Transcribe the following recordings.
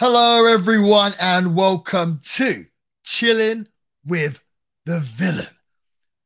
Hello, everyone, and welcome to Chilling with the Villain,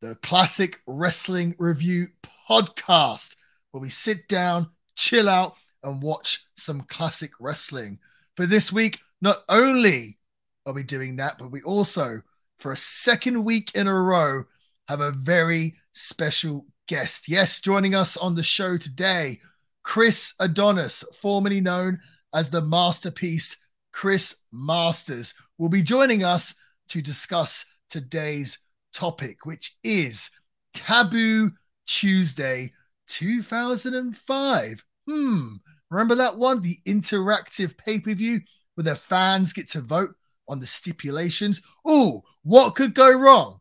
the classic wrestling review podcast where we sit down, chill out, and watch some classic wrestling. But this week, not only are we doing that, but we also, for a second week in a row, have a very special guest. Yes, joining us on the show today, Chris Adonis, formerly known as the Masterpiece Chris Masters, will be joining us to discuss today's topic, which is Taboo Tuesday 2005. Hmm, remember that one? The interactive pay per view where the fans get to vote on the stipulations. Oh, what could go wrong?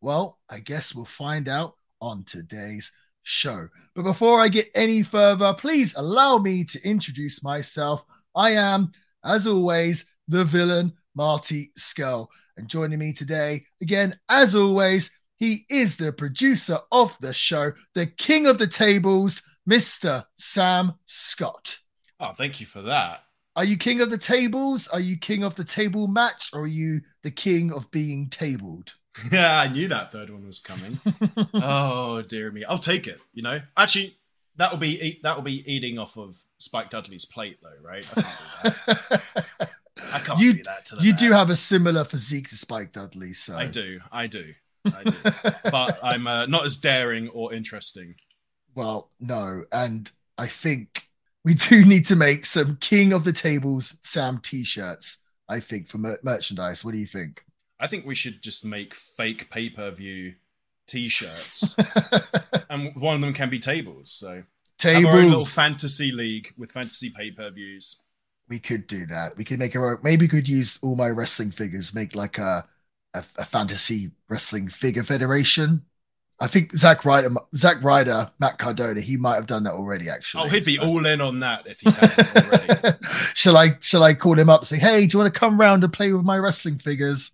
Well, I guess we'll find out on today's show. But before I get any further, please allow me to introduce myself. I am, as always, the villain, Marty Skull. And joining me today, again, as always, he is the producer of the show, the king of the tables, Mr. Sam Scott. Oh, thank you for that. Are you king of the tables? Are you king of the table match? Or are you the king of being tabled? Yeah, I knew that third one was coming. oh dear me, I'll take it. You know, actually, that will be that will be eating off of Spike Dudley's plate, though, right? I can't do that. I can't you do that to you man. do have a similar physique to Spike Dudley, so I do, I do, I do. but I'm uh, not as daring or interesting. Well, no, and I think we do need to make some King of the Tables Sam t-shirts. I think for mer- merchandise. What do you think? I think we should just make fake pay per view T-shirts, and one of them can be tables. So have our own little fantasy league with fantasy pay per views. we could do that. We could make our own. Maybe we could use all my wrestling figures. Make like a a, a fantasy wrestling figure federation. I think Zack Ryder, Zack Ryder, Matt Cardona, he might have done that already. Actually, Oh, he'd be So- all in on that if he hasn't already. shall I shall I call him up and say, hey, do you want to come round and play with my wrestling figures?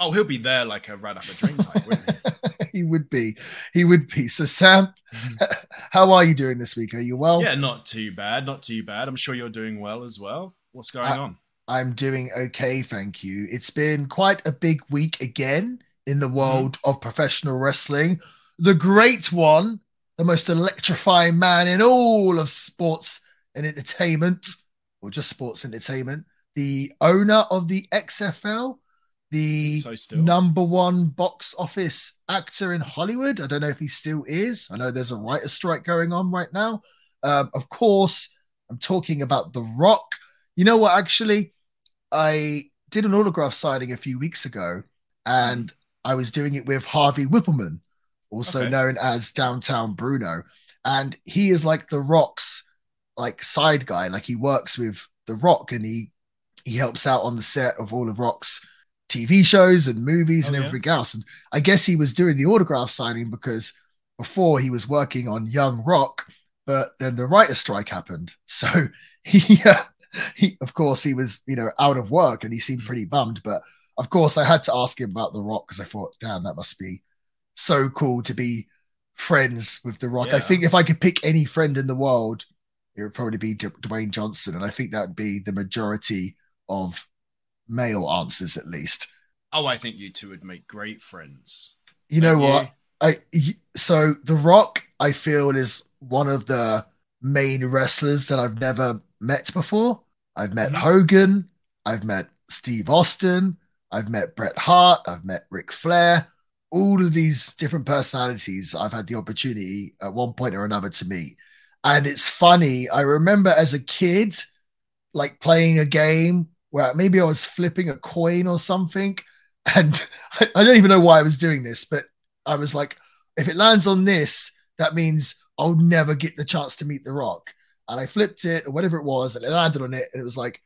Oh, he'll be there like uh, a rat up a drain wouldn't he? he would be. He would be. So Sam, mm-hmm. how are you doing this week? Are you well? Yeah, not too bad, not too bad. I'm sure you're doing well as well. What's going I- on? I'm doing okay, thank you. It's been quite a big week again in the mm-hmm. world of professional wrestling. The great one, the most electrifying man in all of sports and entertainment, or just sports entertainment, the owner of the XFL, the So number one box office actor in Hollywood. I don't know if he still is. I know there's a writer's strike going on right now. Um, of course, I'm talking about The Rock. You know what? Actually, I did an autograph signing a few weeks ago, and I was doing it with Harvey Wippleman, also Okay. known as Downtown Bruno, and he is like The Rock's like side guy. Like he works with The Rock, and he he helps out on the set of all of Rock's TV shows and movies and Oh, yeah. everything else. And I guess he was doing the autograph signing because before he was working on Young Rock, but then the writer strike happened. So he, uh, he, of course, he was, you know, out of work and he seemed pretty bummed. But of course, I had to ask him about The Rock because I thought, damn, that must be so cool to be friends with The Rock. I think if I could pick any friend in the world, it would probably be D- Dwayne Johnson. And I think that would be the majority of male answers, at least. Oh, I think you two would make great friends. You know Don't what? I so The Rock, I feel, is one of the main wrestlers that I've never met before. I've met Mhm. Hogan, I've met Steve Austin, I've met Bret Hart, I've met Ric Flair. All of these different personalities I've had the opportunity at one point or another to meet. And it's funny. I remember as a kid, like playing a game where maybe I was flipping a coin or something. And I, don't even know why I was doing this, but I was like, if it lands on this, that means I'll never get the chance to meet The Rock. And I flipped it or whatever it was, and it landed on it, and it was like,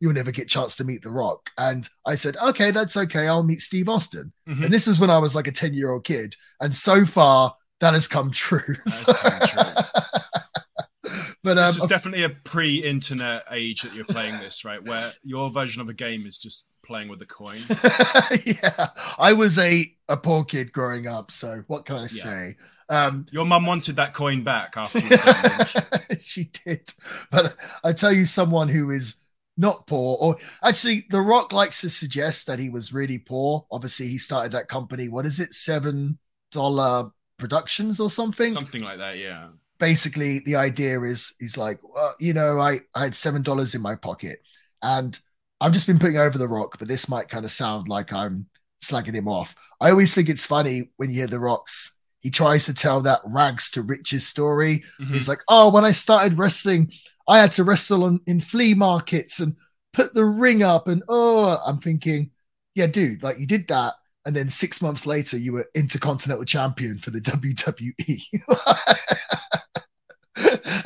you'll never get a chance to meet The Rock. And I said, okay, that's okay. I'll meet Steve Austin. Mhm. And this was when I was like a 10 year old kid. And so far, that has come true. Has come but um, This is definitely a pre-internet age that you're playing this, right? Where your version of a game is just playing with a coin. yeah, I was a, a poor kid growing up. So what can I say? Um, Your mum wanted that coin back after you were done, didn't she? she did. But I tell you, someone who is not poor. Or actually, The Rock likes to suggest that he was really poor. Obviously, he started that company. What is it? Seven dollar productions or something. Something like that. Yeah. Basically, the idea is he's like, well, you know, I I had seven dollars in my pocket, and I've just been putting over The Rock, but this might kind of sound like I'm slagging him off. I always think it's funny when you hear The Rock's. He tries to tell that rags to riches story. Mhm. He's like, oh, when I started wrestling, I had to wrestle on, in flea markets and put the ring up. And oh, I'm thinking, yeah, dude, like you did that. And then six months later, you were intercontinental champion for the WWE.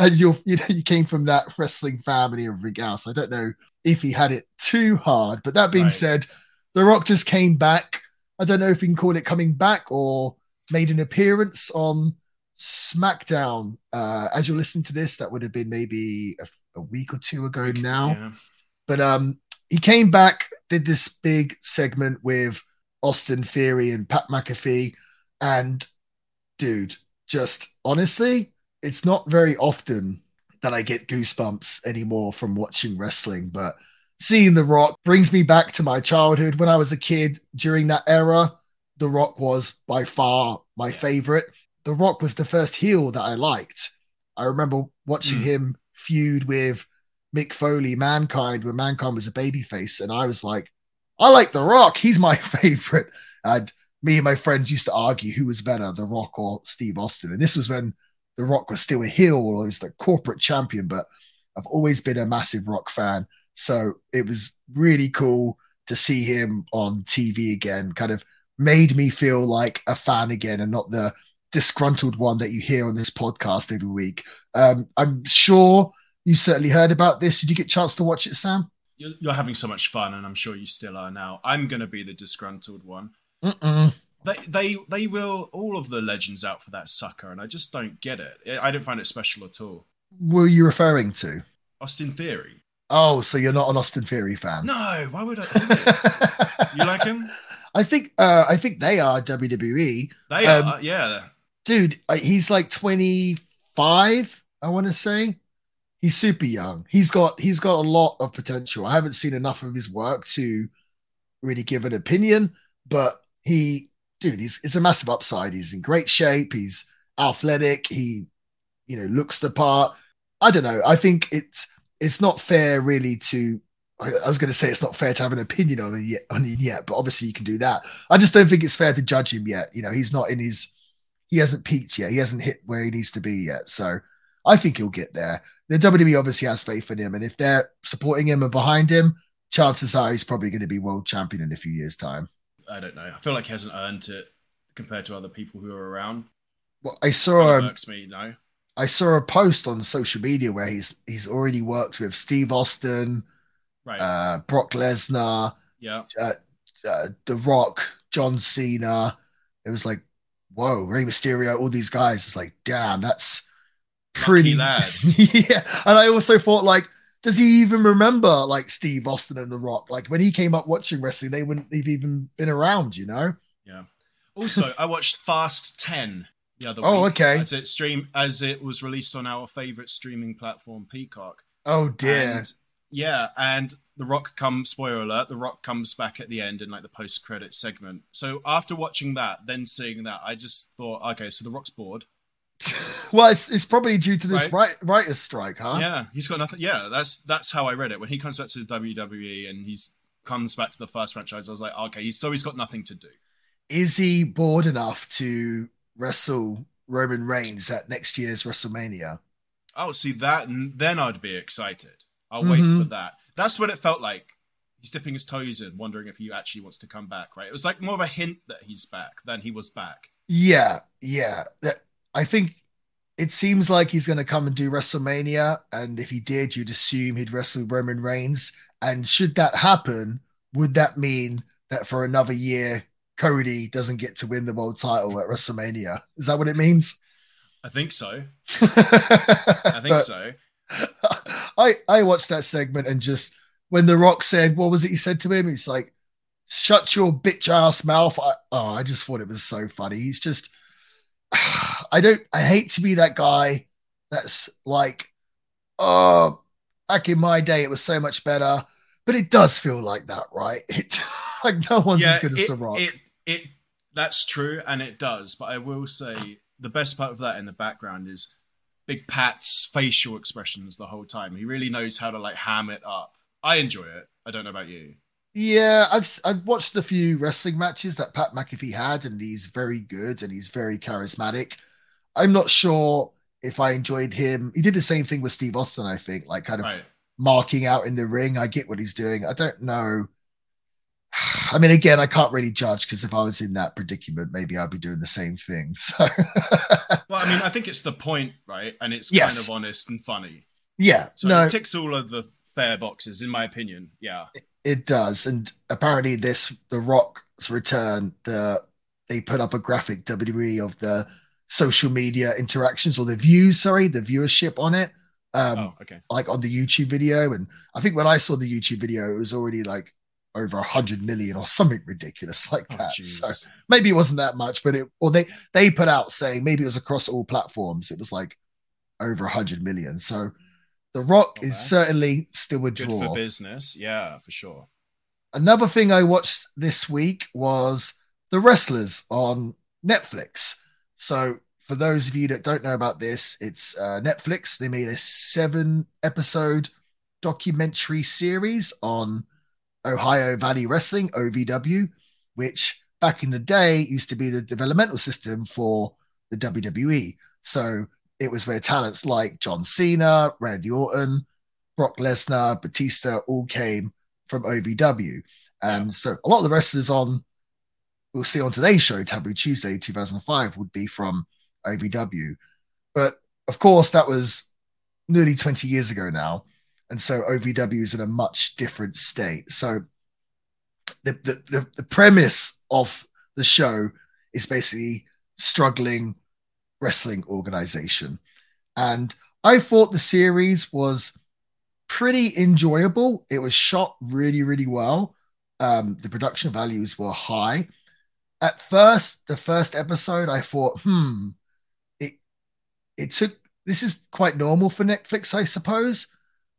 and you you know, you came from that wrestling family and everything else. I don't know if he had it too hard. But that being Right. said, The Rock just came back. I don't know if you can call it coming back or made an appearance on SmackDown. Uh, as you're listening to this, that would have been maybe a, a week or two ago now. Yeah. But um, he came back, did this big segment with Austin Theory and Pat McAfee, and dude, just honestly, it's not very often that I get goosebumps anymore from watching wrestling, but seeing The Rock brings me back to my childhood when I was a kid during that era. The Rock was by far my Yeah. favorite. The Rock was the first heel that I liked. I remember watching Mm. him feud with Mick Foley, Mankind, when Mankind was a babyface, and I was like, I like The Rock. He's my favorite. And me and my friends used to argue who was better, The Rock or Steve Austin. And this was when The Rock was still a heel or he was the corporate champion. But I've always been a massive Rock fan. So it was really cool to see him on TV again, kind of made me feel like a fan again and not the disgruntled one that you hear on this podcast every week. Um, I'm sure you certainly heard about this. Did you get a chance to watch it, Sam? You're, you're having so much fun, and I'm sure you still are now. I'm going to be the disgruntled one. Mm-mm. They, they, they will all of the legends out for that sucker, and I just don't get it. I don't find it special at all. Were you referring to? Austin Theory. Oh, so you're not an Austin Theory fan? No, why would I? you like him? I think uh, I think they are WWE. They Um, are. Yeah. Dude, uh, he's like 25, I want to say. He's super young. He's got he's got a lot of potential. I haven't seen enough of his work to really give an opinion, but he dude, he's it's a massive upside. He's in great shape, he's athletic, he you know, looks the part. I don't know. I think it's it's not fair really to I I was going to say it's not fair to have an opinion on him yet, on him yet, but obviously you can do that. I just don't think it's fair to judge him yet. You know, he's not in his, he hasn't peaked yet. He hasn't hit where he needs to be yet. So I think he'll get there. The WWE obviously has faith in him, and if they're supporting him and behind him, chances are he's probably going to be world champion in a few years' time. I don't know. I feel like he hasn't earned it compared to other people who are around. Well, I saw um, Works me, no. I saw a post on social media where he's he's already worked with Steve Austin, Right. uh, Brock Lesnar, yeah. uh, The Rock, John Cena. It was like, whoa, Rey Mysterio, all these guys. It's like, damn, that's pretty. lad. yeah. And I also thought, like, does he even remember like Steve Austin and The Rock? Like when he came up watching wrestling, they wouldn't have even been around, you know? Yeah. Also, I watched Fast 10 the other week. Oh, week. okay. As it stream as it was released on our favorite streaming platform, Peacock. Oh dear. And, yeah, and The Rock comes, spoiler alert, The Rock comes back at the end in like the post credit segment. So after watching that, then seeing that, I just thought, okay, so The Rock's bored. well, it's, it's probably due to this Right. write, writer's strike, huh? Yeah, he's got nothing. Yeah, that's that's how I read it. When he comes back to WWE and he's comes back to the first franchise, I was like, okay, he's, so he's got nothing to do. Is he bored enough to wrestle Roman Reigns at next year's WrestleMania? Oh, see that, and then I'd be excited. I'll Mhm. wait for that. That's what it felt like. He's dipping his toes in, wondering if he actually wants to come back. Right? It was like more of a hint that he's back than he was back. Yeah, yeah. That, I think it seems like he's going to come and do WrestleMania. And if he did, you'd assume he'd wrestle Roman Reigns. And should that happen, would that mean that for another year, Cody doesn't get to win the world title at WrestleMania? Is that what it means? I think so. I think so. I I watched that segment and just when The Rock said, "What was it?" He said to him, "He's like, shut your bitch ass mouth." I, oh, I just thought it was so funny. He's just, I don't, I hate to be that guy that's like, oh, back in my day, it was so much better. But it does feel like that, right? It like no one's yeah, as good as it, The Rock. It, it that's true, and it does. But I will say the best part of that in the background is Big Pat's facial expressions the whole time. He really knows how to like ham it up. I enjoy it. I don't know about you. Yeah, I've I've watched a few wrestling matches that Pat McAfee had, and he's very good and he's very charismatic. I'm not sure if I enjoyed him. He did the same thing with Steve Austin, I think, like kind of Right. marking out in the ring. I get what he's doing. I don't know. I mean, again, I can't really judge because if I was in that predicament, maybe I'd be doing the same thing. So, Well, I mean, I think it's the point, right? And it's Yes. kind of honest and funny. yeah, So no, it ticks all of the fair boxes, in my opinion. Yeah. It does, and apparently, this The Rock's return. The they put up a graphic WWE of the social media interactions or the views. Sorry, the viewership on it. Um, oh, okay. like on the YouTube video, and I think when I saw the YouTube video, it was already like over a hundred million or something ridiculous like Oh, that. So maybe it wasn't that much, but it or they they put out saying maybe it was across all platforms. It was like over a hundred million. So The Rock Not is certainly still a Good draw. for business. Yeah, for sure. Another thing I watched this week was The Wrestlers on Netflix. So, for those of you that don't know about this, it's uh, Netflix. They made a seven episode documentary series on Ohio Valley Wrestling, OVW, which back in the day used to be the developmental system for the WWE. So, it was where talents like John Cena, Randy Orton, Brock Lesnar, Batista all came from OVW. And so a lot of the wrestlers on we'll see on today's show, Taboo Tuesday 2005, would be from OVW. But of course, that was nearly 20 years ago now. And so OVW is in a much different state. So the, the, the, the premise of the show is basically struggling wrestling organization. And I thought the series was pretty enjoyable. It was shot really, really well. Um, the production values were high. At first, the first episode, I thought, hmm, it it took this is quite normal for Netflix, I suppose,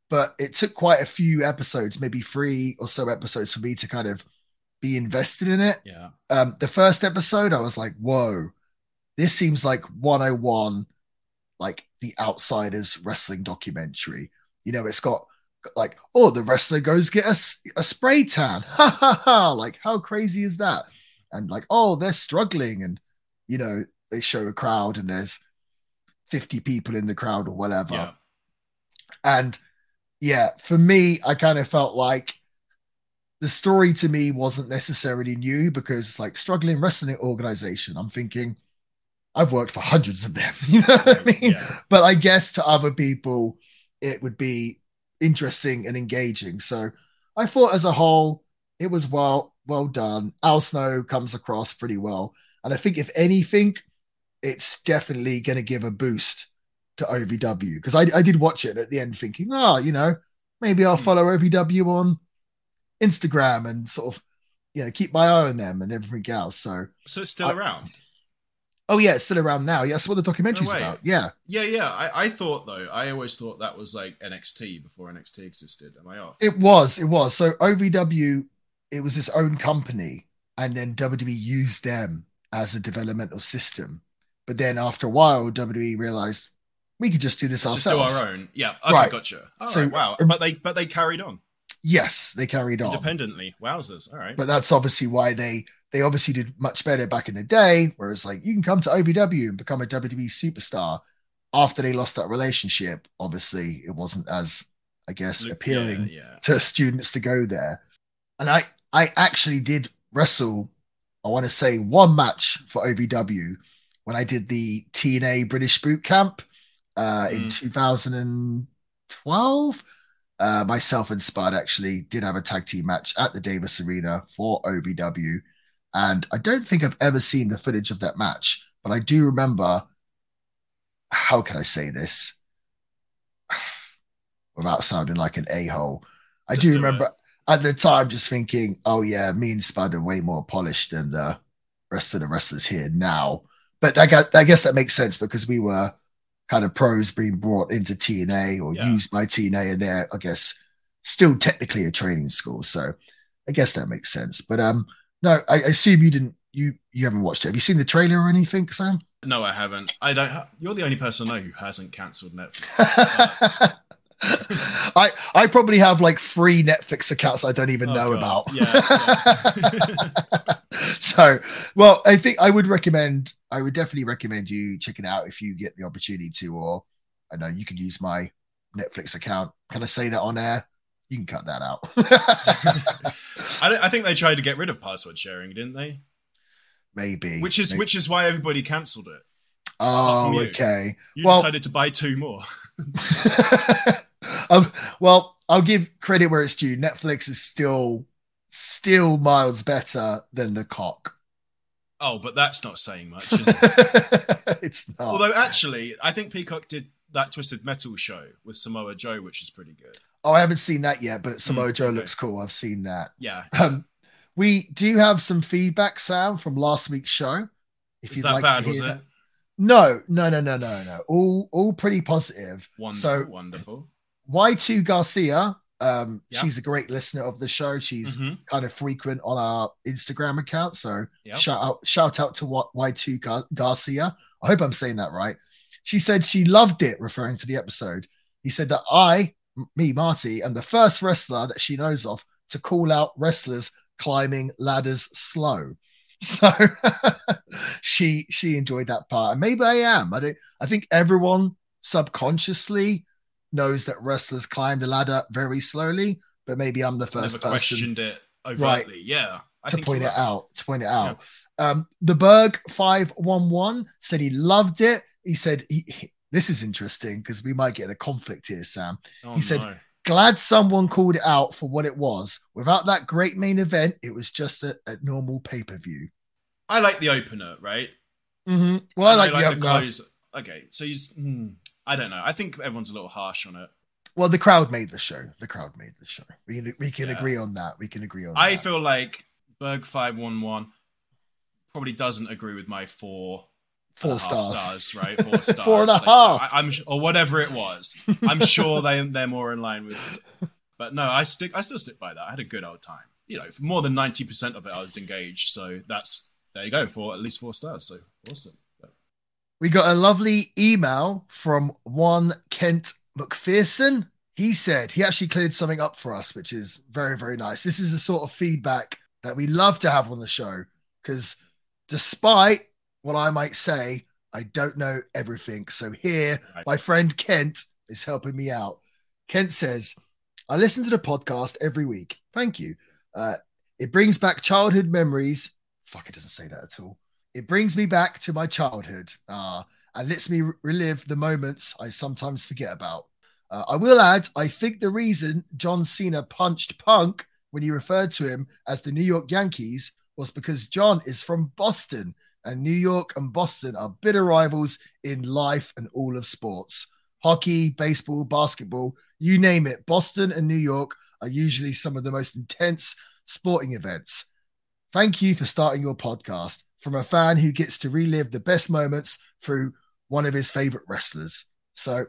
but it took quite a few episodes, maybe three or so episodes for me to kind of be invested in it. Yeah. Um, the first episode, I was like, whoa, this seems like 101, like the Outsiders wrestling documentary. You know, it's got like, oh, the wrestler goes get a, a spray tan. Ha ha ha. Like, how crazy is that? And like, oh, they're struggling. And, you know, they show a crowd and there's 50 people in the crowd or whatever. Yeah. And yeah, for me, I kind of felt like the story to me wasn't necessarily new because it's like struggling wrestling organization, I'm thinking I've worked for hundreds of them, you know what I mean? Yeah. But I guess to other people, it would be interesting and engaging. So I thought as a whole, it was well, well done. Al Snow comes across pretty well. And I think if anything, it's definitely going to give a boost to OVW because I, I did watch it at the end thinking, oh, you know, maybe I'll Hmm. follow OVW on Instagram and sort of, you know, keep my eye on them and everything else. So, So it's still I- around. Oh, yeah, it's still around now. Yeah, that's what the documentary's way. about. Yeah. Yeah, yeah. I, I thought though, I always thought that was like NXT before NXT existed. Am I off? It was, it was. So OVW, it was its own company, and then WWE used them as a developmental system. But then after a while, WWE realized we could just do this Let's just do our own. Yeah. Okay, Right. gotcha. All So- right, wow. But they but they carried on Yes, they carried on. independently. Wowzers. All right. But that's obviously why they they obviously did much better back in the day. Whereas like you can come to OVW and become a WWE superstar after they lost that relationship. Obviously, it wasn't as I guess appealing Yeah, yeah. to students to go there. And I I actually did wrestle, I want to say one match for OVW when I did the TNA British boot camp uh, in Mm. 2012. Uh, myself and Spud actually did have a tag team match at the Davis Arena for OVW. And I don't think I've ever seen the footage of that match, but I do remember. How can I say this without sounding like an a hole? I do do remember at the time just thinking, oh, yeah, me and Spud are way more polished than the rest of the wrestlers here now. But I guess, I guess that makes sense because we were kind of pros being brought into TNA or Yeah. used by TNA, and they're, I guess, still technically a training school. So I guess that makes sense. But um, no, I, I assume you didn't. You you haven't watched it. Have you seen the trailer or anything, Sam? No, I haven't. I don't. Ha- You're the only person I know who hasn't cancelled Netflix. I I probably have like three Netflix accounts I don't even Oh, know God. about. Yeah, so, well, I think I would recommend. I would definitely recommend you check it out if you get the opportunity to. Or I know you can use my Netflix account. Can I say that on air? You can cut that out. I, I think they tried to get rid of password sharing, didn't they? Maybe. Which is Maybe. which is why everybody cancelled it. Oh, you. okay. You Well- decided to buy two more. um, well, I'll give credit where it's due. Netflix is still still miles better than Peacock. Oh, but that's not saying much. Is it? it's not. Although actually, I think Peacock did that Twisted Metal show with Samoa Joe, which is pretty good. Oh, I haven't seen that yet, but Samoa Mm, Joe okay. looks cool. I've seen that. Yeah, Um, we do have some feedback, Sam, from last week's show. If is you'd that like bad? to hear Was it. No, no, no, no, no, no. All all pretty positive. wonderful? So- wonderful. Y2 Garcia, um, Yeah. she's a great listener of the show. She's Mhm. kind of frequent on our Instagram account. So Yep. shout out shout out to what Y2 Gar- Garcia. I hope I'm saying that right. She said she loved it, referring to the episode. He said that I, me, Marty, am the first wrestler that she knows of to call out wrestlers climbing ladders slow. So she she enjoyed that part. And maybe I am. I don't I think everyone subconsciously knows that wrestlers climb the ladder very slowly, but maybe I'm the first Never person questioned it overtly. Yeah, I to point it right. out. To point it out. Um, the Berg five one one said he loved it. He said he- this is interesting because we might get a conflict here, Sam. Oh, He said- no. Glad someone called it out for what it was. Without that great main event, it was just a, a normal pay per view. I like the opener, right? Mm-hmm. Well, I And like, the, opener. close. Okay, so you. Hmm, I don't know. I think everyone's a little harsh on it. Well, the crowd made the show. The crowd made the show. We can we can Yeah. agree on that. We can agree on that. I that. feel like Berg five one one probably doesn't agree with my four Four and a half stars. right? Four stars, Four and a Like, half. I, am or whatever it was. I'm sure they they're more in line with. It. But no, I stick. I still stick by that. I had a good old time. You know, for more than ninety percent of it, I was engaged. So that's there you go for at least four stars. So awesome. We got a lovely email from one Kent McPherson. He said he actually cleared something up for us, which is very, very nice. This is the sort of feedback that we love to have on the show because despite what I might say, I don't know everything. So here, Right. my friend Kent is helping me out. Kent says, I listen to the podcast every week. Thank you. Uh, it brings back childhood memories. Fuck, it doesn't say that at all. It brings me back to my childhood uh, and lets me relive the moments I sometimes forget about. Uh, I will add, I think the reason John Cena punched Punk when he referred to him as the New York Yankees was because John is from Boston, and New York and Boston are bitter rivals in life and all of sports. Hockey, baseball, basketball, you name it. Boston and New York are usually some of the most intense sporting events. Thank you for starting your podcast from a fan who gets to relive the best moments through one of his favorite wrestlers. So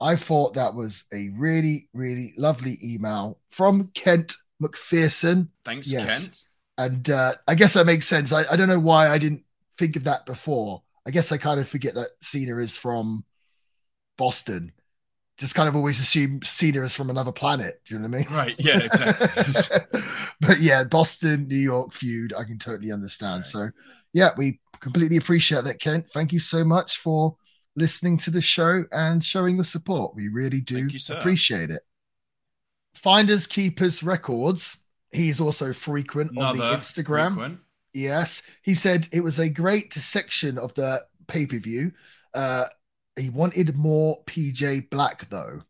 I thought that was a really, really lovely email from Kent McPherson. Thanks, Yes. Kent. And uh, I guess that makes sense. I, I don't know why I didn't think of that before. I guess I kind of forget that Cena is from Boston. Just kind of always assume Cena is from another planet. Do you know what I mean? Right. Yeah. Exactly. but yeah, Boston, New York feud, I can totally understand. Right. So yeah, we completely appreciate that, Kent. Thank you so much for listening to the show and showing your support. We really do you, appreciate it. Finders Keepers Records. He's also frequent on the Instagram. frequent. Yes, he said it was a great section of the pay per view. Uh, he wanted more PJ Black though,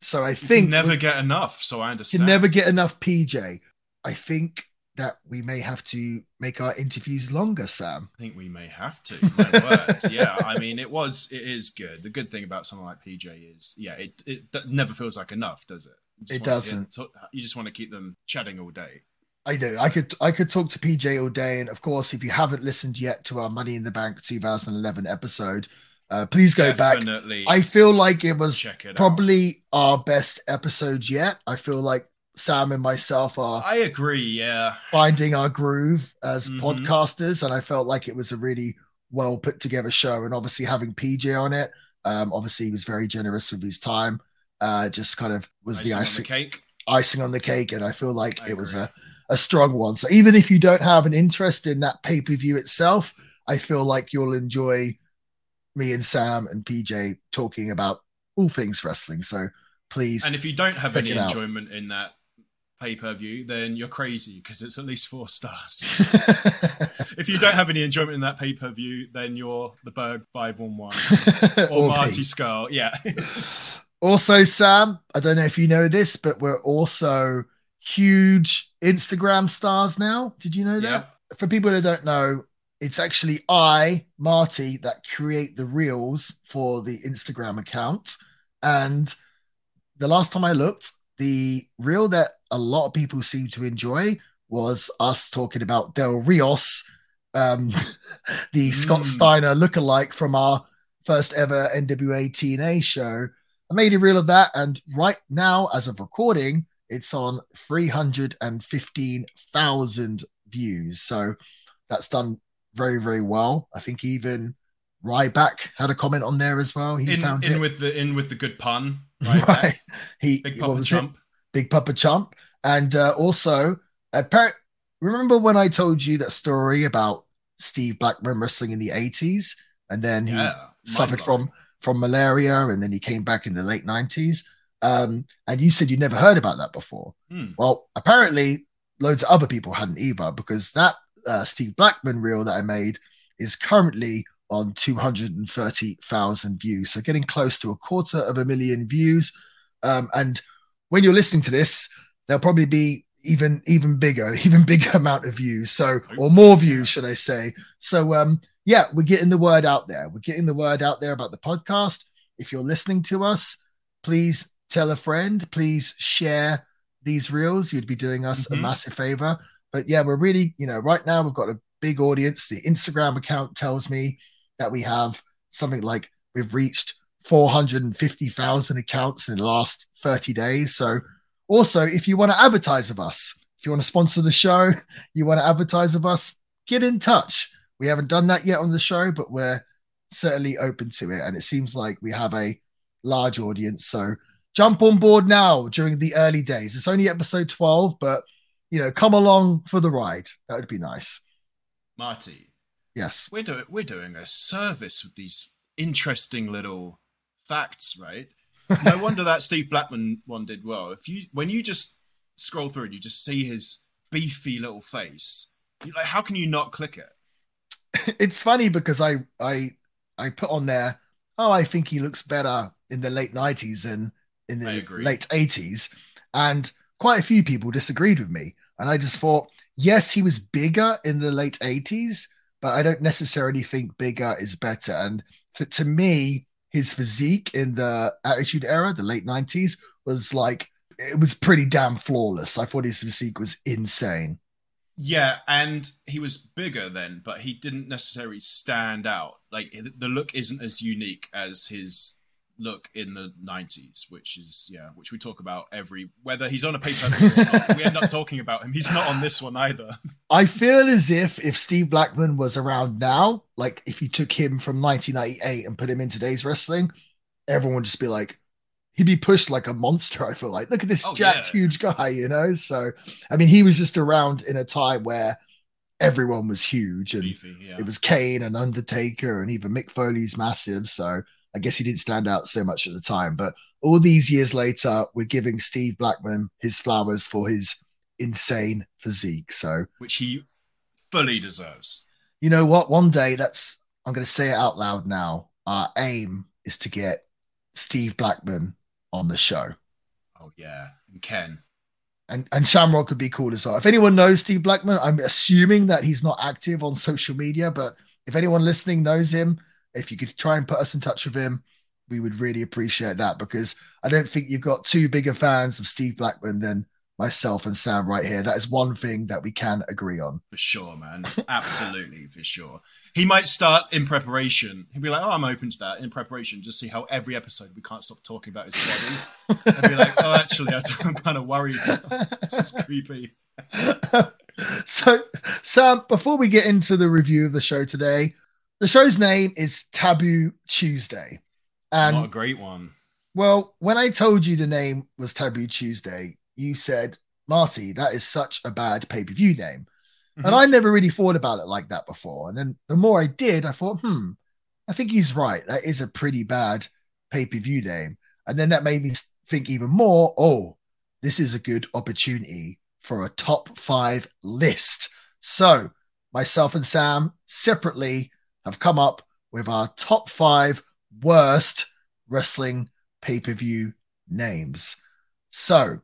so I You think never we get enough. So I understand. never get enough PJ. I think that we may have to make our interviews longer, Sam. I think we may have to. My words. Yeah, I mean, it was, it is good. The good thing about someone like PJ is, yeah, it, it never feels like enough, does it? It doesn't. you just want to keep them chatting all day. I do. I could I could talk to PJ all day, and of course, if you haven't listened yet to our Money in the Bank 2011 episode, Uh, please go Definitely back. I feel like it was it out. probably our best episode yet. I feel like Sam and myself are I agree. Yeah. finding our groove as Mhm. podcasters, and I felt like it was a really well put together show. And obviously having PJ on it, um, obviously he was very generous with his time. Uh, just kind of was Icing the on icing, the cake. icing on the cake, and I feel like I it was a, a strong one. So even if you don't have an interest in that pay per view itself, I feel like you'll enjoy me and Sam and PJ talking about all things wrestling. So please, And if you don't have any out. enjoyment in that pay per view, then you're crazy because it's at least four stars. if you don't have any enjoyment in that pay per view, then you're the Berg 511 or Or Marty. Skull. Yeah. Also, Sam, I don't know if you know this, but we're also huge Instagram stars now. Did you know that? For people that don't know, it's actually I, Marty, that create the reels for the Instagram account. And the last time I looked, the reel that a lot of people seem to enjoy was us talking about Del Rios, um, the Scott Mm. Steiner lookalike from our first ever NWA TNA show. I made a reel of that, and right now, as of recording, it's on 315,000 views. So that's done very, very well. I think even Ryback had a comment on there as well. He In, found in it. with the in with the good pun, right? right. He Big Papa was it? Big Papa Chump. And uh, also, appar- remember when I told you that story about Steve Blackman wrestling in the 80s? And then he Yeah. suffered from from malaria and then he came back in the late 90s. Um, and you said you never heard about that before. Hmm. Well, apparently, loads of other people hadn't either because that uh, Steve Blackman reel that I made is currently on 230,000 views. So getting close to a quarter of a million views. Um, and when you're listening to this, there'll probably be even even bigger, even bigger amount of views. So or more views, should I say? So um, yeah, we're getting the word out there. We're getting the word out there about the podcast. If you're listening to us, please tell a friend. Please share these reels. You'd be doing us a Mhm. massive favor. But yeah, we're really, you know, right now we've got a big audience. The Instagram account tells me that we have something like we've reached 450,000 accounts in the last 30 days. So also, if you want to advertise with us, if you want to sponsor the show, you want to advertise with us, get in touch. We haven't done that yet on the show, but we're certainly open to it. And it seems like we have a large audience. So jump on board now during the early days. It's only episode 12, but you know, come along for the ride. That would be nice. Marty, Yes. we're doing we're doing a service with these interesting little facts, right? No wonder that Steve Blackman one did well. If you when you just scroll through and you just see his beefy little face, like how can you not click it? it's funny because I I I put on there, oh, I think he looks better in the late 90s than in the late 80s. And quite a few people disagreed with me. And I just thought, yes, he was bigger in the late 80s, but I don't necessarily think bigger is better. And for, to me, his physique in the Attitude Era, the late 90s, was like, it was pretty damn flawless. I thought his physique was insane. Yeah, and he was bigger then, but he didn't necessarily stand out. Like the look isn't as unique as his look in the 90s, which is yeah, which we talk about every whether he's on a paper or not. We end up talking about him. He's not on this one either. I feel as if if Steve Blackman was around now, like if you took him from 1998 and put him in today's wrestling, everyone would just be like, he'd be pushed like a monster. I feel like, look at this Oh, jacked, yeah. huge guy, you know. So, I mean, he was just around in a time where everyone was huge, and Beefy, yeah. it was Kane and Undertaker, and even Mick Foley's massive. So, I guess he didn't stand out so much at the time. But all these years later, we're giving Steve Blackman his flowers for his insane physique. So, which he fully deserves. you know what? One day, that's I'm going to say it out loud now. Our aim is to get Steve Blackman on the show, Oh yeah, and Ken. and and Shamrock could be cool as well. If anyone knows Steve Blackman, I'm assuming that he's not active on social media, but if anyone listening knows him, if you could try and put us in touch with him, we would really appreciate that because I don't think you've got two bigger fans of Steve Blackman than myself and Sam right here. That is one thing that we can agree on. For sure, man. Absolutely, for sure. He might start in preparation. He'd be like, "Oh, I'm open to that." In preparation, just see how every episode we can't stop talking about his body. and be like, "Oh, actually, I'm kind of worried. This is creepy." so, Sam, before we get into the review of the show today, the show's name is Taboo Tuesday, and Not a great one. well, when I told you the name was Taboo Tuesday, you said, "Marty, that is such a bad pay per view name." Mhm. And I never really thought about it like that before. And then the more I did, I thought, hmm, I think he's right. That is a pretty bad pay per view name. And then that made me think even more oh, this is a good opportunity for a top five list. So, myself and Sam separately have come up with our top five worst wrestling pay per view names. So,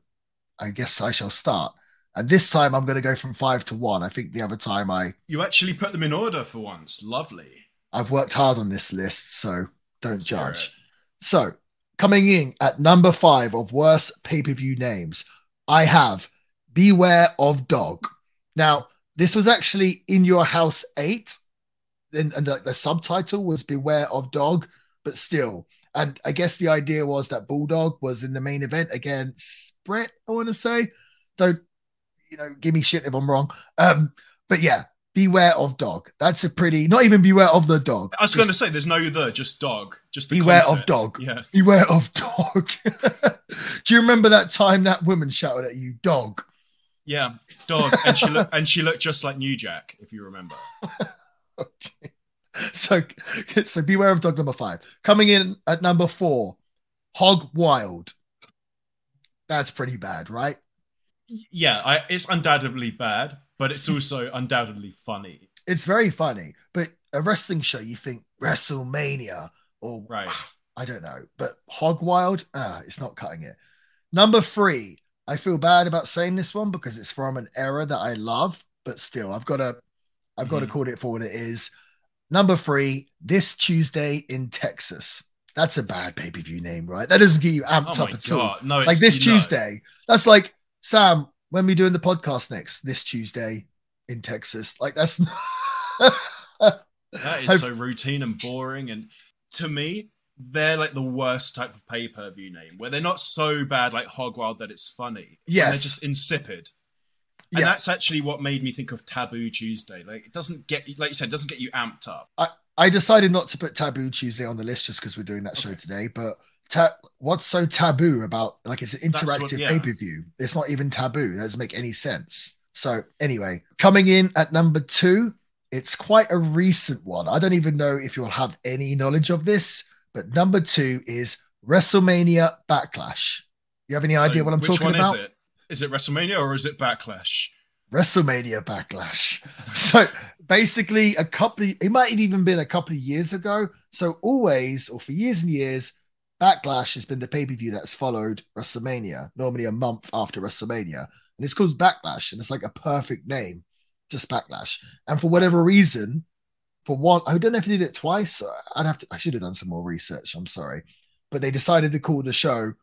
I guess I shall start. And this time I'm going to go from five to one. I think the other time I You actually put them in order for once. Lovely. I've worked hard on this list, so don't Let's judge. So coming in at number five of worst pay per view names, I have Beware of Dog. Now this was actually in your house eight, and, and the, the subtitle was Beware of Dog, but still. And I guess the idea was that Bulldog was in the main event against Bret. I want to say, don't you know, give me shit if I'm wrong. Um, but yeah, beware of dog. That's a pretty, not even beware of the dog. I was Just going to say, there's no the, just dog. Just the Beware of dog. Yeah. beware of dog. Do you remember that time that woman shouted at you, dog? Yeah, dog, and she looked and she looked just like New Jack, if you remember. So, so beware of dog number five. Coming in at number four, Hog Wild. That's pretty bad, right? Yeah, I, it's undoubtedly bad, but it's also undoubtedly funny. It's very funny, but a wrestling show, you think WrestleMania or Right. I don't know, but Hog Wild, ah, it's not cutting it. Number three, I feel bad about saying this one because it's from an era that I love, but still, I've got to, I've got to Mhm. call it for what it is. Number three, this Tuesday in Texas. That's a bad pay per view name, right? That doesn't get you Oh amped my up at all. no! It's, Like this you know. Tuesday. That's like Sam. When we doing the podcast next? This Tuesday in Texas. Like that's. That is so routine and boring. And to me, they're like the worst type of pay per view name, where they're not so bad like Hogwild that it's funny. Yes. they're just insipid. And Yeah. that's actually what made me think of Taboo Tuesday. Like it doesn't get like you said, it doesn't get you amped up. I I decided not to put Taboo Tuesday on the list just because we're doing that show today. But ta- what's so taboo about like it's an That's what- interactive yeah. pay per view? It's not even taboo. That doesn't make any sense. So anyway, coming in at number two, it's quite a recent one. I don't even know if you'll have any knowledge of this, but number two is WrestleMania Backlash. You have any idea what I'm talking about? Is it? Is it WrestleMania or is it Backlash? WrestleMania Backlash. So basically, a couple it might have even been a couple of years ago. So always, or for years and years, Backlash has been the pay per view that's followed WrestleMania, normally a month after WrestleMania. And it's called Backlash, and it's like a perfect name, just Backlash. And for whatever reason, for one, I don't know if they did it twice. I'd have to, I should have done some more research. I'm sorry. But they decided to call the show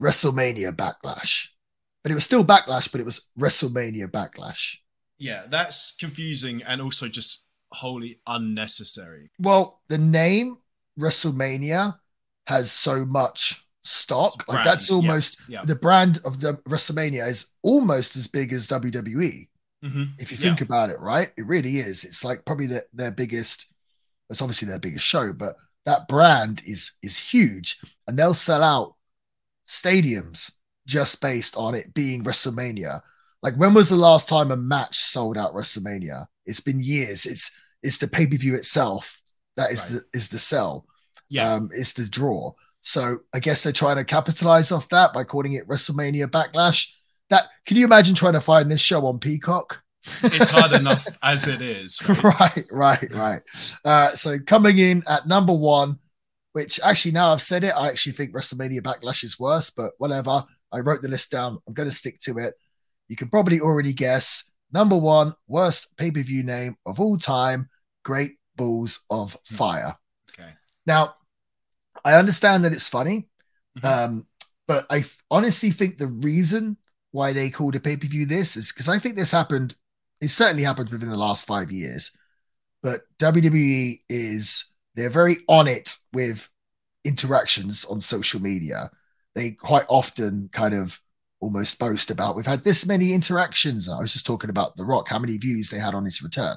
WrestleMania Backlash. But it was still Backlash, but it was WrestleMania Backlash. Yeah, that's confusing and also just wholly unnecessary. Well, the name WrestleMania has so much stock. Like that's almost yeah. the brand of the WrestleMania is almost as big as WWE. hmm If you Yeah. think about it, right? It really is. It's like probably the, their biggest. It's obviously their biggest show, but that brand is is huge, and they'll sell out stadiums just based on it being WrestleMania. Like when was the last time a match sold out WrestleMania? It's been years. It's it's the pay per view itself that is Right. the is the sell. Yeah, Um, it's the draw. So I guess they're trying to capitalize off that by calling it WrestleMania Backlash. That can you imagine trying to find this show on Peacock? it's hard enough as it is. right? right, right, right. Uh, so coming in at number one, which actually now I've said it, I actually think WrestleMania Backlash is worse, but whatever. I wrote the list down. I'm going to stick to it. You can probably already guess. Number one, worst pay per view name of all time Great Balls of Fire. Okay. Now, I understand that it's funny, Mhm. um, but I f- honestly think the reason why they called a pay per view this is because I think this happened. It certainly happened within the last five years, but WWE is they're very on it with interactions on social media. They quite often kind of almost boast about we've had this many interactions. I was just talking about The Rock, how many views they had on his return.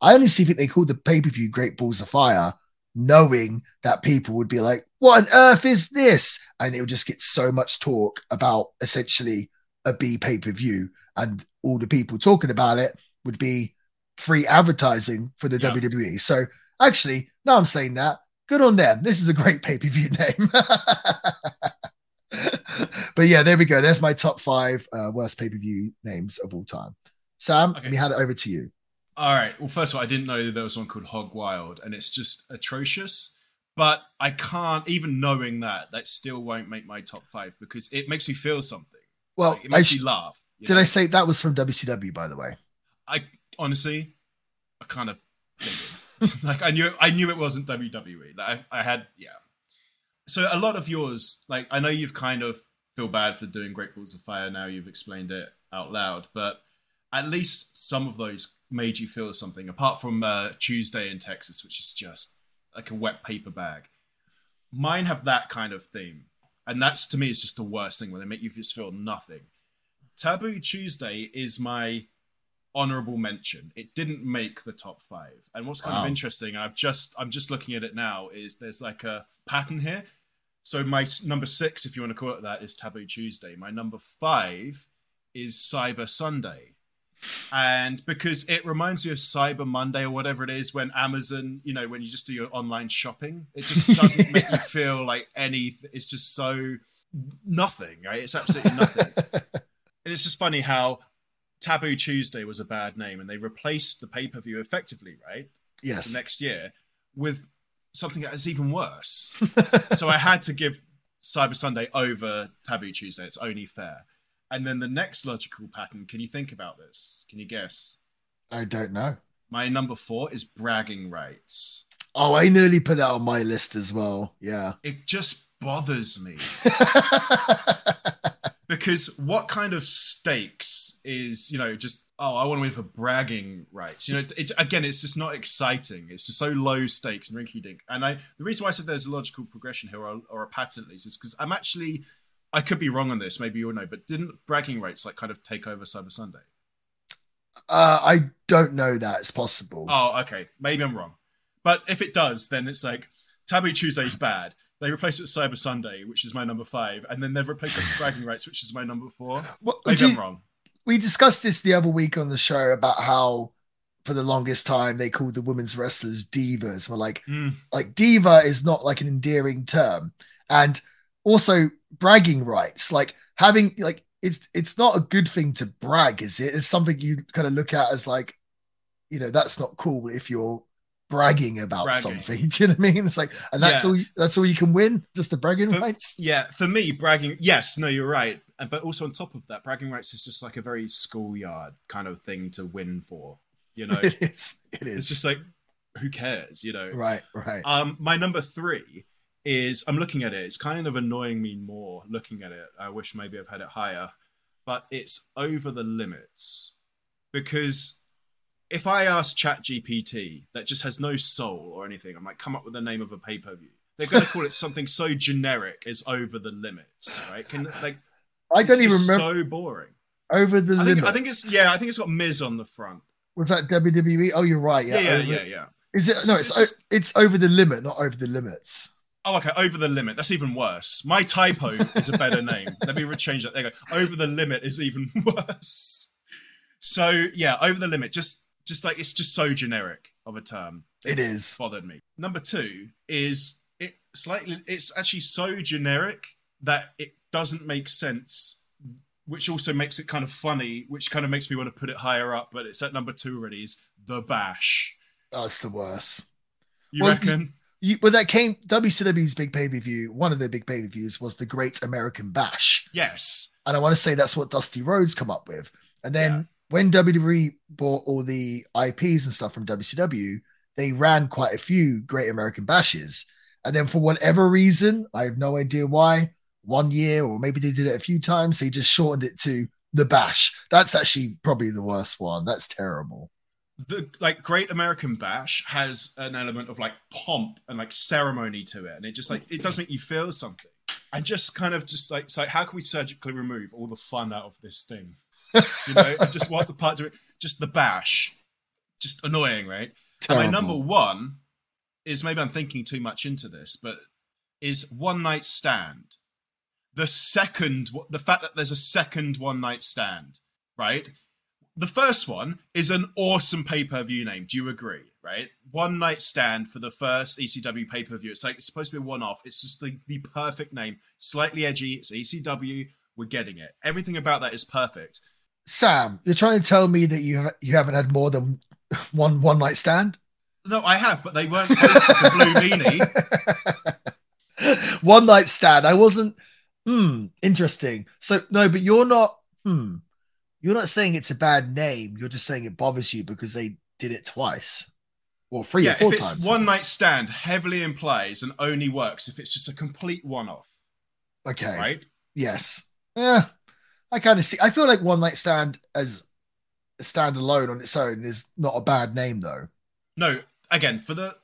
I honestly think they called the pay per view Great Balls of Fire, knowing that people would be like, What on earth is this? And it would just get so much talk about essentially a B pay per view. And all the people talking about it would be free advertising for the Yeah. WWE. So actually, now I'm saying that, good on them. This is a great pay per view name. but yeah, there we go. There's my top five uh, worst pay per view names of all time. Sam, Okay. let me hand it over to you. All right. Well, first of all, I didn't know that there was one called Hog Wild, and it's just atrocious. But I can't, even knowing that, that still won't make my top five because it makes me feel something. Well, Like, it I makes sh- me laugh. did know? I say that was from WCW, by the way? I honestly, I kind of like I knew, I knew it wasn't WWE. Like I, I had, yeah. So a lot of yours, like I know you've kind of feel bad for doing Great Balls of Fire. Now you've explained it out loud, but at least some of those made you feel something. Apart from uh, Tuesday in Texas, which is just like a wet paper bag. Mine have that kind of theme, and that's to me is just the worst thing when they make you just feel nothing. Taboo Tuesday is my honorable mention. It didn't make the top five. And what's kind Wow. of interesting, I've just I'm just looking at it now, is there's like a pattern here. So my number six, if you want to call it that, is Taboo Tuesday. My number five is Cyber Sunday. And because it reminds me of Cyber Monday or whatever it is when Amazon, you know, when you just do your online shopping, it just doesn't make you feel like any, it's just so nothing, right? It's absolutely nothing. And it's just funny how Taboo Tuesday was a bad name and they replaced the pay per view effectively, right? yes. The next year with something that is even worse. so I had to give Cyber Sunday over Taboo Tuesday. It's only fair. And then the next logical pattern, can you think about this? Can you guess? I don't know. My number four is bragging rights. Oh, I nearly put that on my list as well. Yeah. It just bothers me. because what kind of stakes is you know just oh i want to win for bragging rights? You know it, again it's just not exciting. It's just so low stakes and rinky dink. And i the reason why i said there's a logical progression here or, or a pattern at least is because i'm actually i could be wrong on this maybe you'll know but didn't bragging rights like kind of take over cyber sunday? Uh, I don't know that it's possible. oh okay. Maybe i'm wrong. But if it does then it's like taboo tuesday's bad they replaced it with cyber sunday which is my number five and then they've replaced it with bragging rights which is my number four What- maybe you- i'm wrong we discussed this the other week on the show about how for the longest time they called the women's wrestlers divas. We're like, Mm. like diva is not like an endearing term, and also bragging rights, like having like it's it's not a good thing to brag, is it? It's something you kind of look at as like, you know, that's not cool if you're bragging about Bragging. something. Do you know what I mean? It's like, and that's Yeah. all. That's all you can win, just the bragging But- rights. Yeah, for me, bragging. Yes, no, you're right. But also on top of that, bragging rights is just like a very schoolyard kind of thing to win for. You know, It is. It is. it's just like, who cares? You know. right, right. Um, my number three is I'm looking at it. It's kind of annoying me more looking at it. I wish maybe I've had it higher, but it's over the limits because if I ask ChatGPT that just has no soul or anything, I'm like, come up with the name of a pay per view. They're going to call it something so generic as over the limits, right? Can like I don't even remember So boring. over the I limit. think, I think it's yeah. I think it's got Miz on the front. was that WWE? Oh, you're right. Yeah, Yeah, yeah, yeah, yeah. Is it? No, it's It's- it's over the limit, not over the limits. Oh, okay. Over the limit. That's even worse. My typo is a better name. Let me change that. There you go. Over the limit is even worse. So yeah, over the limit. Just, just like it's just so generic of a term. It is. bothered me. Number two is it slightly. It's actually so generic that it doesn't make sense. Which also makes it kind of funny, which kind of makes me want to put it higher up. But it's at number two already. Is the bash? Oh, that's the worst. You Well, reckon? You, well, that came WCW's big pay per view. One of their big pay per views was the Great American Bash, yes. and I want to say that's what Dusty Rhodes come up with. And then. When WWE bought all the IPs and stuff from WCW, they ran quite a few Great American Bashes. And then for whatever reason, I have no idea why, one year, or maybe they did it a few times. they just shortened it to the Bash. That's actually probably the worst one. That's terrible. The like Great American Bash has an element of like pomp and like ceremony to it, and it just like it does make you feel something. And just kind of just like it's like how can we surgically remove all the fun out of this thing? You know, and just what the part of it, just the bash, just annoying, right? Terrible. And my number one is maybe I'm thinking too much into this, but is one night stand. The second, the fact that there's a second one night stand, right? The first one is an awesome pay per view name. Do you agree? Right? One night stand for the first ECW pay per view. It's like it's supposed to be one off. It's just the, the perfect name. Slightly edgy. It's ECW. We're getting it. Everything about that is perfect. Sam, you're trying to tell me that you ha- you haven't had more than one one night stand? No, I have, but they weren't the blue meanie. one night stand. I wasn't. Hmm. Interesting. So no, but you're not. Hmm. You're not saying it's a bad name. You're just saying it bothers you because they did it twice, or three yeah, or four if it's times. one night stand, heavily implies and only works if it's just a complete one off, Okay. right? Yes. Yeah. I kind of see. I feel like one night stand as a standalone on its own is not a bad name though. No, again, for the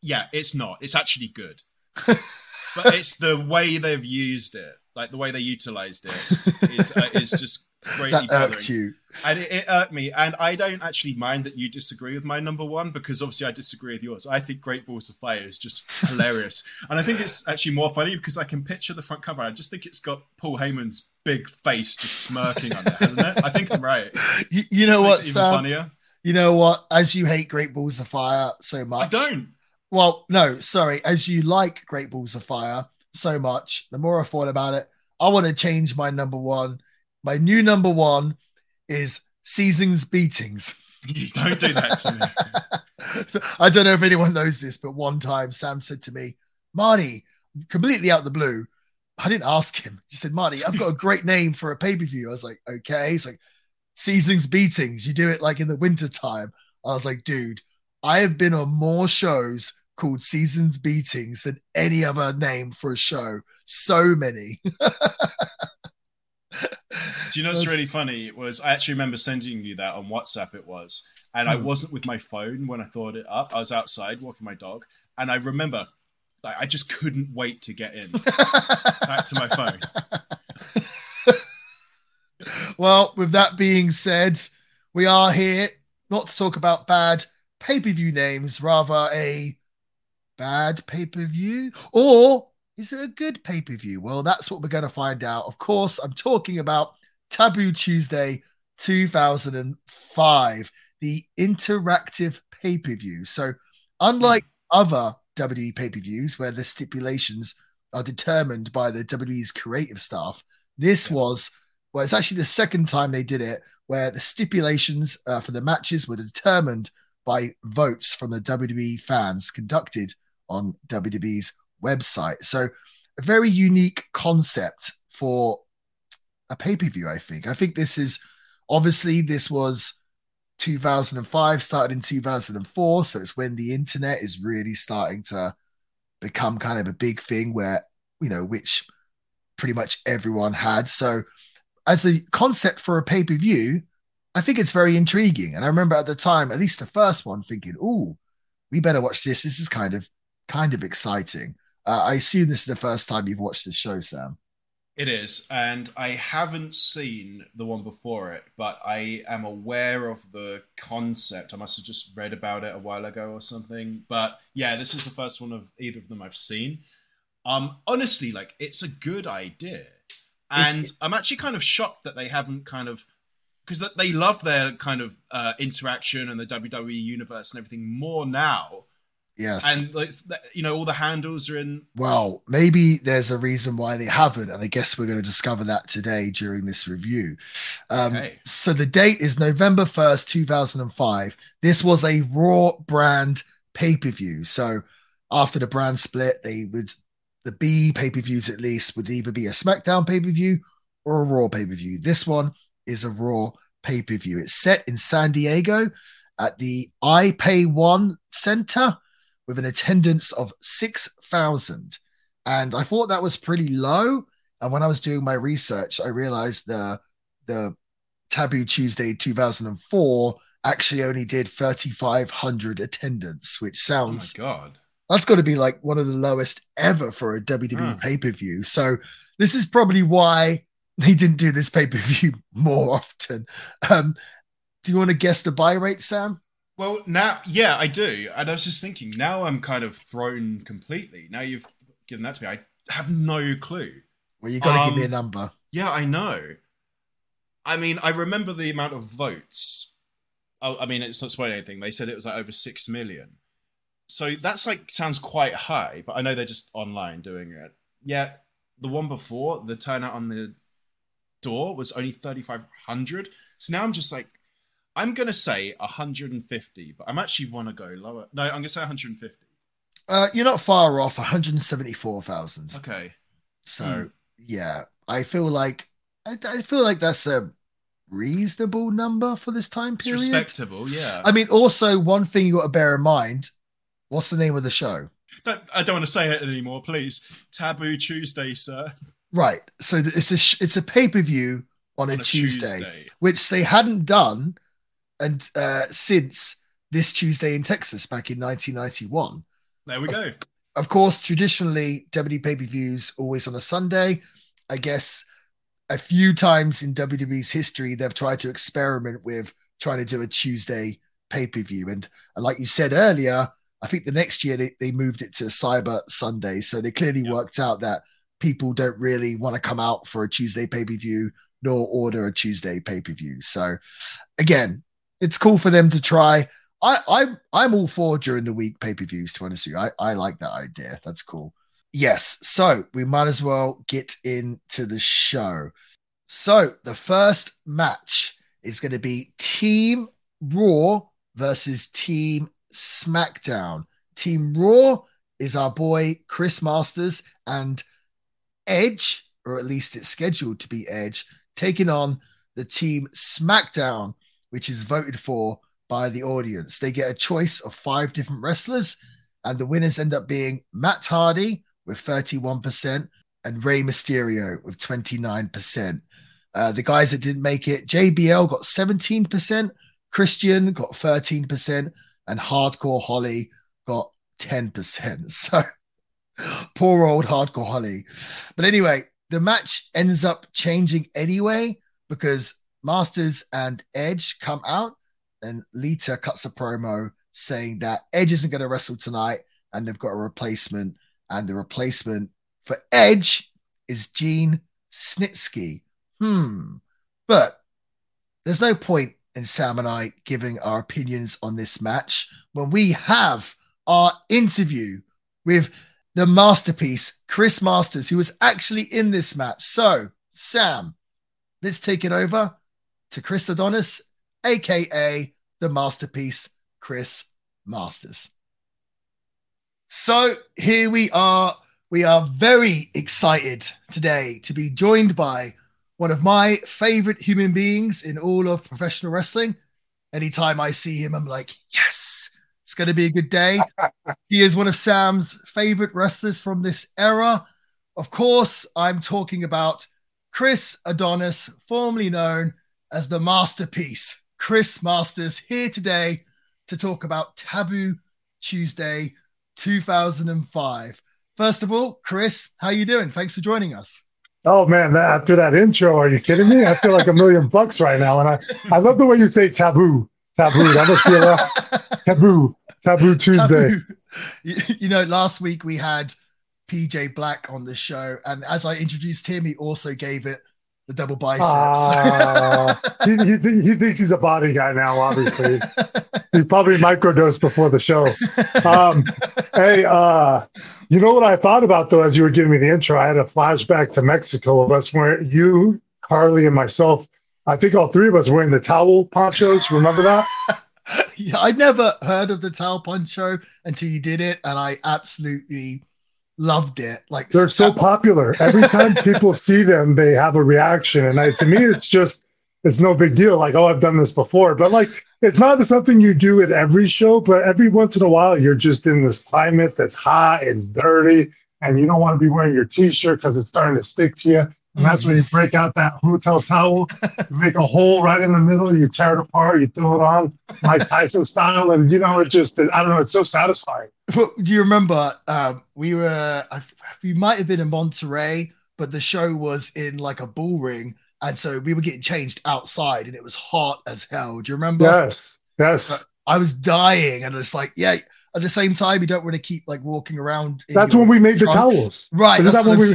yeah, it's not. It's actually good, but it's the way they've used it, like the way they utilized it, is uh, is just that bothering. irked you. and it, it irked me. And I don't actually mind that you disagree with my number one because obviously I disagree with yours. I think Great Balls of Fire is just hilarious, and I think it's actually more funny because I can picture the front cover. I just think it's got Paul Heyman's big face just smirking on it, hasn't it? I think I'm right. You, you know Which what, makes even Sam? funnier. You know what? As you hate Great Balls of Fire so much. I don't. Well, no, sorry. As you like Great Balls of Fire so much, the more I thought about it, I want to change my number one. My new number one is Seasons Beatings. You don't do that to me. I don't know if anyone knows this, but one time Sam said to me, Marty, completely out of the blue, I didn't ask him. He said, Marty, I've got a great name for a pay per view. I was like, okay. He's like, Seasons Beatings. You do it like in the winter time. I was like, dude, I have been on more shows called Seasons Beatings than any other name for a show. So many. Do you know what's really funny? It Was I actually remember sending you that on WhatsApp? It was, and I Hmm. wasn't with my phone when I thought it up. I was outside walking my dog, and I remember like, I just couldn't wait to get in back to my phone. well, with that being said, we are here not to talk about bad pay per view names, rather a bad pay per view, or is it a good pay per view? Well, that's what we're going to find out. Of course, I'm talking about Taboo Tuesday 2005, the interactive pay per view. So, unlike other WWE pay per views where the stipulations are determined by the WWE's creative staff, this Yeah. was well, it's actually the second time they did it where the stipulations uh, for the matches were determined by votes from the WWE fans conducted on WWE's website. So, a very unique concept for a pay per view, I think. I think this is obviously this was 2005, started in 2004. So, it's when the internet is really starting to become kind of a big thing where, you know, which pretty much everyone had. So, as a concept for a pay per view, I think it's very intriguing. And I remember at the time, at least the first one, thinking, "Oh, we better watch this. This is kind of kind of exciting." Uh, I assume this is the first time you've watched this show, Sam. It is, and I haven't seen the one before it, but I am aware of the concept. I must have just read about it a while ago or something. But yeah, this is the first one of either of them I've seen. Um, honestly, like it's a good idea, and I'm actually kind of shocked that they haven't kind of because they love their kind of uh, interaction and the WWE universe and everything more now. Yes. And like, you know, all the handles are in well, maybe there's a reason why they haven't, and I guess we're going to discover that today during this review. Um, Okay. So the date is November 1st, 2005. This was a Raw brand pay per view. So after the brand split, they would, the B pay per views at least, would either be a SmackDown pay per view or a Raw pay per view. This one is a Raw pay per view. It's set in San Diego at the iPayOne Center with an attendance of 6,000. And I thought that was pretty low. And when I was doing my research, I realized the the Taboo Tuesday 2004 actually only did 3,500 attendance, which sounds oh my god, that's got to be like one of the lowest ever for a WWE Huh. pay per view. So this is probably why they didn't do this pay per view more often. Um, do you want to guess the buy rate, Sam? Well, now, yeah, I do. And I was just thinking, now I'm kind of thrown completely. Now you've given that to me. I have no clue. Well, you've got to give me a Um, number. Yeah, I know. I mean, I remember the amount of votes. Oh, I mean, it's not spoiling anything. They said it was like over six million. So that's like sounds quite high, but I know they're just online doing it. Yeah, the one before the turnout on the door was only thirty five hundred. So now I'm just like, I'm gonna say 150, but I'm actually want to go lower. No, I'm gonna say 150. Uh, you're not far off 174,000. Okay. So Hmm. yeah, I feel like I, I feel like that's a reasonable number for this time It's period. respectable, yeah. I mean, also one thing you got to bear in mind: what's the name of the show? Don't- I don't want to say it anymore, please. Taboo Tuesday, sir. Right. So it's a it's a pay per view on, a, on Tuesday, which they hadn't done and uh, since this Tuesday in Texas back in 1991. There we go. Of course, traditionally WWE pay per views always on a Sunday. I guess a few times in WWE's history they've tried to experiment with trying to do a Tuesday pay per view, and, and like you said earlier, I think the next year they, they moved it to Cyber Sunday, so they clearly Yeah. worked out that people don't really want to come out for a Tuesday pay per view nor order a Tuesday pay per view. So again, it's cool for them to try. I, I'm I'm all for during the week pay per views. To be honest with you, I, I like that idea. That's cool. Yes, so we might as well get into the show. So the first match is going to be Team Raw versus Team SmackDown. Team Raw is our boy Chris Masters and Edge, or at least it's scheduled to be Edge, taking on the Team SmackDown, which is voted for by the audience. They get a choice of five different wrestlers, and the winners end up being Matt Hardy with 31% and Rey Mysterio with 29%. Uh, the guys that didn't make it, JBL got 17%, Christian got 13%, and Hardcore Holly got 10%. So poor old Hardcore Holly. But anyway, the match ends up changing anyway because Masters and Edge come out, and Lita cuts a promo saying that Edge isn't going to wrestle tonight and they've got a replacement. And the replacement for Edge is Gene Snitsky. Hmm. But there's no point in Sam and I giving our opinions on this match when we have our interview with the masterpiece, Chris Masters, who was actually in this match. So, Sam, let's take it over to Chris Adonis, aka the masterpiece, Chris Masters. So here we are. We are very excited today to be joined by one of my favorite human beings in all of professional wrestling. Anytime I see him, I'm like, yes, it's going to be a good day. he is one of Sam's favorite wrestlers from this era. Of course, I'm talking about Chris Adonis, formerly known as the Masterpiece. Chris Masters here today to talk about Taboo Tuesday 2005. First of all, Chris, how are you doing? Thanks for joining us. Oh man, that, after that intro, are you kidding me? I feel like a million bucks right now. And I, I love the way you say taboo. Taboo. That must be a. Taboo. Taboo Tuesday. Taboo. You, you know, last week we had PJ Black on the show, and as I introduced him, he also gave it the double biceps. Ah, he, he, he thinks he's a body guy now, obviously. he probably microdosed before the show. Um, hey, uh, you know what I thought about though, as you were giving me the intro? I had a flashback to Mexico of us where you, Carly, and myself, I think all three of us wearing the towel ponchos. Remember that? yeah, I'd never heard of the towel poncho until you did it, and I absolutely loved it. Like They're so popular. Every time people see them, they have a reaction. And I, to me, it's just, it's no big deal. Like, oh, I've done this before. But like, it's not something you do at every show, but every once in a while, you're just in this climate that's hot, it's dirty. and you don't want to be wearing your t-shirt because it's starting to stick to you. And that's when you break out that hotel towel, you make a hole right in the middle, you tear it apart, you throw it on Mike Tyson style, and you know it just I don't know, it's so satisfying. Do you remember um, we were we might have been in Monterey, but the show was in like a bull ring, and so we were getting changed outside, and it was hot as hell. Do you remember? Yes, yes. I was dying, and it's like, yeah. At the same time, you don't want to keep like walking around. That's when we made trunks. the towels, right? That's that when we?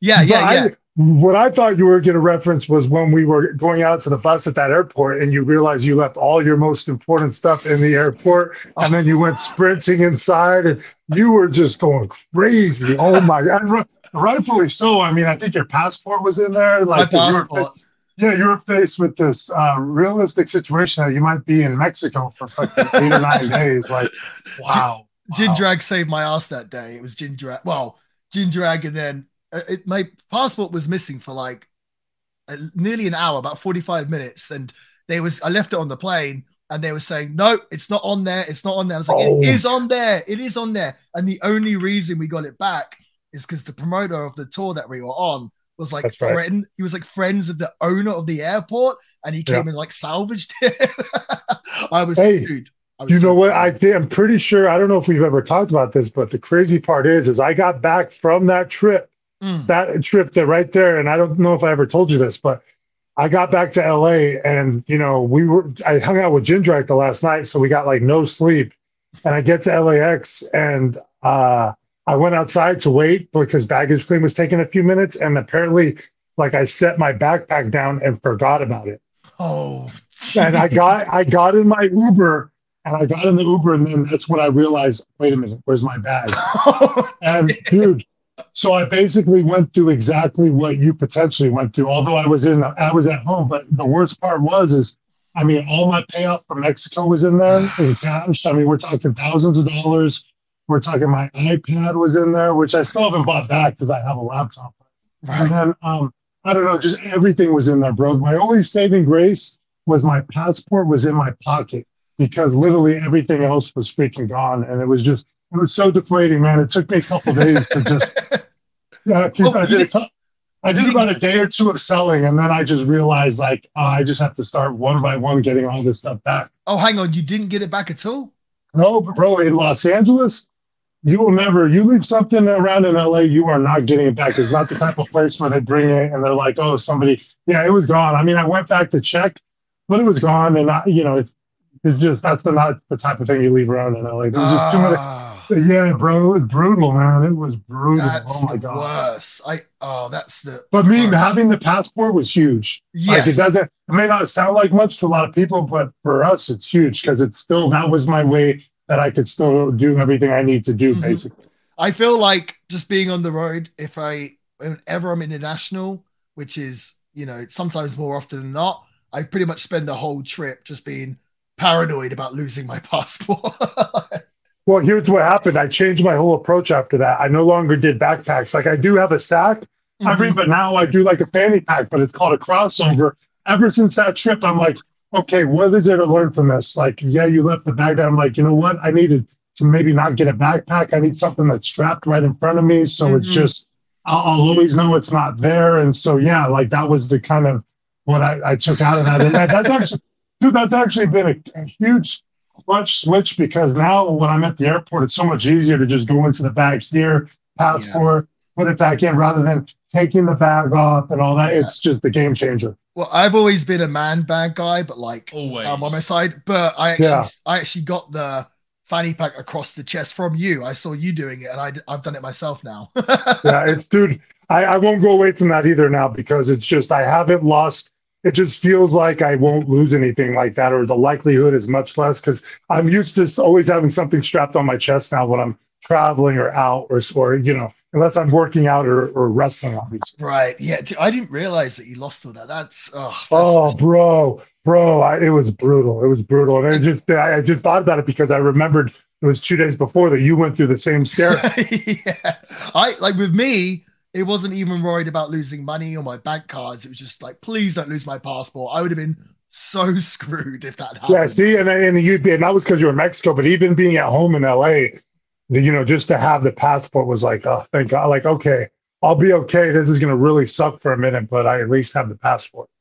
Yeah, yeah, yeah. What I thought you were going to reference was when we were going out to the bus at that airport and you realized you left all your most important stuff in the airport and then you went sprinting inside and you were just going crazy. Oh my God. Rightfully so. I mean, I think your passport was in there. Like, my passport. yeah, you were faced with this uh, realistic situation that you might be in Mexico for fucking eight or nine days. Like, wow. Gin, wow. Drag saved my ass that day. It was Jindrak. Well, Jindrak and then Uh, it, my passport was missing for like nearly an hour, about 45 minutes. And they was, I left it on the plane and they were saying, no, it's not on there. It's not on there. I was like, oh. it is on there. It is on there. And the only reason we got it back is because the promoter of the tour that we were on was like That's friend. Right. He was like friends with the owner of the airport, and he came yeah. and like salvaged it. I was hey, dude. Was you know what? I think I'm pretty sure. I don't know if we've ever talked about this, but the crazy part is, is I got back from that trip Mm. That trip to right there, and I don't know if I ever told you this, but I got back to LA and you know, we were I hung out with Jindrak the last night, so we got like no sleep. And I get to LAX and uh I went outside to wait because baggage claim was taking a few minutes, and apparently, like I set my backpack down and forgot about it. Oh, geez. and I got I got in my Uber and I got in the Uber, and then that's when I realized, wait a minute, where's my bag? Oh, and dude, so I basically went through exactly what you potentially went through. Although I was in, I was at home. But the worst part was, is I mean, all my payout from Mexico was in there in cash. I mean, we're talking thousands of dollars. We're talking my iPad was in there, which I still haven't bought back because I have a laptop. Right. And then um, I don't know, just everything was in there, bro. My only saving grace was my passport was in my pocket because literally everything else was freaking gone, and it was just it was so deflating, man. It took me a couple days to just. Yeah, well, I did. I did about a day or two of selling, and then I just realized like uh, I just have to start one by one getting all this stuff back. Oh, hang on, you didn't get it back at all? No, bro. In Los Angeles, you will never. You leave something around in LA, you are not getting it back. It's not the type of place where they bring it and they're like, "Oh, somebody, yeah, it was gone." I mean, I went back to check, but it was gone, and I, you know, it's it's just that's the not the type of thing you leave around in LA. There's just too ah. Yeah, bro, it was brutal, man. It was brutal. That's oh my god, worse. I oh, that's the. But me part. having the passport was huge. Yes, like it doesn't. It may not sound like much to a lot of people, but for us, it's huge because it's still that was my way that I could still do everything I need to do. Mm-hmm. Basically, I feel like just being on the road. If I whenever I'm international, which is you know sometimes more often than not, I pretty much spend the whole trip just being paranoid about losing my passport. Well, here's what happened. I changed my whole approach after that. I no longer did backpacks. Like I do have a sack, mm-hmm. I mean, but now I do like a fanny pack, but it's called a crossover. Ever since that trip, I'm like, okay, what is there to learn from this? Like, yeah, you left the bag down. I'm like, you know what? I needed to maybe not get a backpack. I need something that's strapped right in front of me. So mm-hmm. it's just, I'll, I'll, always know it's not there. And so, yeah, like that was the kind of what I, I took out of that. And that, that's actually, dude, that's actually been a, a huge much switch because now when I'm at the airport, it's so much easier to just go into the bag here, passport, yeah. put it back in rather than taking the bag off and all that. Yeah. It's just the game changer. Well, I've always been a man bag guy, but like always. I'm on my side. But I actually, yeah. I actually got the fanny pack across the chest from you. I saw you doing it, and I, I've done it myself now. yeah, it's dude. I, I won't go away from that either now because it's just I haven't lost it just feels like I won't lose anything like that, or the likelihood is much less because I'm used to always having something strapped on my chest now when I'm traveling or out or, or you know, unless I'm working out or, or wrestling, obviously. Right. Yeah. I didn't realize that you lost all that. That's, oh, that's oh just... bro, bro, I, it was brutal. It was brutal. And I just, I, I just thought about it because I remembered it was two days before that you went through the same scare. yeah. I, like with me, it wasn't even worried about losing money or my bank cards. It was just like, please don't lose my passport. I would have been so screwed if that happened. Yeah, see, and and you'd be, and that was because you were in Mexico. But even being at home in LA, you know, just to have the passport was like, oh, thank God. Like, okay, I'll be okay. This is going to really suck for a minute, but I at least have the passport.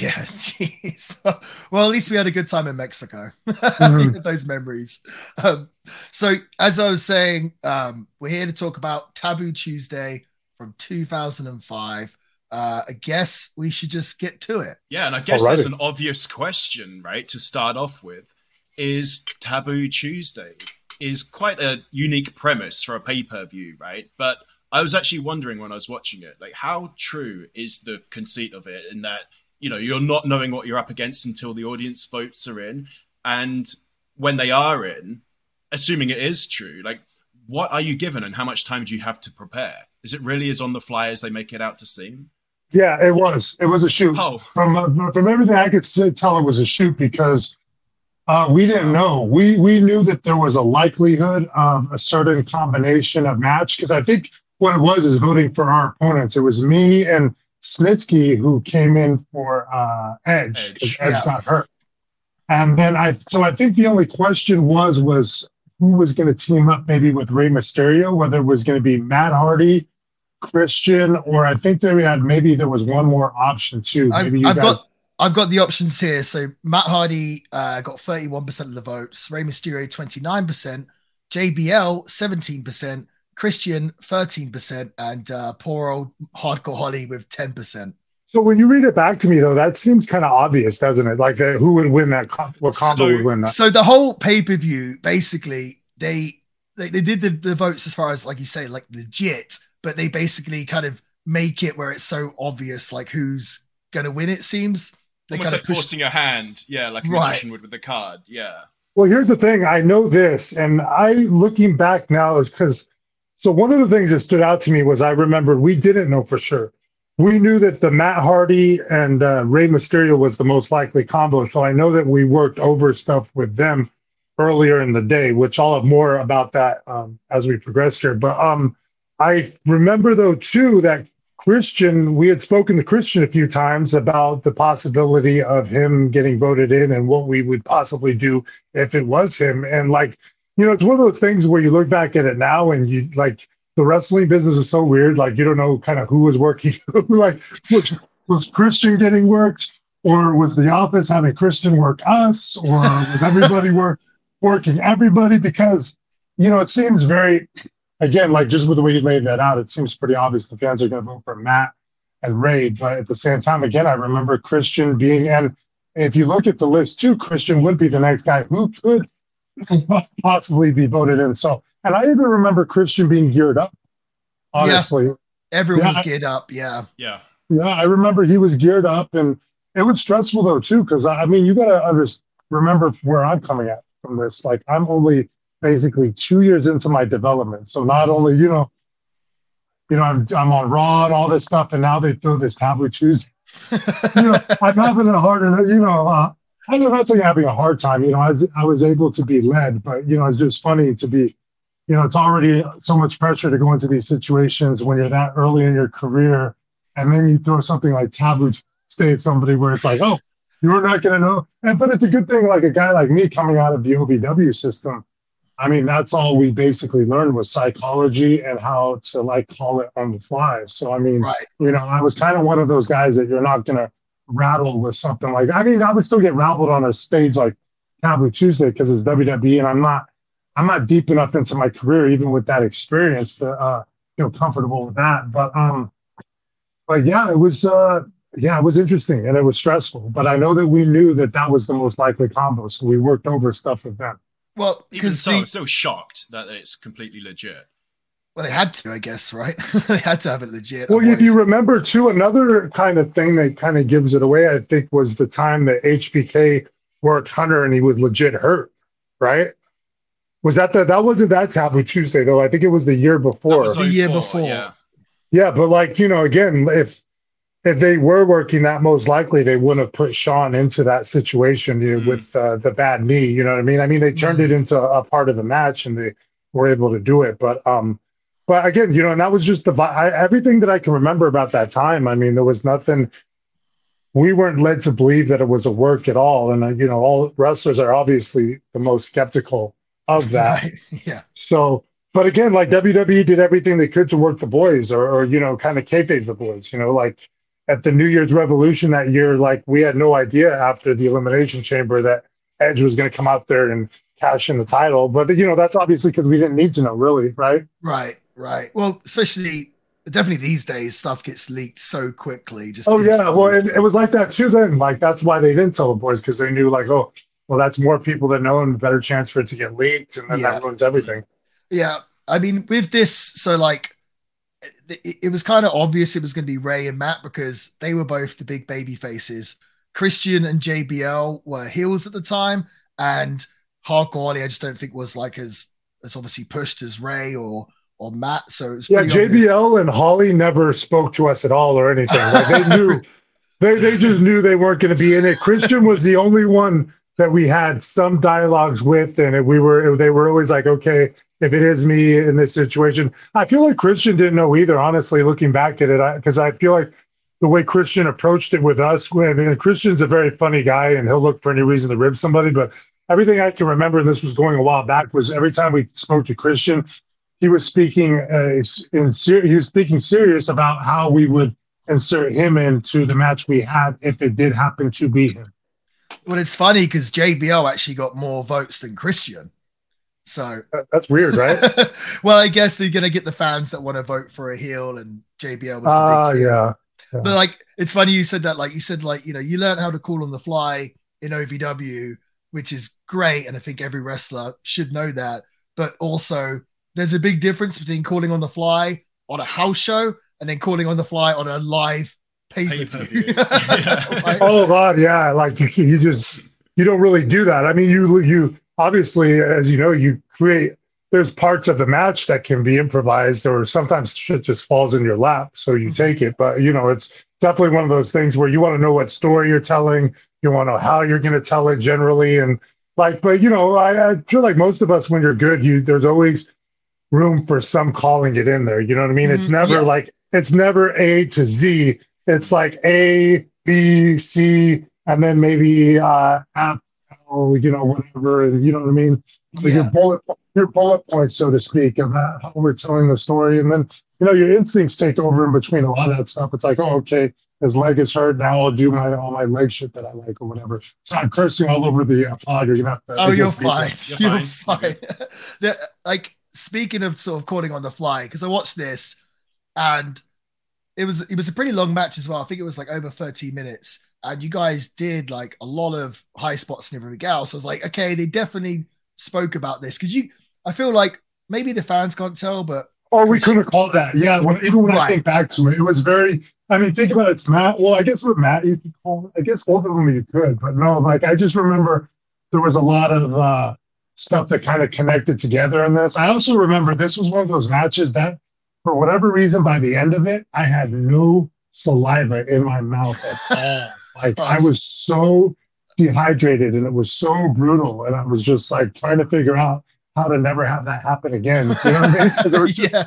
Yeah, jeez. well, at least we had a good time in Mexico. Mm-hmm. those memories. Um, so, as I was saying, um, we're here to talk about Taboo Tuesday from 2005. Uh, I guess we should just get to it. Yeah, and I guess Alrighty. there's an obvious question, right, to start off with. Is Taboo Tuesday is quite a unique premise for a pay-per-view, right? But I was actually wondering when I was watching it, like how true is the conceit of it in that you know you're not knowing what you're up against until the audience votes are in and when they are in assuming it is true like what are you given and how much time do you have to prepare? Is it really as on the fly as they make it out to seem? Yeah it was. It was a shoot. Oh. from uh, from everything i could tell it was a shoot because uh, we didn't know. We we knew that there was a likelihood of a certain combination of match because i think what it was is voting for our opponents. It was me and Snitsky, who came in for uh, Edge because Edge, yeah. got hurt. And then I, so I think the only question was was who was going to team up maybe with Rey Mysterio, whether it was going to be Matt Hardy, Christian, or I think they had maybe there was one more option too. Maybe I've, I've guys... got I've got the options here. So Matt Hardy uh, got 31% of the votes, Rey Mysterio 29%, JBL 17%, Christian 13%, and uh, poor old Hardcore Holly with 10%. So when you read it back to me, though, that seems kind of obvious, doesn't it? Like uh, who would win that? What combo so, would win that? So the whole pay per view, basically, they, they they did the, the votes as far as like you say, like legit, but they basically kind of make it where it's so obvious, like who's going to win. It seems they almost kind like of push... forcing your hand, yeah, like a right. magician would with the card, yeah. Well, here's the thing. I know this, and I looking back now is because so one of the things that stood out to me was I remembered we didn't know for sure. We knew that the Matt Hardy and uh, Rey Mysterio was the most likely combo. So I know that we worked over stuff with them earlier in the day, which I'll have more about that um, as we progress here. But um, I remember though too that Christian, we had spoken to Christian a few times about the possibility of him getting voted in and what we would possibly do if it was him. And like you know, it's one of those things where you look back at it now and you like the wrestling business is so weird. Like you don't know kind of who was working. like was, was Christian getting worked, or was the office having Christian work us, or was everybody work working everybody? Because you know, it seems very again like just with the way you laid that out, it seems pretty obvious the fans are going to vote for Matt and Rey. But at the same time, again, I remember Christian being and if you look at the list too, Christian would be the next guy who could possibly be voted in. So, and I even remember Christian being geared up. Honestly, yeah. everyone's yeah, geared up. Yeah, yeah, yeah. I remember he was geared up, and it was stressful though too, because I mean, you got to under remember where I'm coming at from this. Like, I'm only basically two years into my development, so not only you know, you know, I'm I'm on Raw and all this stuff, and now they throw this Taboo Tuesday. you know, I'm having a harder, you know, uh, I know, not saying having a hard time. You know, I was, I was able to be led, but you know, it's just funny to be, you know, it's already so much pressure to go into these situations when you're that early in your career, and then you throw something like taboo stay at somebody where it's like, oh, you're not going to know. And, but it's a good thing, like a guy like me coming out of the OVW system. I mean, that's all we basically learned was psychology and how to like call it on the fly. So, I mean, right. you know, I was kind of one of those guys that you're not going to rattle with something like I mean I would still get rattled on a stage like Taboo Tuesday because it's WWE and I'm not I'm not deep enough into my career even with that experience to uh, feel comfortable with that. But um, but yeah, it was uh, yeah, it was interesting and it was stressful. But I know that we knew that that was the most likely combo, so we worked over stuff with them. Well, because so, the, I'm so shocked that it's completely legit. Well, they had to, I guess, right? they had to have it legit. Well, otherwise. if you remember, too, another kind of thing that kind of gives it away, I think, was the time that HBK worked Hunter and he was legit hurt, right? Was that the that wasn't that Taboo Tuesday though? I think it was the year before. the year before, yeah. Yeah, but like you know, again, if if they were working that, most likely they wouldn't have put Shawn into that situation you know, mm-hmm. with uh, the bad knee. You know what I mean? I mean, they turned mm-hmm. it into a part of the match and they were able to do it, but um, but again, you know, and that was just the I, everything that I can remember about that time. I mean, there was nothing. We weren't led to believe that it was a work at all, and uh, you know, all wrestlers are obviously the most skeptical of that. Right. Yeah. So but again, like WWE did everything they could to work the boys, or, or you know, kind of kayfabe the boys. You know, like at the New Year's Revolution that year, like we had no idea after the Elimination Chamber that Edge was going to come out there and cash in the title. But you know, that's obviously because we didn't need to know, really, right? Right, right. Well, especially definitely these days, stuff gets leaked so quickly. Just oh yeah, well, it, it was like that too. Then, like that's why they didn't tell the boys because they knew, like, oh, well, that's more people that know and better chance for it to get leaked, and then yeah. that ruins everything. Yeah, I mean, with this, so like, it, it was kind of obvious it was going to be Rey and Matt because they were both the big baby faces. Christian and JBL were heels at the time, and Hardcore I just don't think was like as as obviously pushed as Rey or or Matt. So yeah, JBL obvious. and Holly never spoke to us at all or anything. Like they knew, they they just knew they weren't going to be in it. Christian was the only one that we had some dialogues with, and we were they were always like, okay, if it is me in this situation, I feel like Christian didn't know either. Honestly, looking back at it, because I, I, feel like the way Christian approached it with us, and Christian's a very funny guy, and he'll look for any reason to rib somebody, but everything I can remember, and this was going a while back, was every time we spoke to Christian, he was speaking uh, in ser- he was speaking serious about how we would insert him into the match we had if it did happen to be him. Well, it's funny because JBL actually got more votes than Christian. So that's weird, right? well, I guess they're gonna get the fans that want to vote for a heel, and JBL was. Ah, uh, yeah. yeah. But like, it's funny you said that. Like you said, like you know, you learn how to call on the fly in OVW, which is great, and I think every wrestler should know that. But also, there's a big difference between calling on the fly on a house show and then calling on the fly on a live pay per view. yeah. oh God, yeah. Like you, you just you don't really do that. I mean, you you obviously, as you know, you create. There's parts of the match that can be improvised, or sometimes shit just falls in your lap, so you mm-hmm. take it. But you know, it's definitely one of those things where you want to know what story you're telling, you want to know how you're going to tell it generally, and like. But you know, I, I feel like most of us, when you're good, you there's always room for some calling it in there. You know what I mean? Mm-hmm. It's never yeah. like it's never A to Z. It's like A, B, C, and then maybe uh, F, or, you know, whatever. And you know what I mean? Like yeah. your bullet your bullet points, so to speak, of how we're telling the story. And then, you know, your instincts take over in between a lot of that stuff. It's like, oh, okay, his leg is hurt. Now I'll do my all my leg shit that I like or whatever. So I'm cursing all over the uh, pod. You're gonna have to. Oh, you're fine. You're, you're fine. fine. like speaking of sort of calling on the fly, because I watched this and it was it was a pretty long match as well. I think it was like over 30 minutes. And you guys did like a lot of high spots and everything else. I was like, okay, they definitely spoke about this because you I feel like maybe the fans can't tell, but Oh, we couldn't have called that. Yeah, when, even when right. I think back to it, it was very. I mean, think about it, it's Matt. Well, I guess with Matt you could call. I guess both of them you could, but no, like I just remember there was a lot of uh stuff that kind of connected together in this. I also remember this was one of those matches that, for whatever reason, by the end of it, I had no saliva in my mouth at all. Like I was so dehydrated and it was so brutal. And I was just like trying to figure out how to never have that happen again. You know what I mean? Because it was just, yeah.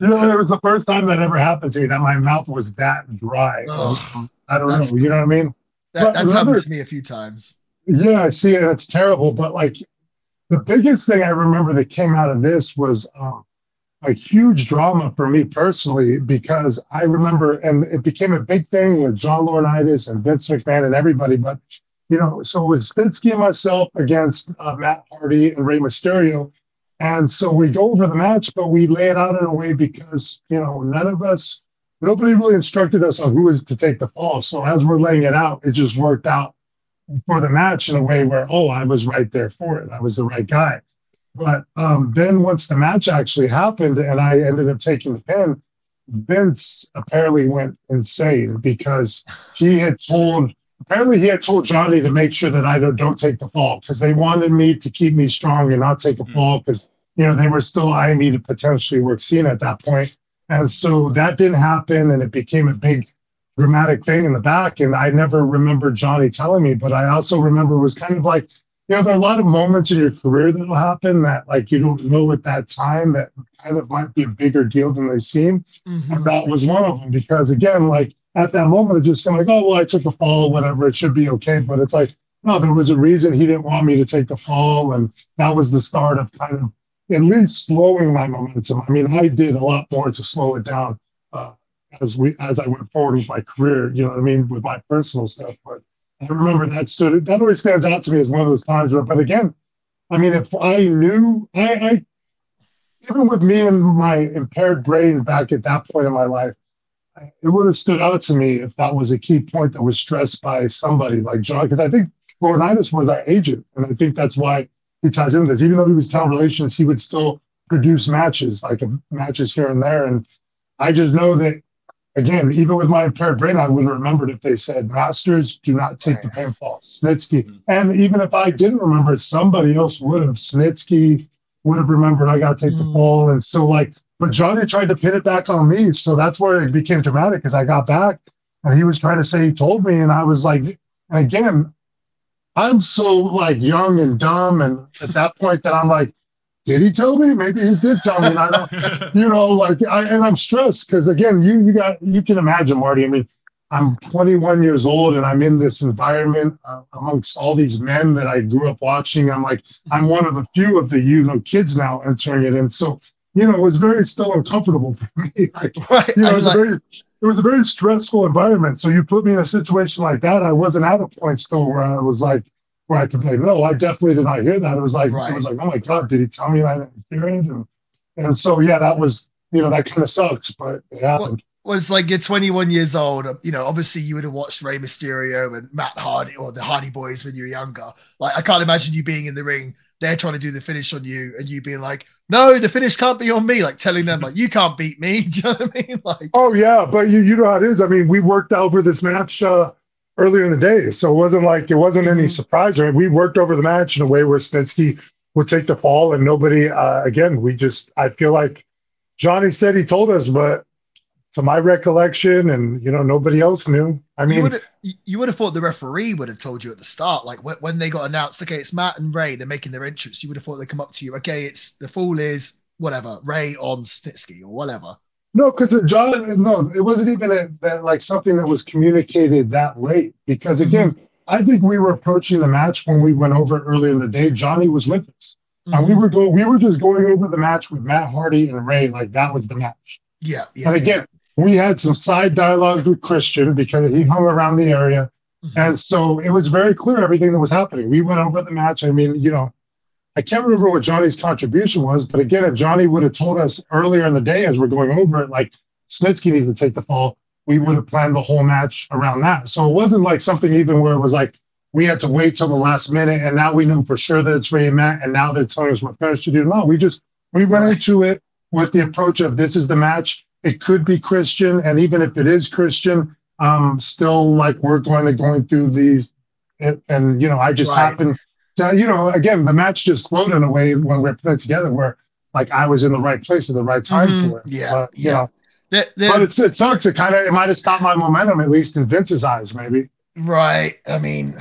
you know, it was the first time that ever happened to me that my mouth was that dry. Oh, I don't know. You know what I mean? That, that's happened to me a few times. Yeah, I see, and it's terrible. But like the biggest thing I remember that came out of this was um, a huge drama for me personally because I remember, and it became a big thing with John Laurinaitis and Vince McMahon and everybody. But you know, so it was and myself against uh, Matt Hardy and Rey Mysterio, and so we go over the match, but we lay it out in a way because you know none of us, nobody really instructed us on who was to take the fall. So as we're laying it out, it just worked out for the match in a way where, oh, I was right there for it. I was the right guy. But um, then once the match actually happened and I ended up taking the pin, Vince apparently went insane because he had told apparently he had told Johnny to make sure that I don't, don't take the fall because they wanted me to keep me strong and not take a mm-hmm. fall because you know they were still eyeing me to potentially work Cena at that point. And so that didn't happen and it became a big dramatic thing in the back. And I never remember Johnny telling me, but I also remember it was kind of like, you know, there are a lot of moments in your career that'll happen that like you don't know at that time that kind of might be a bigger deal than they seem. Mm-hmm. And that was one of them because again, like at that moment, it just seemed like, oh well, I took a fall, whatever, it should be okay. But it's like, no, there was a reason he didn't want me to take the fall, and that was the start of kind of at least slowing my momentum. I mean, I did a lot more to slow it down as we as I went forward with my career. You know what I mean with my personal stuff. But I remember that stood that always stands out to me as one of those times. Where, but again, I mean, if I knew, I, I even with me and my impaired brain back at that point in my life, it would have stood out to me if that was a key point that was stressed by somebody like John, because I think Laurinaitis was our agent, and I think that's why he ties into this. Even though he was talent relations, he would still produce matches, like matches here and there. And I just know that, again, even with my impaired brain, I would have remembered if they said, Masters, do not take the pinfall. Snitsky. Mm-hmm. And even if I didn't remember it, somebody else would have. Snitsky would have remembered I got to take mm. the fall. And so, like, but Johnny tried to pin it back on me. So that's where it became dramatic because I got back and he was trying to say he told me. And I was like, and again, I'm so like young and dumb. And at that point that I'm like, did he tell me? Maybe he did tell me. And I don't, you know, like, I, and I'm stressed because again, you, you got, you can imagine, Marty. I mean, I'm 21 years old and I'm in this environment uh, amongst all these men that I grew up watching. I'm like, I'm one of a few of the, you know, kids now entering it. And so you know, it was very still uncomfortable for me. Like, right. You know, it was, like, a very, it was a very stressful environment. So you put me in a situation like that, I wasn't at a point still where I was like, where I could be like, no, I definitely did not hear that. It was like, right. it was like, oh my God, did he tell me I didn't hear it? And, and so, yeah, that was, you know, that kind of sucks, but it happened. Well, well, it's like you're 21 years old. You know, obviously you would have watched Rey Mysterio and Matt Hardy or the Hardy Boys when you were younger. Like, I can't imagine you being in the ring they're trying to do the finish on you and you being like, no, the finish can't be on me, like telling them like you can't beat me. Do you know what I mean? Like Oh yeah, but you you know how it is. I mean, we worked over this match uh earlier in the day. So it wasn't like it wasn't any mm-hmm. surprise. I mean, we worked over the match in a way where Snitsky would take the fall and nobody uh again, we just I feel like Johnny said he told us, but to my recollection, and you know nobody else knew. I mean, you would, have, you would have thought the referee would have told you at the start, like when, when they got announced. Okay, it's Matt and Rey. They're making their entrance. You would have thought they'd come up to you. Okay, it's the fall is whatever Rey on Snitsky or whatever. No, because John, no, it wasn't even a, that, like something that was communicated that late. Because mm-hmm. again, mm-hmm. I think we were approaching the match when we went over earlier in the day. Johnny was with us, mm-hmm. and we mm-hmm. were going. We were just going over the match with Matt Hardy and Rey, like that was the match. Yeah, yeah. And again, we had some side dialogues with Christian because he hung around the area. Mm-hmm. And so it was very clear everything that was happening. We went over the match. I mean, you know, I can't remember what Johnny's contribution was, but again, if Johnny would have told us earlier in the day as we're going over it, like Snitsky needs to take the fall, we would have planned the whole match around that. So it wasn't like something even where it was like we had to wait till the last minute and now we know for sure that it's Rey and Matt and now they're telling us what finish to do. No, we just we went into it with the approach of this is the match it could be Christian, and even if it is Christian, um, still like we're going to going through these, and, and you know, I just right. happened to, you know, again, the match just flowed in a way when we're put together where like I was in the right place at the right time mm-hmm. for it. Yeah, but, yeah. Know, the, the, but it's, it sucks. It kind of it might have stopped my momentum at least in Vince's eyes, maybe. Right. I mean,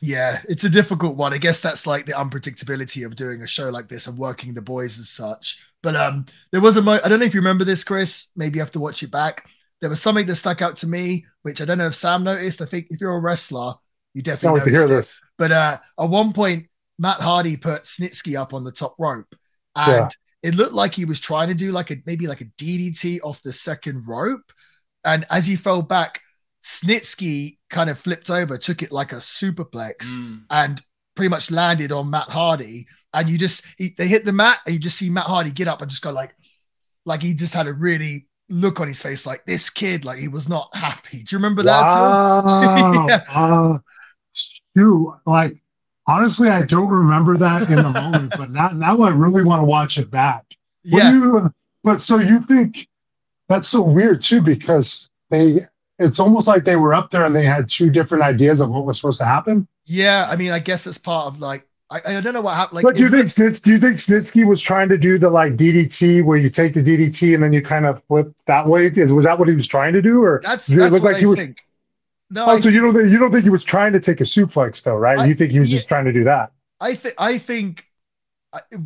yeah, it's a difficult one. I guess that's like the unpredictability of doing a show like this and working the boys as such. But um, there was a mo- I don't know if you remember this, Chris. Maybe you have to watch it back. There was something that stuck out to me, which I don't know if Sam noticed. I think if you're a wrestler, you definitely want to hear it. This. But uh, at one point, Matt Hardy put Snitsky up on the top rope, and yeah. it looked like he was trying to do like a maybe like a DDT off the second rope. And as he fell back, Snitsky kind of flipped over, took it like a superplex, mm. and pretty much landed on Matt Hardy and you just he, they hit the mat and you just see Matt Hardy get up and just go like like he just had a really look on his face like this kid like he was not happy. Do you remember that? Wow. yeah. Uh, shoot, like honestly, I don't remember that in the moment, but now now I really want to watch it back. yeah. You, but so you think that's so weird too because they it's almost like they were up there and they had two different ideas of what was supposed to happen. Yeah, I mean, I guess it's part of like I, I don't know what happened. Like, but do you think Snits, do you think Snitsky was trying to do the like DDT where you take the DDT and then you kind of flip that way? Is was that what he was trying to do, or that's, that's look like I he was? No, oh, I so you don't think, you don't think he was trying to take a suplex though, right? I, you think he was yeah, just trying to do that? I think I think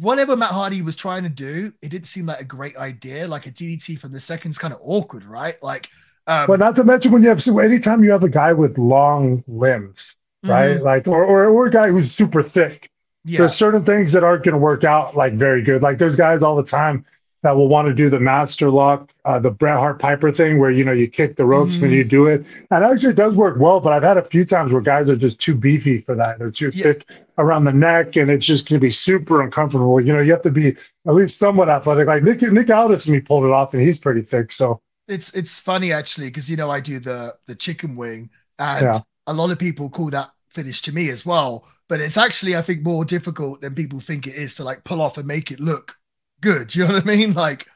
whatever Matt Hardy was trying to do, it didn't seem like a great idea. Like a DDT from the second's kind of awkward, right? Like, um, well, not to mention when you have so anytime you have a guy with long limbs, right? Mm-hmm. Like, or, or or a guy who's super thick, Yeah. There's certain things that aren't going to work out like very good. Like there's guys all the time that will want to do the master lock, uh, the Bret Hart Piper thing, where you know you kick the ropes Mhm. when you do it, and actually it does work well. But I've had a few times where guys are just too beefy for that; they're too Yeah. thick around the neck, and it's just going to be super uncomfortable. You know, you have to be at least somewhat athletic. Like Nick Nick Aldis, and he pulled it off, and he's pretty thick. So It's it's funny actually because you know I do the the chicken wing and Yeah. a lot of people call that finish to me as well. But it's actually I think more difficult than people think it is to like pull off and make it look good. You know what I mean? Like,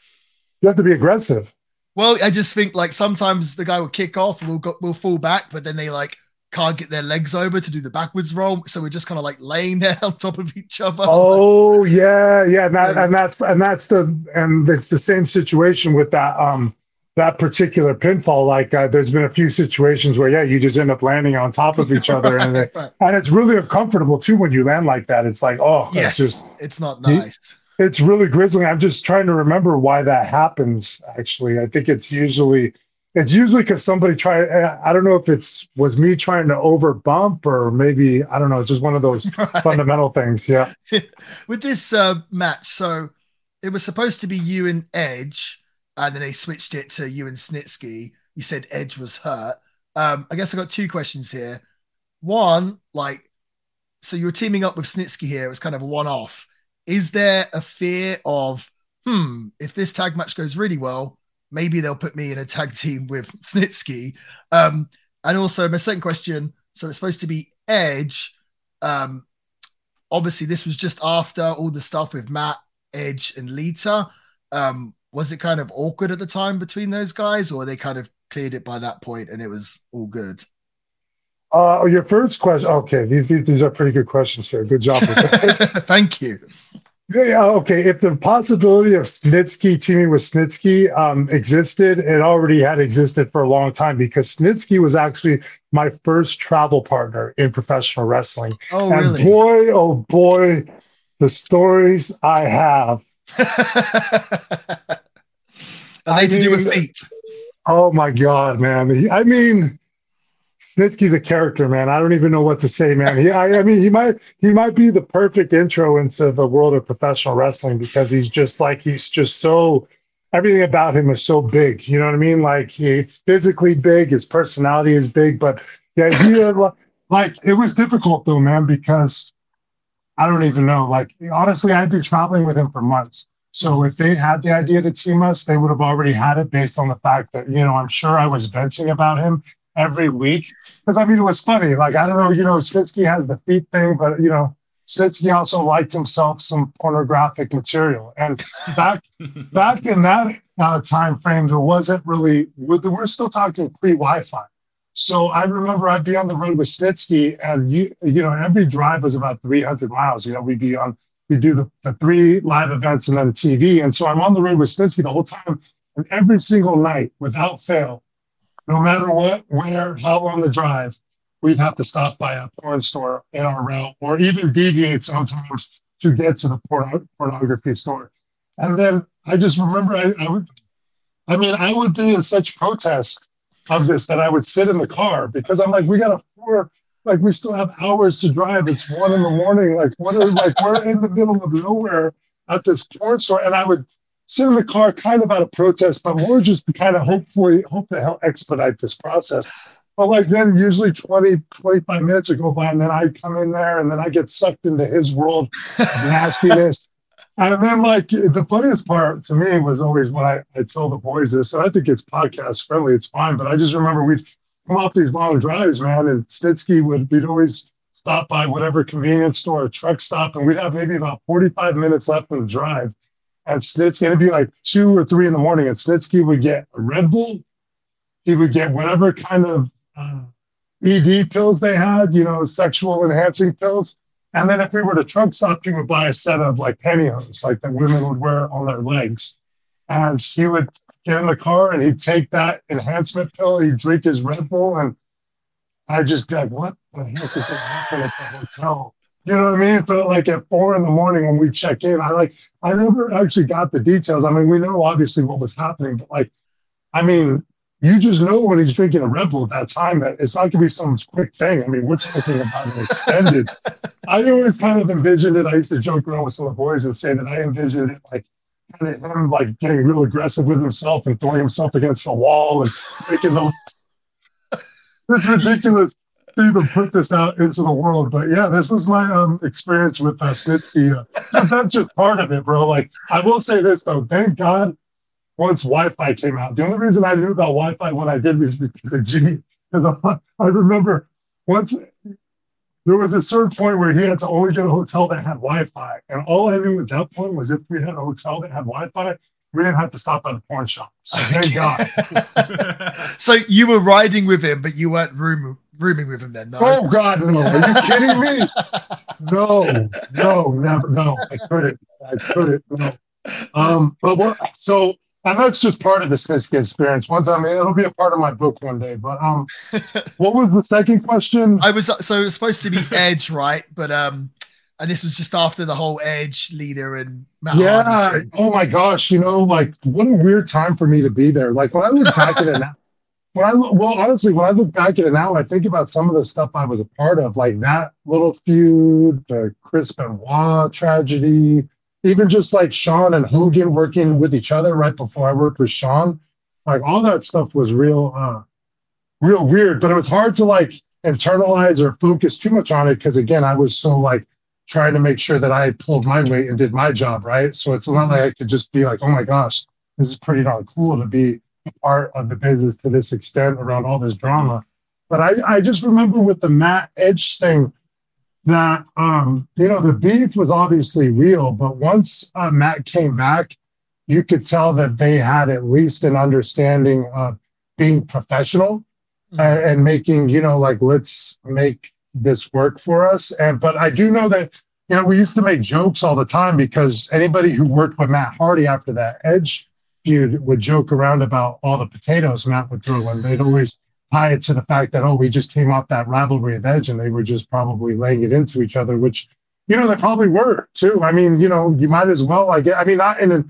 you have to be aggressive. well, I just think like sometimes the guy will kick off and we'll go, we'll fall back, but then they like can't get their legs over to do the backwards roll, so we're just kind of like laying there on top of each other. Oh yeah, yeah, and, that, Yeah. and that's and that's the and it's the same situation with that um that particular pinfall. Like uh, there's been a few situations where yeah, you just end up landing on top of each other, and it, Right. and it's really uncomfortable too when you land like that. It's like oh, yes, it's just it's not nice. It's really grisly. I'm just trying to remember why that happens. Actually, I think it's usually it's usually because somebody try. I don't know if it's was me trying to over bump or maybe I don't know. It's just one of those Right. fundamental things. Yeah. with this uh, match, so it was supposed to be you and Edge, and then they switched it to you and Snitsky. You said Edge was hurt. Um, I guess I got two questions here. One, like, so you're teaming up with Snitsky here. It was kind of a one-off. Is there a fear of, hmm, if this tag match goes really well, maybe they'll put me in a tag team with Snitsky? Um, and also my second question. So it's supposed to be Edge. Um, obviously this was just after all the stuff with Matt, Edge, and Lita. Um, was it kind of awkward at the time between those guys, or they kind of cleared it by that point and it was all good? Uh, your first question. Okay, these, these are pretty good questions here. Good job. Thank you. Yeah, okay. If the possibility of Snitsky teaming with Snitsky um, existed, it already had existed for a long time because Snitsky was actually my first travel partner in professional wrestling. Oh, and really? boy, oh boy, the stories I have. Are they to do with mean- feet? Oh my God, man. I mean, Snitsky's a character, man. I don't even know what to say, man. He, I, I mean, he might, he might be the perfect intro into the world of professional wrestling because he's just like, he's just so, everything about him is so big. You know what I mean? Like he's physically big, his personality is big, but the idea, like, it was difficult though, man, because I don't even know. Like, honestly, I'd been traveling with him for months. So if they had the idea to team us, they would have already had it based on the fact that, you know, I'm sure I was venting about him every week. Because I mean, it was funny. Like, I don't know, you know, Snitsky has the feet thing, but you know, Snitsky also liked himself some pornographic material. And back back in that uh, time frame, there wasn't really. We're still talking pre-Wi-Fi. So I remember I'd be on the road with Snitsky, and you you know every drive was about 300 miles. You know, we'd be on we do the, the three live events and then the TV. And so I'm on the road with Snitsky the whole time, and every single night without fail, no matter what, where, how long the drive, we'd have to stop by a porn store in our route, or even deviate sometimes to get to the porno- pornography store. And then I just remember I, I would, I mean, I would be in such protest of this that I would sit in the car because I'm like, we got a four, like we still have hours to drive. It's one in the morning. Like what are like we're in the middle of nowhere at this porn store, and I would sit in the car kind of out of protest, but more just to kind of hopefully hope to help expedite this process. But like then usually 20, 25 minutes would go by and then I'd come in there and then I get sucked into his world of nastiness. And then like the funniest part to me was always when I, I told the boys this, and I think it's podcast friendly, it's fine, but I just remember we'd come off these long drives, man, and Snitsky would we'd always stop by whatever convenience store or truck stop, and we'd have maybe about 45 minutes left in the drive. And Snitsky, it'd be like two or three in the morning, and Snitsky would get a Red Bull. He would get whatever kind of uh, ED pills they had, you know, sexual enhancing pills. And then if we were to truck stop, he would buy a set of like pantyhose, like that women would wear on their legs. And he would get in the car and he'd take that enhancement pill, he'd drink his Red Bull, and I'd just be like, what the heck is going to happen at the hotel? You know what I mean? But like at four in the morning when we check in, I like I never actually got the details. I mean, we know obviously what was happening, but like, I mean, you just know when he's drinking a Red Bull at that time that it's not gonna be some quick thing. I mean, we're talking about an extended. I always kind of envisioned it. I used to joke around with some of the boys and say that I envisioned it like kind of him like getting real aggressive with himself and throwing himself against the wall and making those. it's ridiculous to even put this out into the world, but yeah, this was my um, experience with uh, Snitsky. That's just part of it, bro. Like, I will say this though, thank God once Wi-Fi came out. The only reason I knew about Wi-Fi when I did was because of Jimmy. Because I, remember once there was a certain point where he had to only get a hotel that had Wi-Fi, and all I knew at that point was if we had a hotel that had Wi-Fi, we didn't have to stop at the porn shop. So thank God. so you were riding with him, but you weren't room, rooming with him then, no? Oh God, no! Are you kidding me? No, no, never, no. I couldn't. I couldn't. No. Um, but what? So and that's just part of the Snitsky experience. Once I mean, it'll be a part of my book one day. But um, what was the second question? I was so it was supposed to be Edge, right? But um, and this was just after the whole Edge Lita and Matt yeah. Hardy. Oh my gosh, you know, like what a weird time for me to be there. Like when I look back at it now, when I well, honestly, when I look back at it now, I think about some of the stuff I was a part of, like that little feud, the Chris Benoit tragedy even just like Shawn and Hogan working with each other right before I worked with Shawn. like all that stuff was real, uh, real weird. But it was hard to like internalize or focus too much on it because again, I was so like trying to make sure that I pulled my weight and did my job right. So it's not like I could just be like, oh my gosh, this is pretty darn cool to be part of the business to this extent around all this drama. But I, I just remember with the Matt Edge thing that um, you know the beef was obviously real, but once uh, Matt came back, you could tell that they had at least an understanding of being professional mm-hmm. and, and making you know like let's make this work for us. And but I do know that you know we used to make jokes all the time because anybody who worked with Matt Hardy after that Edge feud would joke around about all the potatoes Matt would throw, and they'd always tie it to the fact that oh we just came off that rivalry of edge and they were just probably laying it into each other which you know they probably were too i mean you know you might as well i get i mean not in a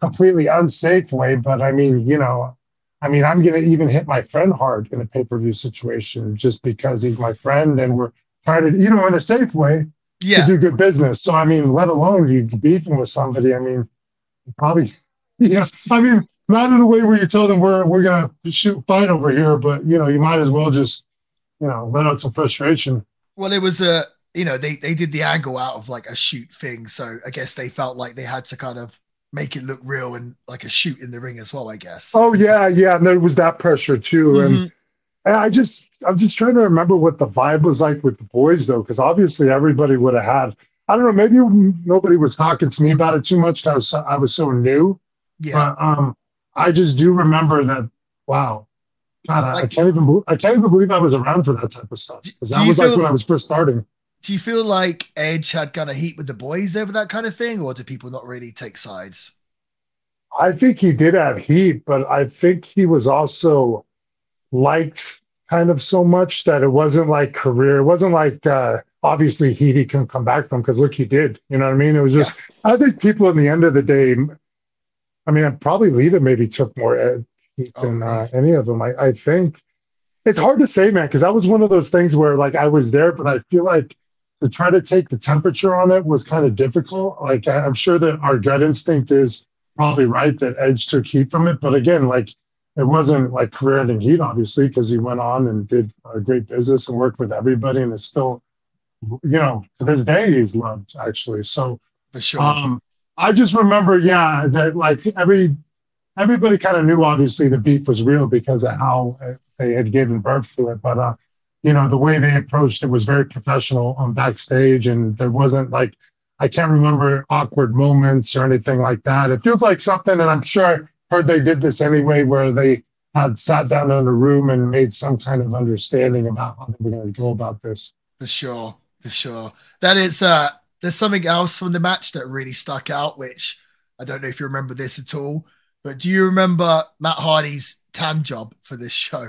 completely unsafe way but i mean you know i mean i'm gonna even hit my friend hard in a pay-per-view situation just because he's my friend and we're trying to you know in a safe way yeah. to do good business so i mean let alone you beefing with somebody i mean probably yeah i mean not in a way where you tell them we're we're gonna shoot fight over here, but you know, you might as well just you know let out some frustration. Well, it was a you know they they did the angle out of like a shoot thing, so I guess they felt like they had to kind of make it look real and like a shoot in the ring as well. I guess. Oh yeah, yeah, and there was that pressure too, mm-hmm. and. And I just, I'm just trying to remember what the vibe was like with the boys, though, because obviously everybody would have had. I don't know, maybe nobody was talking to me about it too much. I was, I was so new. Yeah. But, um, I just do remember that. Wow, God, like, I can't even. I can't even believe I was around for that type of stuff because that was feel, like when I was first starting. Do you feel like Edge had kind of heat with the boys over that kind of thing, or do people not really take sides? I think he did have heat, but I think he was also liked kind of so much that it wasn't like career. It wasn't like uh, obviously heat he can come back from because look, he did. You know what I mean? It was just. Yeah. I think people in the end of the day I mean, I probably Lita maybe took more ed oh, than uh, any of them. I, I think it's hard to say, man, because that was one of those things where like I was there, but I feel like to try to take the temperature on it was kind of difficult. Like I, I'm sure that our gut instinct is probably right that Edge took heat from it, but again, like it wasn't like career-ending heat, obviously, because he went on and did a great business and worked with everybody, and is still, you know, to this day he's loved actually. So for sure. Um, I just remember, yeah, that like every everybody kind of knew obviously the beef was real because of how they had given birth to it. But uh, you know, the way they approached it was very professional on backstage, and there wasn't like I can't remember awkward moments or anything like that. It feels like something, and I'm sure I heard they did this anyway, where they had sat down in a room and made some kind of understanding about how they were going to go about this. For sure, for sure. That is uh there's something else from the match that really stuck out, which I don't know if you remember this at all, but do you remember Matt Hardy's tan job for this show?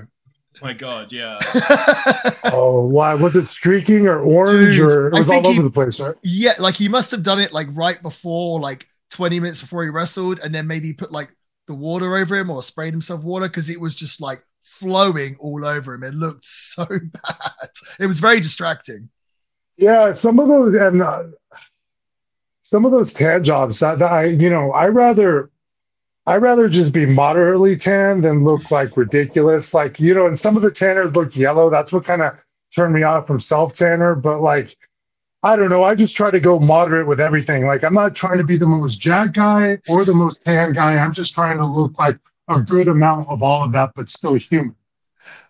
my god, yeah. oh, why was it streaking or orange Dude, or it was all over the place, right? Yeah, like he must have done it like right before, like 20 minutes before he wrestled, and then maybe put like the water over him or sprayed himself water because it was just like flowing all over him. It looked so bad. It was very distracting. Yeah, some of those and uh, some of those tan jobs. That, I, you know, I rather, I rather just be moderately tan than look like ridiculous. Like you know, and some of the tanners look yellow. That's what kind of turned me off from self tanner. But like, I don't know. I just try to go moderate with everything. Like I'm not trying to be the most jack guy or the most tan guy. I'm just trying to look like a good amount of all of that, but still human.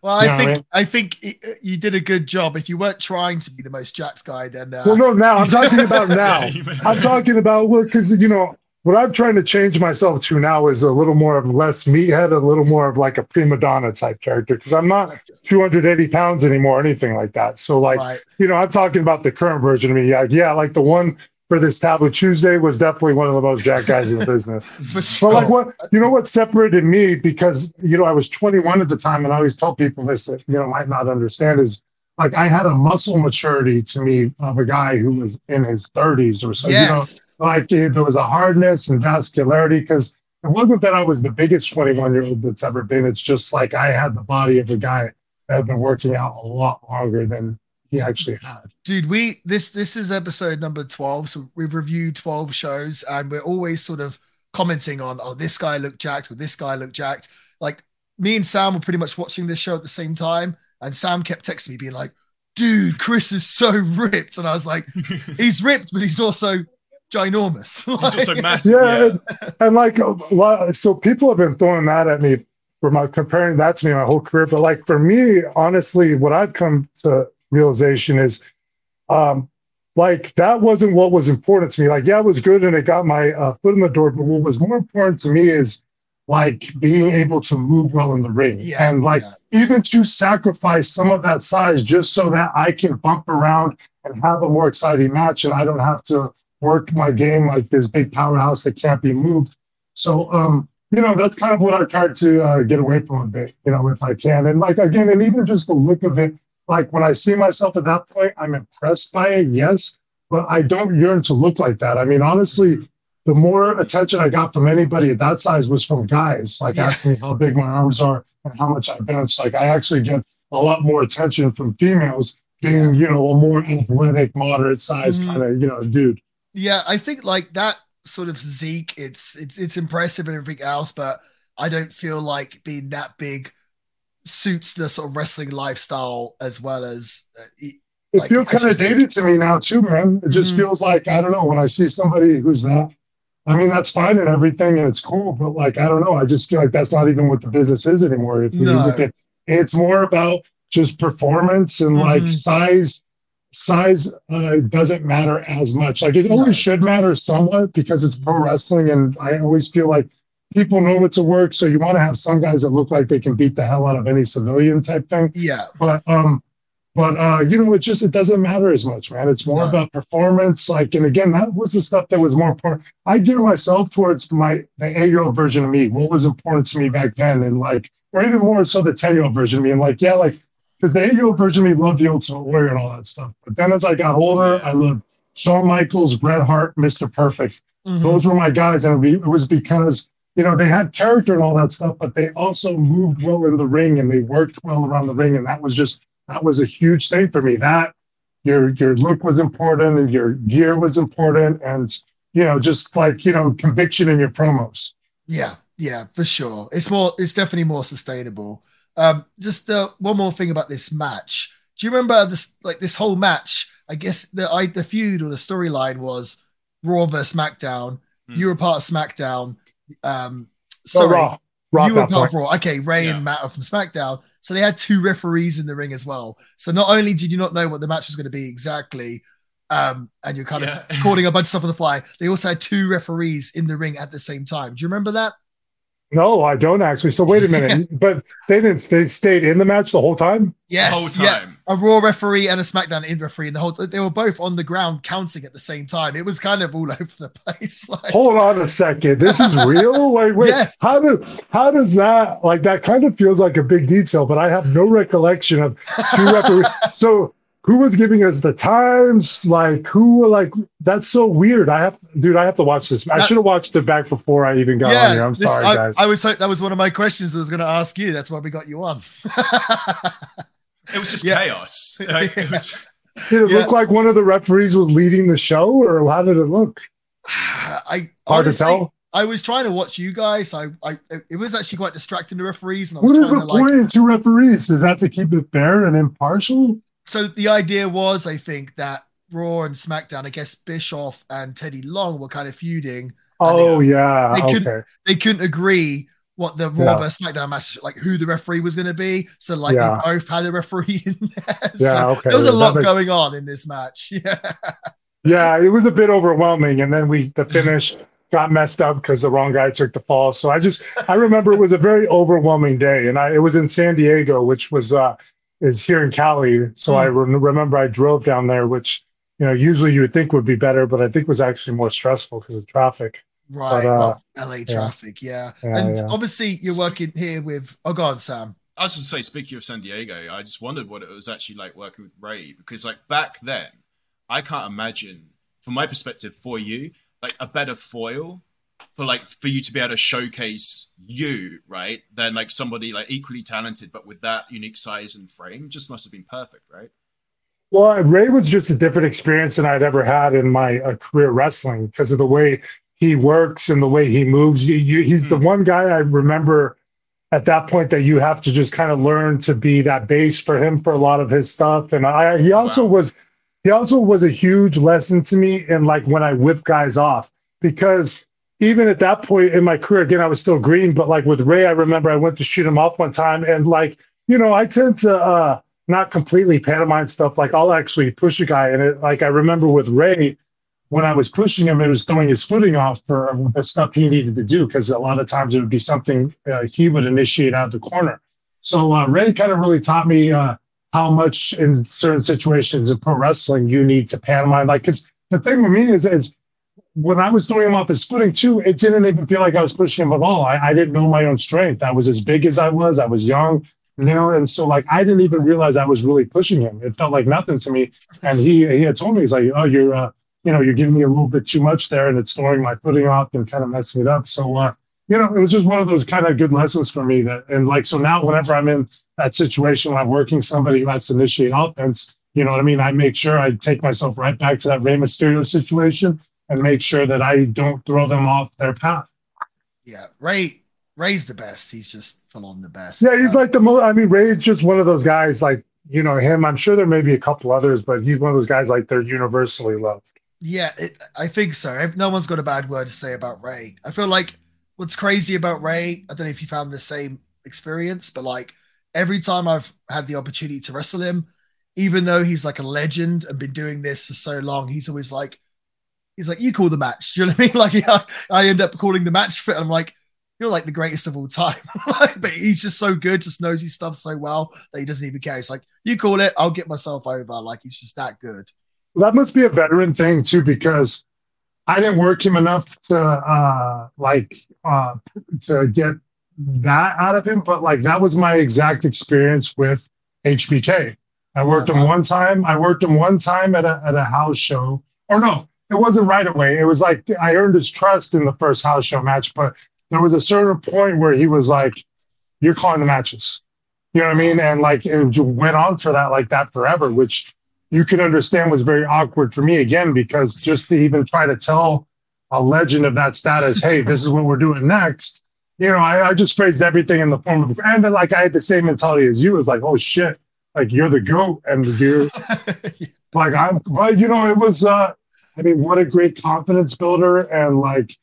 Well, I think I, think you did a good job. If you weren't trying to be the most jacked guy, then uh... well, no. Now I'm talking about now. I'm talking about well, because you know what I'm trying to change myself to now is a little more of less meathead, a little more of like a prima donna type character. Because I'm not 280 pounds anymore, or anything like that. So like, right. you know, I'm talking about the current version of me. Yeah, yeah, like the one for this Taboo Tuesday was definitely one of the most jack guys in the business. sure. But like what you know what separated me because you know I was 21 at the time and I always tell people this that you know might not understand is like I had a muscle maturity to me of a guy who was in his 30s or so. Yes. You know, like there was a hardness and vascularity because it wasn't that I was the biggest 21 year old that's ever been. It's just like I had the body of a guy that had been working out a lot longer than he actually had. Dude, we this this is episode number 12. So we've reviewed 12 shows and we're always sort of commenting on oh this guy looked jacked or this guy looked jacked. Like me and Sam were pretty much watching this show at the same time, and Sam kept texting me being like, dude, Chris is so ripped. And I was like, he's ripped, but he's also ginormous. like, he's also massive. Yeah, yeah. And, and, like so people have been throwing that at me for my comparing that to me my whole career. But like for me, honestly, what I've come to realization is um, like that wasn't what was important to me. Like, yeah, it was good and it got my uh, foot in the door, but what was more important to me is like being able to move well in the ring yeah, and like yeah. even to sacrifice some of that size just so that I can bump around and have a more exciting match and I don't have to work my game like this big powerhouse that can't be moved. So, um, you know, that's kind of what I tried to uh, get away from a bit, you know, if I can. And like, again, and even just the look of it, like when I see myself at that point, I'm impressed by it, yes, but I don't yearn to look like that. I mean, honestly, the more attention I got from anybody at that size was from guys, like yeah. asking me how big my arms are and how much I bench. Like I actually get a lot more attention from females being, you know, a more athletic, moderate size mm. kind of, you know, dude. Yeah, I think like that sort of Zeke, it's it's it's impressive and everything else, but I don't feel like being that big suits the sort of wrestling lifestyle as well as uh, it, like, feels kind of dated to me now too, man. It just mm. feels like I don't know when I see somebody who's that. I mean, that's fine and everything, and it's cool, but like I don't know. I just feel like that's not even what the business is anymore. If you no. look at, it's more about just performance and mm-hmm. like size. Size uh, doesn't matter as much. Like it always no. should matter somewhat because it's pro wrestling, and I always feel like people know it's a work, so you want to have some guys that look like they can beat the hell out of any civilian type thing. Yeah. But um, but uh, you know, it's just it doesn't matter as much, man. It's more no. about performance. Like, and again, that was the stuff that was more important. I gear myself towards my the eight year old version of me. What was important to me back then, and like, or even more so the ten year old version of me. And like, yeah, like because the eight year old version of me loved the Ultimate Warrior and all that stuff. But then as I got older, I loved Shawn Michaels, Bret Hart, Mr. Perfect. Mm-hmm. Those were my guys, and it was because you know, they had character and all that stuff, but they also moved well in the ring and they worked well around the ring. And that was just that was a huge thing for me. That your your look was important and your gear was important and you know, just like, you know, conviction in your promos. Yeah, yeah, for sure. It's more it's definitely more sustainable. Um, just uh, one more thing about this match. Do you remember this like this whole match? I guess the I, the feud or the storyline was Raw versus SmackDown. Mm. You were part of SmackDown um, sorry, Raw. Raw you were part of Raw. Okay, Rey yeah. and Matt are from SmackDown. So they had two referees in the ring as well. So not only did you not know what the match was going to be exactly, um, and you're kind of recording a bunch of stuff on the fly, they also had two referees in the ring at the same time. Do you remember that? No, I don't actually. So wait a minute, but they didn't. They stayed in the match the whole time. Yes, the whole time. A Raw referee and a SmackDown in referee, and the whole they were both on the ground counting at the same time. It was kind of all over the place. Like, Hold on a second, this is real. Like, wait, yes. how does how does that like that kind of feels like a big detail, but I have no recollection of two referees. so who was giving us the times? Like who? Like that's so weird. I have, dude. I have to watch this. I should have watched it back before I even got Yeah, on here. I'm this- sorry, I, guys. I was that was one of my questions I was going to ask you. That's why we got you on. It was just Yeah. chaos. Like, it was, Did it yeah. look like one of the referees was leading the show, or how did it look? I Hard honestly, to tell. I was trying to watch you guys. I, I, it was actually quite distracting the referees, and I What was is trying the to like. point of two referees? Is that to keep it fair and impartial? So the idea was, I think that Raw and SmackDown, I guess Bischoff and Teddy Long were kind of feuding. Oh yeah, they couldn't- They couldn't agree what the Raw Yeah. versus SmackDown match, like who the referee was going to be. So like Yeah. they both had a referee in there. Yeah, so okay. there was a That lot makes- going on in this match. Yeah. Yeah, it was a bit overwhelming, and then we the finish got messed up because the wrong guy took the fall. So I just I remember it was a very overwhelming day, and I it was in San Diego, which was uh is here in Cali. So I re- remember I drove down there, which you know usually you would think would be better, but I think was actually more stressful because of traffic. Right. But, uh, well, LA traffic. Yeah. Yeah, and yeah. obviously you're working here with, oh, go on, Sam. I was just say, speaking of San Diego, I just wondered what it was actually like working with Rey because, like, back then, I can't imagine, from my perspective, for you, like a better foil for like for you to be able to showcase you, right? Than like somebody like equally talented but with that unique size and frame. Just must have been perfect, right? Well, Rey was just a different experience than I'd ever had in my uh, career wrestling because of the way he works and the way he moves. You, you, he's the one guy I remember at that point that you have to just kind of learn to be that base for him for a lot of his stuff. And I, he also Wow. was, he also was a huge lesson to me in like when I whip guys off because even at that point in my career, again, I was still green, but like with Rey, I remember I went to shoot him off one time and like, you know, I tend to, uh, not completely pantomime stuff. Like I'll actually push a guy, and it like I remember with Rey, when I was pushing him, it was throwing his footing off for the stuff he needed to do because a lot of times it would be something uh, he would initiate out of the corner. So uh, Rey kind of really taught me uh, how much in certain situations in pro wrestling you need to pantomime. Like, because the thing with me is, is when I was throwing him off his footing too, it didn't even feel like I was pushing him at all. I, I didn't know my own strength. I was as big as I was. I was young you know and so like i didn't even realize i was really pushing him it felt like nothing to me and he he had told me he's like oh you're uh you know you're giving me a little bit too much there and it's throwing my footing off and kind of messing it up so uh you know it was just one of those kind of good lessons for me that and like so now whenever i'm in that situation when i'm working somebody who has to initiate offense you know what i mean i make sure i take myself right back to that Rey Mysterio situation and make sure that i don't throw them off their path Yeah. Rey, Rey's the best. He's just full on the best. Yeah, he's Uh, like the most. I mean, Rey's just one of those guys. Like you know him. I'm sure there may be a couple others, but he's one of those guys like they're universally loved. Yeah, it, I think so. No one's got a bad word to say about Rey. I feel like what's crazy about Rey, I don't know if you found the same experience, but like every time I've had the opportunity to wrestle him, even though he's like a legend and been doing this for so long, he's always like, he's like, you call the match. Do you know what I mean? Like, I, I end up calling the match for it. I'm like, you're like the greatest of all time. But he's just so good, just knows his stuff so well that he doesn't even care. He's like, you call it, I'll get myself over. Like, he's just that good. That must be a veteran thing too, because I didn't work him enough to uh like uh to get that out of him. But like that was my exact experience with HBK. I worked him Uh-huh. one time. I worked him one time at a at a house show. Or no, it wasn't right away. It was like I earned his trust in the first house show match, but there was a certain point where he was like, "You're calling the matches." You know what I mean? And like it went on for that like that forever, which you can understand was very awkward for me again because just to even try to tell a legend of that status, hey, this is what we're doing next. You know, I, I just phrased everything in the form of, and then, like I had the same mentality as you. It was like, oh shit, like you're the goat, and you're like I'm. But you know, it was. uh I mean, what a great confidence builder, and like,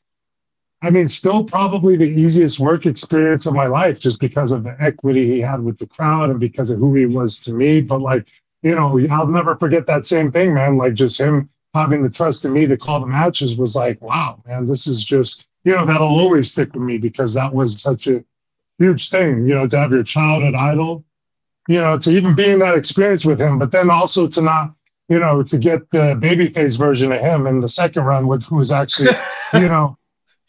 I mean, still probably the easiest work experience of my life, just because of the equity he had with the crowd and because of who he was to me. But like, you know, I'll never forget that same thing, man. Like just him having the trust in me to call the matches was like, wow, man, this is just, you know, that'll always stick with me because that was such a huge thing, you know, to have your childhood idol, you know, to even be in that experience with him, but then also to not, you know, to get the babyface version of him in the second run with who was actually, you know,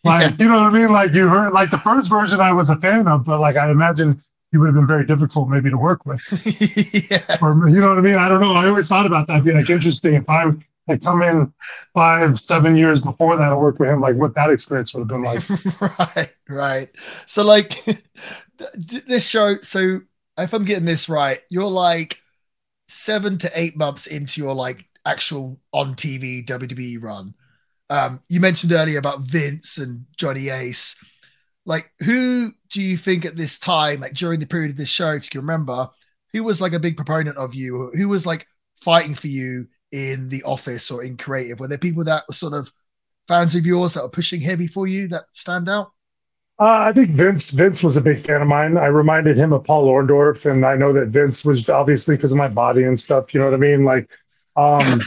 like, you know what I mean? Like you heard, like the first version I was a fan of, but like I imagine he would have been very difficult maybe to work with. yeah. Or you know what I mean? I don't know. I always thought about that. It'd be like interesting if I had come in five, seven years before that and worked with him, like what that experience would have been like. right, right. So like this show, so if I'm getting this right, you're like seven to eight months into your like actual on TV WWE run. Um, you mentioned earlier about Vince and Johnny Ace. Like, who do you think at this time, like during the period of this show, if you can remember, who was like a big proponent of you? Who was like fighting for you in the office or in creative? Were there people that were sort of fans of yours that were pushing heavy for you that stand out? Uh, I think Vince Vince was a big fan of mine. I reminded him of Paul Orndorff, and I know that Vince was obviously because of my body and stuff. You know what I mean? Like, um,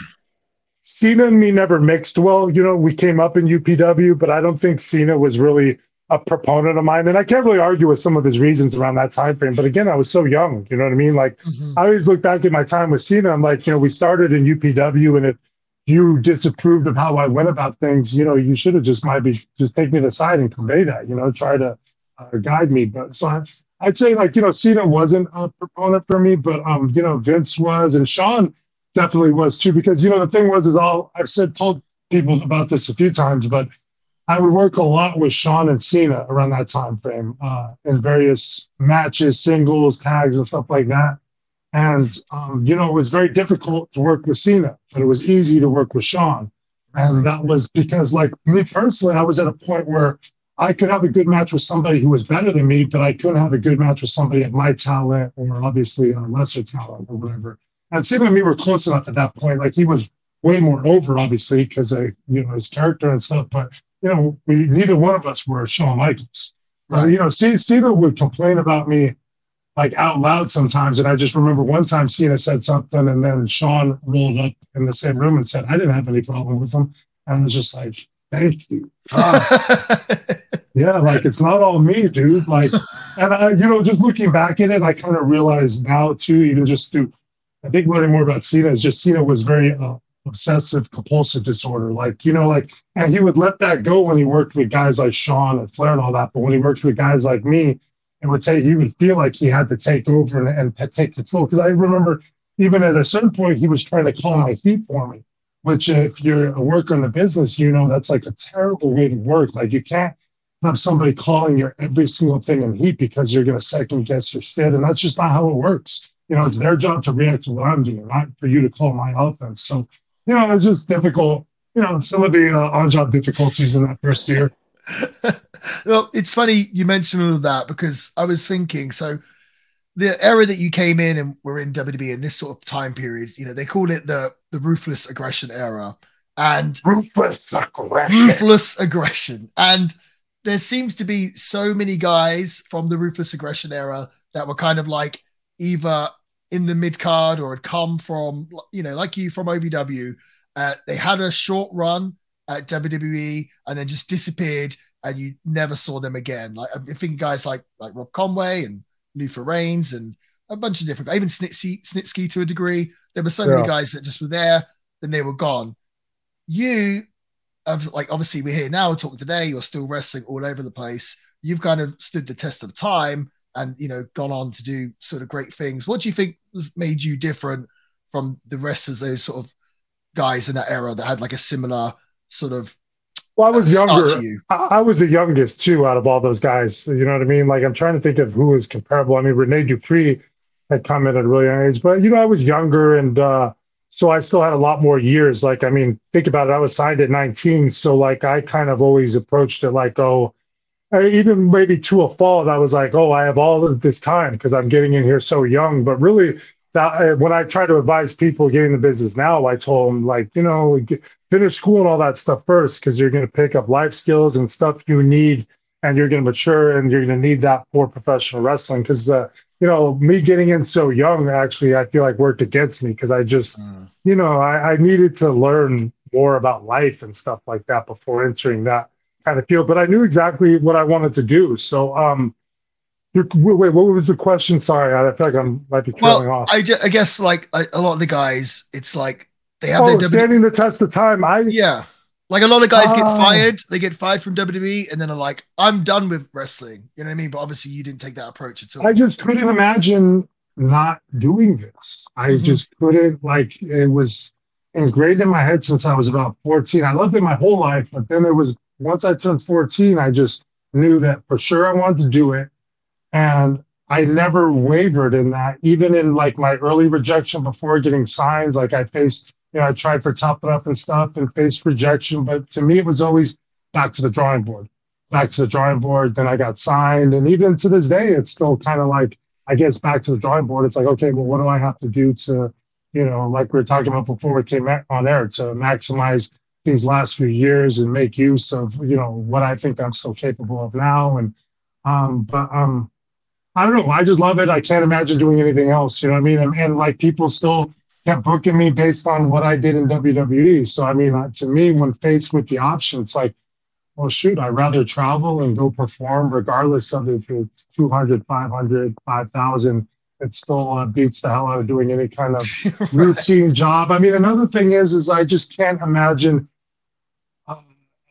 Cena and me never mixed well. You know, we came up in UPW, but I don't think Cena was really a proponent of mine. And I can't really argue with some of his reasons around that time frame. But again, I was so young. You know what I mean? Like, mm-hmm. I always look back at my time with Cena. I'm like, you know, we started in UPW, and if you disapproved of how I went about things, you know, you should have just might be just take me to the side and convey that. You know, try to uh, guide me. But so I, I'd say like you know, Cena wasn't a proponent for me, but um, you know, Vince was, and Shawn definitely was too. Because you know, the thing was is all I've said told people about this a few times, but I would work a lot with Shawn and Cena around that time frame uh, in various matches, singles, tags, and stuff like that. And um, you know, it was very difficult to work with Cena, but it was easy to work with Shawn. And that was because, like me personally, I was at a point where I could have a good match with somebody who was better than me, but I couldn't have a good match with somebody of my talent or obviously a lesser talent or whatever. And Cena and me were close enough at that point. Like he was way more over, obviously, because of you know his character and stuff. But you know, we neither one of us were Shawn Michaels. Right. Uh, you know, Cena would complain about me like out loud sometimes. And I just remember one time Cena said something, and then Shawn rolled up in the same room and said, I didn't have any problem with him. And I was just like, thank you. Uh, yeah, like it's not all me, dude. Like, and I, you know, just looking back at it, I kind of realized now too, even just through, I think learning more about Cena is just Cena was very uh, obsessive compulsive disorder. Like, you know, like, and he would let that go when he worked with guys like Shawn and Flair and all that. But when he worked with guys like me, it would say he would feel like he had to take over and, and take control. Because I remember even at a certain point, he was trying to call my heat for me, which if you're a worker in the business, you know, that's like a terrible way to work. Like you can't have somebody calling your every single thing in heat because you're going to second guess your shit. And that's just not how it works. You know, it's their job to react to what I'm doing, not for you to call my offense. So, you know, it's just difficult. You know, some of the uh, on-job difficulties in that first year. well, it's funny you mentioned all of that because I was thinking so the era that you came in and were in WWE in this sort of time period, you know, they call it the the ruthless aggression era. And ruthless aggression. Ruthless aggression. And there seems to be so many guys from the ruthless aggression era that were kind of like either in the mid card or had come from, you know, like you from OVW. Uh, they had a short run at WWE and then just disappeared and you never saw them again. Like I'm thinking guys like like Rob Conway and Luther Reigns and a bunch of different even Snitsky, Snitsky to a degree. There were so yeah. many guys that just were there, then they were gone. You have like obviously we're here now, we're talking today, you're still wrestling all over the place. You've kind of stood the test of time and you know gone on to do sort of great things. What do you think has made you different from the rest of those sort of guys in that era that had like a similar sort of well, I was younger. I, was the youngest too out of all those guys. You know what I mean? Like I'm trying to think of who is comparable. I mean, Rene Dupree had come in at a really young age, but you know, I was younger and uh, so I still had a lot more years. Like, I mean, think about it. I was signed at 19, so like I kind of always approached it like, oh, even maybe to a fault. I was like, oh, I have all of this time because I'm getting in here so young. But really, that when I try to advise people getting the business now, I told them like, you know, get, finish school and all that stuff first because you're going to pick up life skills and stuff you need, and you're going to mature and you're going to need that for professional wrestling. Because uh, you know, me getting in so young actually, I feel like worked against me because I just, mm. you know, I, I needed to learn more about life and stuff like that before entering that kind of field. But I knew exactly what I wanted to do, so um Wait, what was the question? Sorry, I feel like I might be trailing well, off. I, I guess like a, a, lot of the guys, it's like they have oh, their standing the test of time. I yeah. Like a lot of guys get Oh. fired, they get fired from WWE, and then are like, "I'm done with wrestling." You know what I mean? But obviously, you didn't take that approach at all. I just couldn't imagine not doing this. I Mhm. just couldn't like it was ingrained in my head since I was about 14. I loved it my whole life, but then it was once I turned 14, I just knew that for sure I wanted to do it. And I never wavered in that, even in like my early rejection before getting signs. Like I faced, you know, I tried for Tough Enough and stuff and faced rejection, but to me, it was always back to the drawing board, back to the drawing board. Then I got signed. And even to this day, it's still kind of like, I guess back to the drawing board. It's like, okay, well, what do I have to do to, you know, like we were talking about before we came on air to maximize these last few years and make use of, you know, what I think I'm still capable of now. And, um, but, um, I don't know. I just love it. I can't imagine doing anything else. You know what I mean? And, and like people still kept booking me based on what I did in WWE. So, I mean, uh, to me, when faced with the option, it's like, well, shoot, I'd rather travel and go perform regardless of if it's 200, 500, 5,000. It still uh, beats the hell out of doing any kind of Right. routine job. I mean, another thing is, is I just can't imagine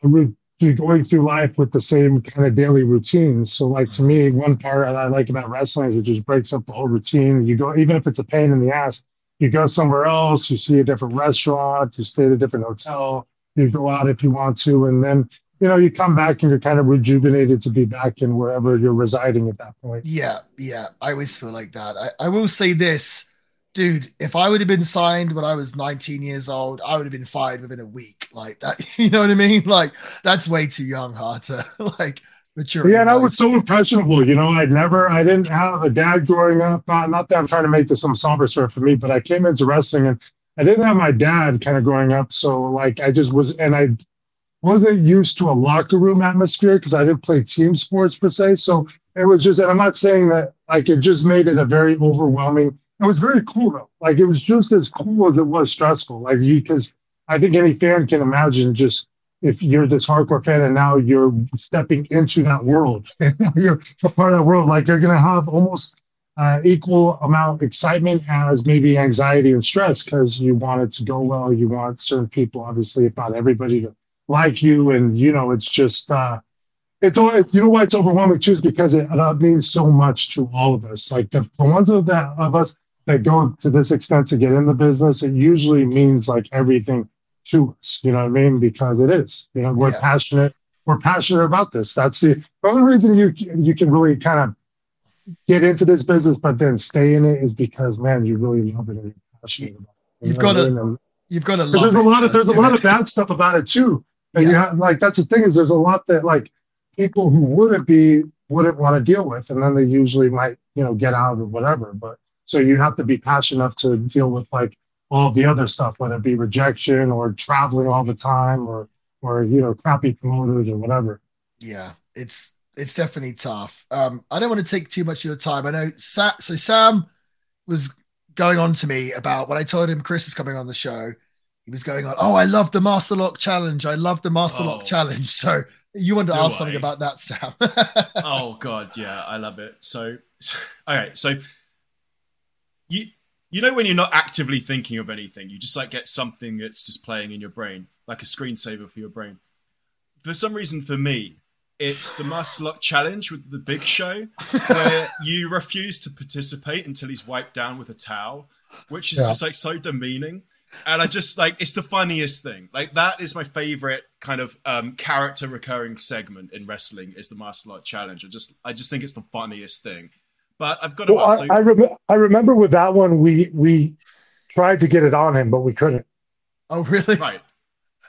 ru- going through life with the same kind of daily routines. So, like to me, one part I like about wrestling is it just breaks up the whole routine. You go, even if it's a pain in the ass, you go somewhere else, you see a different restaurant, you stay at a different hotel, you go out if you want to, and then you know you come back and you're kind of rejuvenated to be back in wherever you're residing at that point. Yeah, yeah. I always feel like that. I, I will say this, dude. If I would have been signed when I was 19 years old, I would have been fired within a week. Like that, you know what I mean? Like that's way too young, Harter. like mature. Yeah, and I was so impressionable. You know, I'd never, I didn't have a dad growing up. Uh, not that I'm trying to make this some somber story for me, but I came into wrestling and I didn't have my dad kind of growing up. So, like, I just was, and I wasn't used to a locker room atmosphere because I didn't play team sports per se. So it was just, and I'm not saying that, like, it just made it a very overwhelming. It was very cool though. Like, it was just as cool as it was stressful. Like, you, because I think any fan can imagine just if you're this hardcore fan and now you're stepping into that world, you're a part of that world, like you're gonna have almost uh, equal amount of excitement as maybe anxiety and stress because you want it to go well. You want certain people, obviously, if not everybody, to like you, and you know, it's just uh, it's all. You know why it's overwhelming too is because it, it means so much to all of us. Like the, the ones of that of us that go to this extent to get in the business, it usually means like everything to us. You know what I mean? Because it is. You know, we're Yeah. passionate. We're passionate about this. That's the, the only reason you you can really kind of get into this business, but then stay in it is because man, you really love it and you're passionate about it. You You've gotta I mean? You've got to there's a lot of there's a lot it. of bad stuff about it too. And Yeah. you have like that's the thing is there's a lot that like people who wouldn't be wouldn't want to deal with, and then they usually might you know get out or whatever. But so you have to be passionate enough to deal with like all the other stuff, whether it be rejection or traveling all the time or or you know crappy promoters or whatever. Yeah, it's it's definitely tough. Um, I don't want to take too much of your time. I know. Sa- so Sam was going on to me about when I told him Chris is coming on the show. He was going on. Oh, I love the Master Lock challenge. I love the Master Lock Oh. challenge. So you wanted to Do ask something about that, Sam? oh god yeah i love it so, so okay so you you know when you're not actively thinking of anything you just like get something that's just playing in your brain like a screensaver for your brain for some reason for me it's the master lock challenge with the big show where you refuse to participate until he's wiped down with a towel which is Yeah. just like so demeaning and I just like it's the funniest thing. Like that is my favorite kind of um, character recurring segment in wrestling is the Master Lock Challenge. I just I just think it's the funniest thing. But I've got to Well, ask. I, so- I, rem- I remember with that one we we tried to get it on him, but we couldn't. oh, really? right.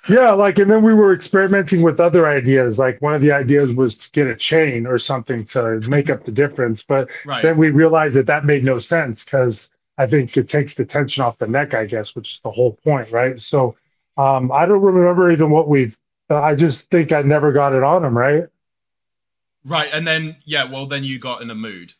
Yeah, like, and then we were experimenting with other ideas. Like, one of the ideas was to get a chain or something to make up the difference. But Right. then we realized that that made no sense because I think it takes the tension off the neck, I guess, which is the whole point, right? So um, I don't remember even what we've. I just think I never got it on him, right? Right. And then yeah, well then you got in a mood.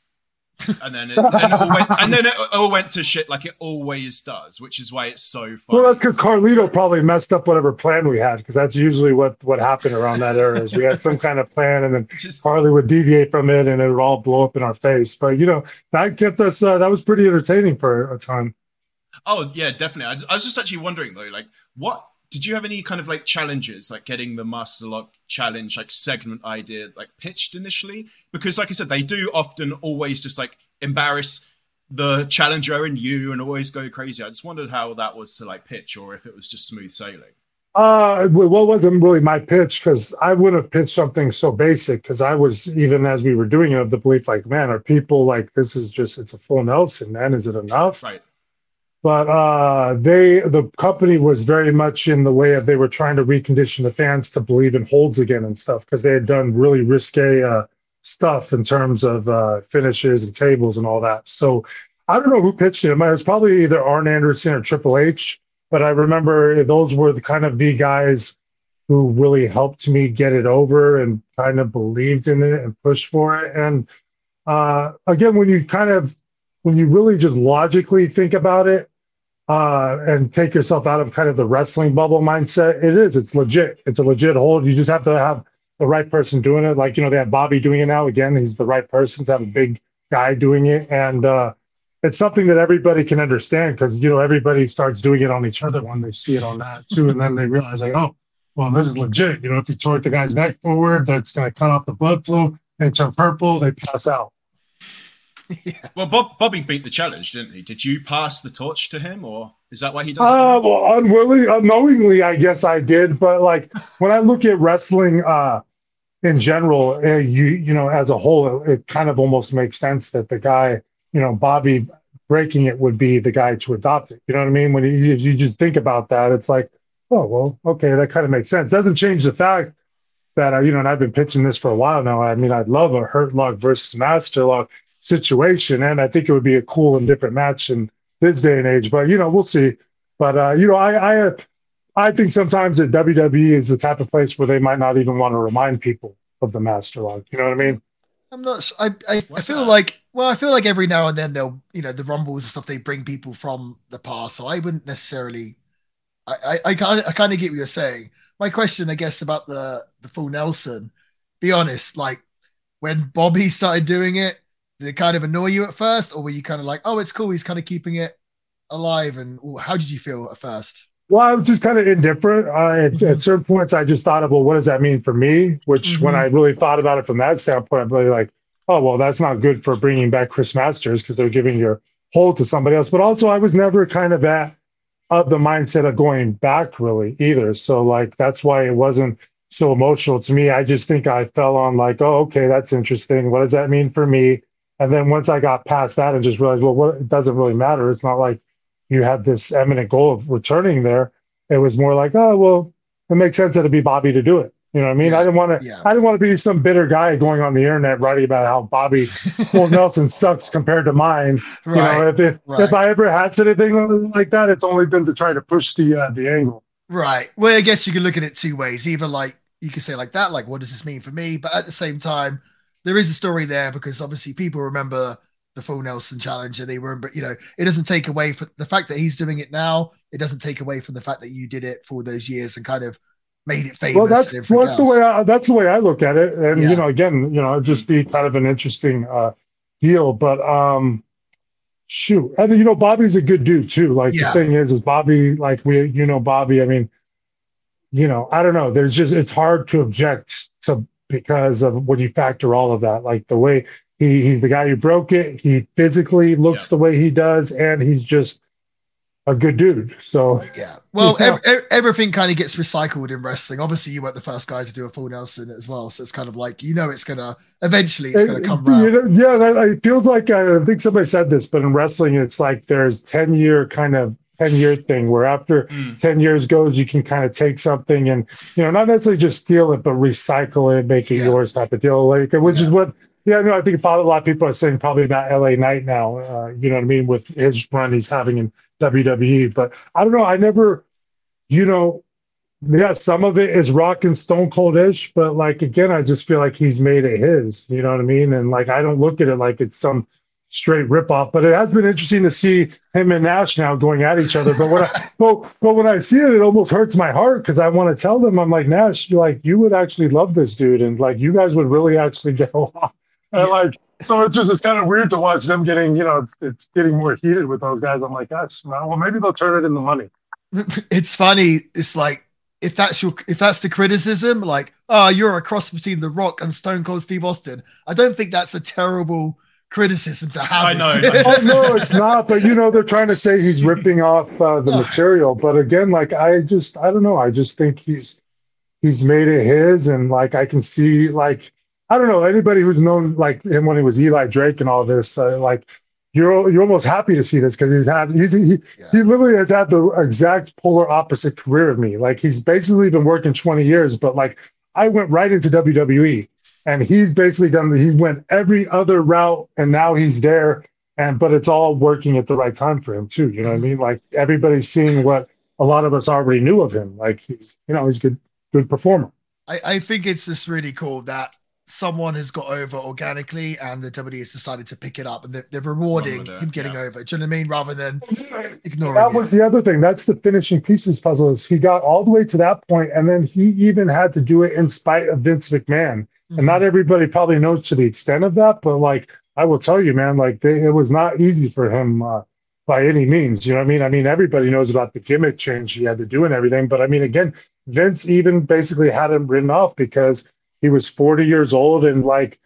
And then it, and, it all went, and then it all went to shit like it always does, which is why it's so funny. Well, that's because Carlito probably messed up whatever plan we had, because that's usually what what happened around that era. Is we had some kind of plan, and then just Carly would deviate from it and it would all blow up in our face. But you know, that kept us uh, that was pretty entertaining for a time. Oh yeah, definitely. I, I was just actually wondering though, like, what did you have any kind of like challenges, like getting the Master Lock challenge, like segment idea, like pitched initially? Because, like I said, they do often always just like embarrass the challenger and you and always go crazy. I just wondered how that was to like pitch or if it was just smooth sailing. Uh, well, it wasn't really my pitch because I wouldn't have pitched something so basic because I was even as we were doing it of the belief like, man, are people like this is just it's a full Nelson, man? Is it enough? Right but uh, they the company was very much in the way of they were trying to recondition the fans to believe in holds again and stuff because they had done really risque uh, stuff in terms of uh, finishes and tables and all that. So I don't know who pitched it. It was probably either Arn Anderson or Triple H, but I remember those were the kind of the guys who really helped me get it over and kind of believed in it and pushed for it. And uh, again, when you kind of when you really just logically think about it uh, and take yourself out of kind of the wrestling bubble mindset, it is. It's legit. It's a legit hold. You just have to have the right person doing it. Like, you know, they have Bobby doing it now. Again, he's the right person to have a big guy doing it. And uh, it's something that everybody can understand because, you know, everybody starts doing it on each other when they see it on that too. And then they realize, like, oh, well, this is legit. You know, if you torque the guy's neck forward, that's going to cut off the blood flow They turn purple, they pass out. Yeah. Well, Bob, Bobby beat the challenge, didn't he? Did you pass the torch to him, or is that why he does uh, it? Well, unwillingly, unknowingly, I guess I did. But like when I look at wrestling uh, in general, uh, you you know, as a whole, it, it kind of almost makes sense that the guy, you know, Bobby breaking it would be the guy to adopt it. You know what I mean? When you, you just think about that, it's like, oh well, okay, that kind of makes sense. Doesn't change the fact that uh, you know, and I've been pitching this for a while now. I mean, I'd love a Hurt Lock versus Master Lock situation. And I think it would be a cool and different match in this day and age. But you know, we'll see. But uh, you know, I I I think sometimes that WWE is the type of place where they might not even want to remind people of the master lock. You know what I mean? I'm not. I I, I feel that? like well, I feel like every now and then they'll you know the rumbles and stuff they bring people from the past. So I wouldn't necessarily. I I kind of I kind of get what you're saying. My question, I guess, about the the full Nelson. Be honest, like when Bobby started doing it, did it kind of annoy you at first, or were you kind of like, oh, it's cool, he's kind of keeping it alive? And how did you feel at first? Well, I was just kind of indifferent. Uh, at, mm-hmm. at, certain points, I just thought of, well, what does that mean for me? Which, mm-hmm. when I really thought about it from that standpoint, I'm really like, oh, well, that's not good for bringing back Chris Masters because they're giving your hold to somebody else. But also, I was never kind of at of the mindset of going back really either. So, like, that's why it wasn't so emotional to me. I just think I fell on like, oh, okay, that's interesting. What does that mean for me? And then once I got past that and just realized, well, what it doesn't really matter. It's not like you had this eminent goal of returning there. It was more like, oh, well, it makes sense that it'd be Bobby to do it. You know what I mean? Yeah, I didn't want to. Yeah. I didn't want to be some bitter guy going on the internet writing about how Bobby Full Nelson sucks compared to mine. Right, you know, if if, right. if I ever had anything like that, it's only been to try to push the uh, the angle. Right. Well, I guess you can look at it two ways. Either like you can say like that, like what does this mean for me? But at the same time, there is a story there because obviously people remember the full Nelson challenge and they remember, you know, it doesn't take away from the fact that he's doing it now. It doesn't take away from the fact that you did it for those years and kind of made it famous. Well, that's well, that's the way I, that's the way I look at it. And yeah. you know, again, you know, just be kind of an interesting uh, deal. But um, shoot, and you know, Bobby's a good dude too. Like yeah. the thing is, is Bobby like we, you know, Bobby. I mean, you know, I don't know. There's just it's hard to object to because of when you factor all of that, like the way he, he's the guy who broke it. He physically looks yeah. the way he does, and he's just a good dude. So yeah, well, yeah. Ev- everything kind of gets recycled in wrestling. Obviously, you weren't the first guy to do a full Nelson as well, so it's kind of like you know it's gonna eventually it's gonna uh, come around. You know, yeah, that, it feels like uh, I think somebody said this, but in wrestling, it's like there's ten year kind of 10 year thing where after mm. 10 years goes you can kind of take something and you know not necessarily just steal it but recycle it make it yeah. yours type of deal like which yeah. is what yeah no i think probably a lot of people are saying probably about la knight now uh, you know what i mean with his run he's having in wwe but i don't know i never you know yeah some of it is rock and stone cold ish but like again i just feel like he's made it his you know what i mean and like i don't look at it like it's some straight ripoff. But it has been interesting to see him and Nash now going at each other. But when I but, but when I see it, it almost hurts my heart because I want to tell them, I'm like, Nash, like you would actually love this dude, and like you guys would really actually get along. And like so it's just it's kind of weird to watch them getting, you know, it's, it's getting more heated with those guys. I'm like, gosh, well, maybe they'll turn it into money. it's funny. It's like if that's your if that's the criticism, like oh, you're a cross between The Rock and Stone Cold Steve Austin. I don't think that's a terrible criticism to have. I know. oh no, it's not. But you know, they're trying to say he's ripping off uh, the material. But again, like I just, I don't know. I just think he's he's made it his, and like I can see, like I don't know anybody who's known like him when he was Eli Drake and all this, uh, like. You're, you're almost happy to see this because he's had he's he, yeah. he literally has had the exact polar opposite career of me. Like he's basically been working 20 years, but like I went right into WWE and he's basically done he went every other route and now he's there. And but it's all working at the right time for him too you know what i mean? Like everybody's seeing what a lot of us already knew of him. Like he's you know he's good good performer. I i think it's just really cool that someone has got over organically and the WWE has decided to pick it up and they're, they're rewarding him getting yeah. over. Do you know what I mean? Rather than ignoring That was it. the other thing. That's the finishing pieces puzzle is he got all the way to that point and then he even had to do it in spite of Vince McMahon. Mm-hmm. And not everybody probably knows to the extent of that, but like I will tell you, man, like they, it was not easy for him uh, by any means. You know what I mean? I mean, everybody knows about the gimmick change he had to do and everything, but I mean, again, Vince even basically had him written off because he was 40 years old and like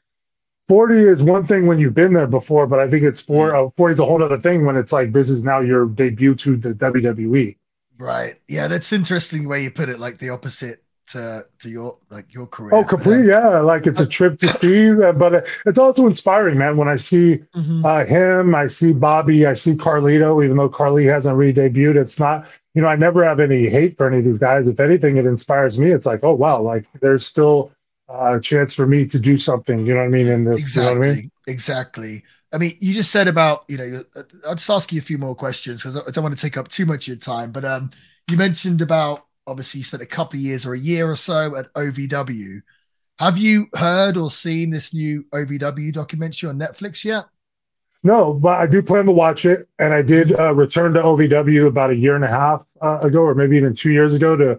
40 is one thing when you've been there before, but I think it's four, uh, 40 is a whole other thing when it's like this is now your debut to the WWE. Right. Yeah, that's interesting way you put it, like the opposite to to your like your career. Oh, complete, yeah. Like it's a trip to see, but it's also inspiring, man. When I see mm-hmm. uh, him, I see Bobby, I see Carlito. Even though Carly hasn't re-debuted, it's not. You know, I never have any hate for any of these guys. If anything, it inspires me. It's like, oh wow, like there's still uh, a chance for me to do something. You know what I mean? In this, exactly, you know I mean? exactly. I mean, you just said about you know. I'll just ask you a few more questions because I don't want to take up too much of your time. But um, you mentioned about obviously you spent a couple of years or a year or so at OVW. Have you heard or seen this new OVW documentary on Netflix yet? No, but I do plan to watch it. And I did uh, return to OVW about a year and a half uh, ago, or maybe even two years ago, to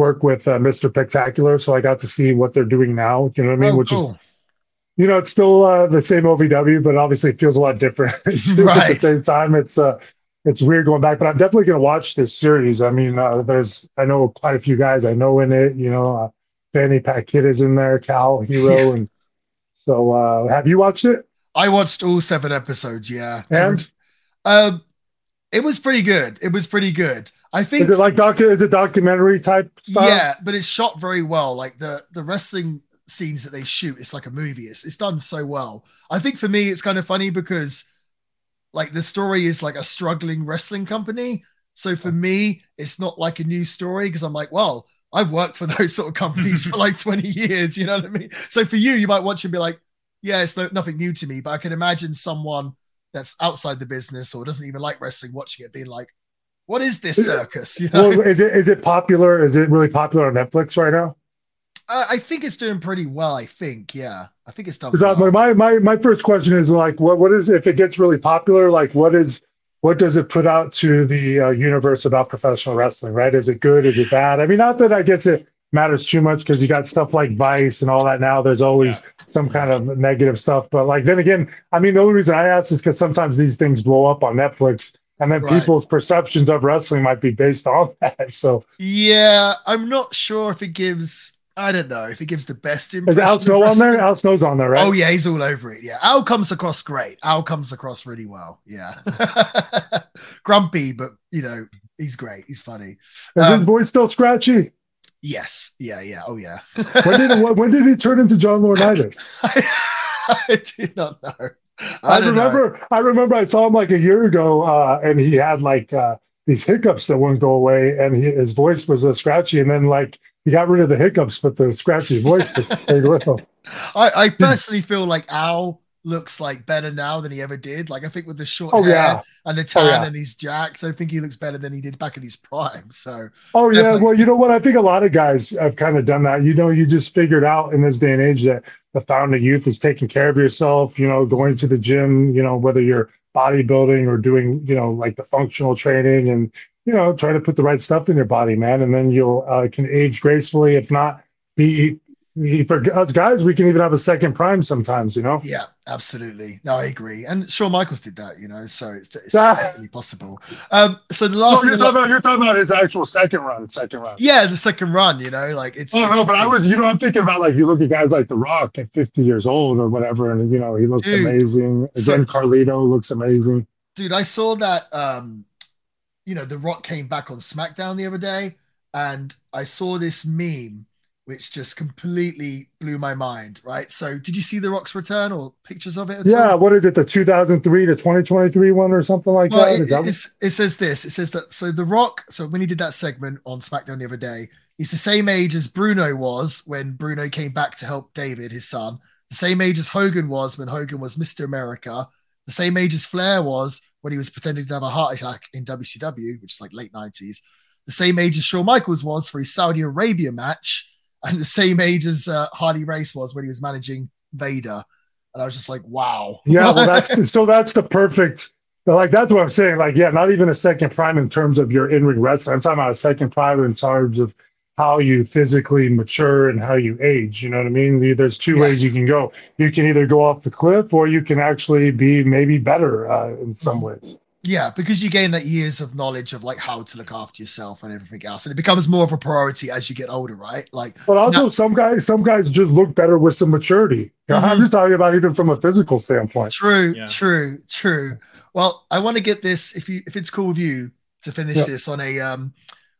work with uh, Mr. Spectacular. So I got to see what they're doing now. You know what I mean? Oh, Which cool. is, you know, it's still uh, the same OVW, but obviously it feels a lot different. right. At the same time, it's uh, it's weird going back, but I'm definitely going to watch this series. I mean, uh, there's I know quite a few guys I know in it. You know, uh, Fanny Kid is in there, Cal Hero, yeah. and so uh, have you watched it? I watched all seven episodes. Yeah, and um, it was pretty good. It was pretty good. I think. Is it like docu? Is it documentary type stuff? Yeah, but it's shot very well. Like the the wrestling scenes that they shoot, it's like a movie. It's it's done so well. I think for me, it's kind of funny because like the story is like a struggling wrestling company. So for me, it's not like a new story because I'm like, well, I've worked for those sort of companies for like 20 years. You know what I mean? So for you, you might watch and be like, yeah, it's no, nothing new to me. But I can imagine someone that's outside the business or doesn't even like wrestling watching it being like, what is this circus? You know? Well, is it is it popular? Is it really popular on Netflix right now? Uh, I think it's doing pretty well. I think, yeah, I think it's done. Well. My my my first question is like, what what is if it gets really popular? Like, what is what does it put out to the uh, universe about professional wrestling? Right? Is it good? Is it bad? I mean, not that I guess it matters too much because you got stuff like Vice and all that now. There's always yeah. some kind of negative stuff, but like then again, I mean, the only reason I ask is because sometimes these things blow up on Netflix and then right. people's perceptions of wrestling might be based on that. So yeah, I'm not sure if it gives I don't know if it gives the best impression. Is Al Snow on there? Al Snow's on there, right? Oh yeah, he's all over it. Yeah, Al comes across great. Al comes across really well. Yeah, grumpy, but you know he's great. He's funny. Is um, his voice still scratchy? Yes. Yeah. Yeah. Oh yeah. when did when did he turn into John Laurinaitis? I, I do not know. I, I remember. Know. I remember. I saw him like a year ago, uh, and he had like. Uh, these hiccups that wouldn't go away, and he, his voice was uh, scratchy. And then like he got rid of the hiccups, but the scratchy voice just stayed with him. I, I personally feel like Al looks like better now than he ever did. Like I think with the short oh, hair yeah. and the tan oh, yeah. and he's jacked, I think he looks better than he did back in his prime. So Oh yeah, well you know what? I think a lot of guys have kind of done that. You know, you just figured out in this day and age that the fountain of youth is taking care of yourself, you know, going to the gym, you know, whether you're bodybuilding or doing, you know, like the functional training and you know, try to put the right stuff in your body, man, and then you'll uh, can age gracefully. If not, be for us guys, we can even have a second prime sometimes, you know? Yeah, absolutely. No, I agree. And Shawn Michaels did that, you know, so it's, it's Ah. definitely possible. Um, so the Oh, last you're, thing, talking about, you're talking about his actual second run, second run. yeah, the second run, you know, like it's. Oh it's no, but I was, you know, I'm thinking about like you look at guys like The Rock at 50 years old or whatever, and you know he looks Dude. amazing. So- Again, Carlito looks amazing. dude, I saw that um, you know, The Rock came back on SmackDown the other day, and I saw this meme which just completely blew my mind, right? So did you see The Rock's return or pictures of it at Yeah, all? what is it? The 2003 to 2023 one or something like Well, that? it, that it's- it says this. It says that so The Rock. So when he did that segment on SmackDown the other day, he's the same age as Bruno was when Bruno came back to help David, his son. The same age as Hogan was when Hogan was Mr. America. The same age as Flair was when he was pretending to have a heart attack in WCW, which is like late nineties. The same age as Shawn Michaels was for his Saudi Arabia match, and the same age as uh, Hardy Race was when he was managing Vader. And I was just like, wow. yeah, well, that's so that's the perfect. Like that's what I'm saying. Like, yeah, not even a second prime in terms of your in ring wrestling. I'm talking about a second prime in terms of how you physically mature and how you age. You know what I mean? There's two Yes. ways you can go. You can either go off the cliff, or you can actually be maybe better uh, in some ways. Yeah, because you gain that years of knowledge of like how to look after yourself and everything else, and it becomes more of a priority as you get older, right? Like, But also, Now- some guys, some guys just look better with some maturity. You know, I'm just talking about even from a physical standpoint. true, Yeah. true, true. Well, I want to get this if you if it's cool with you to finish Yeah. this on a um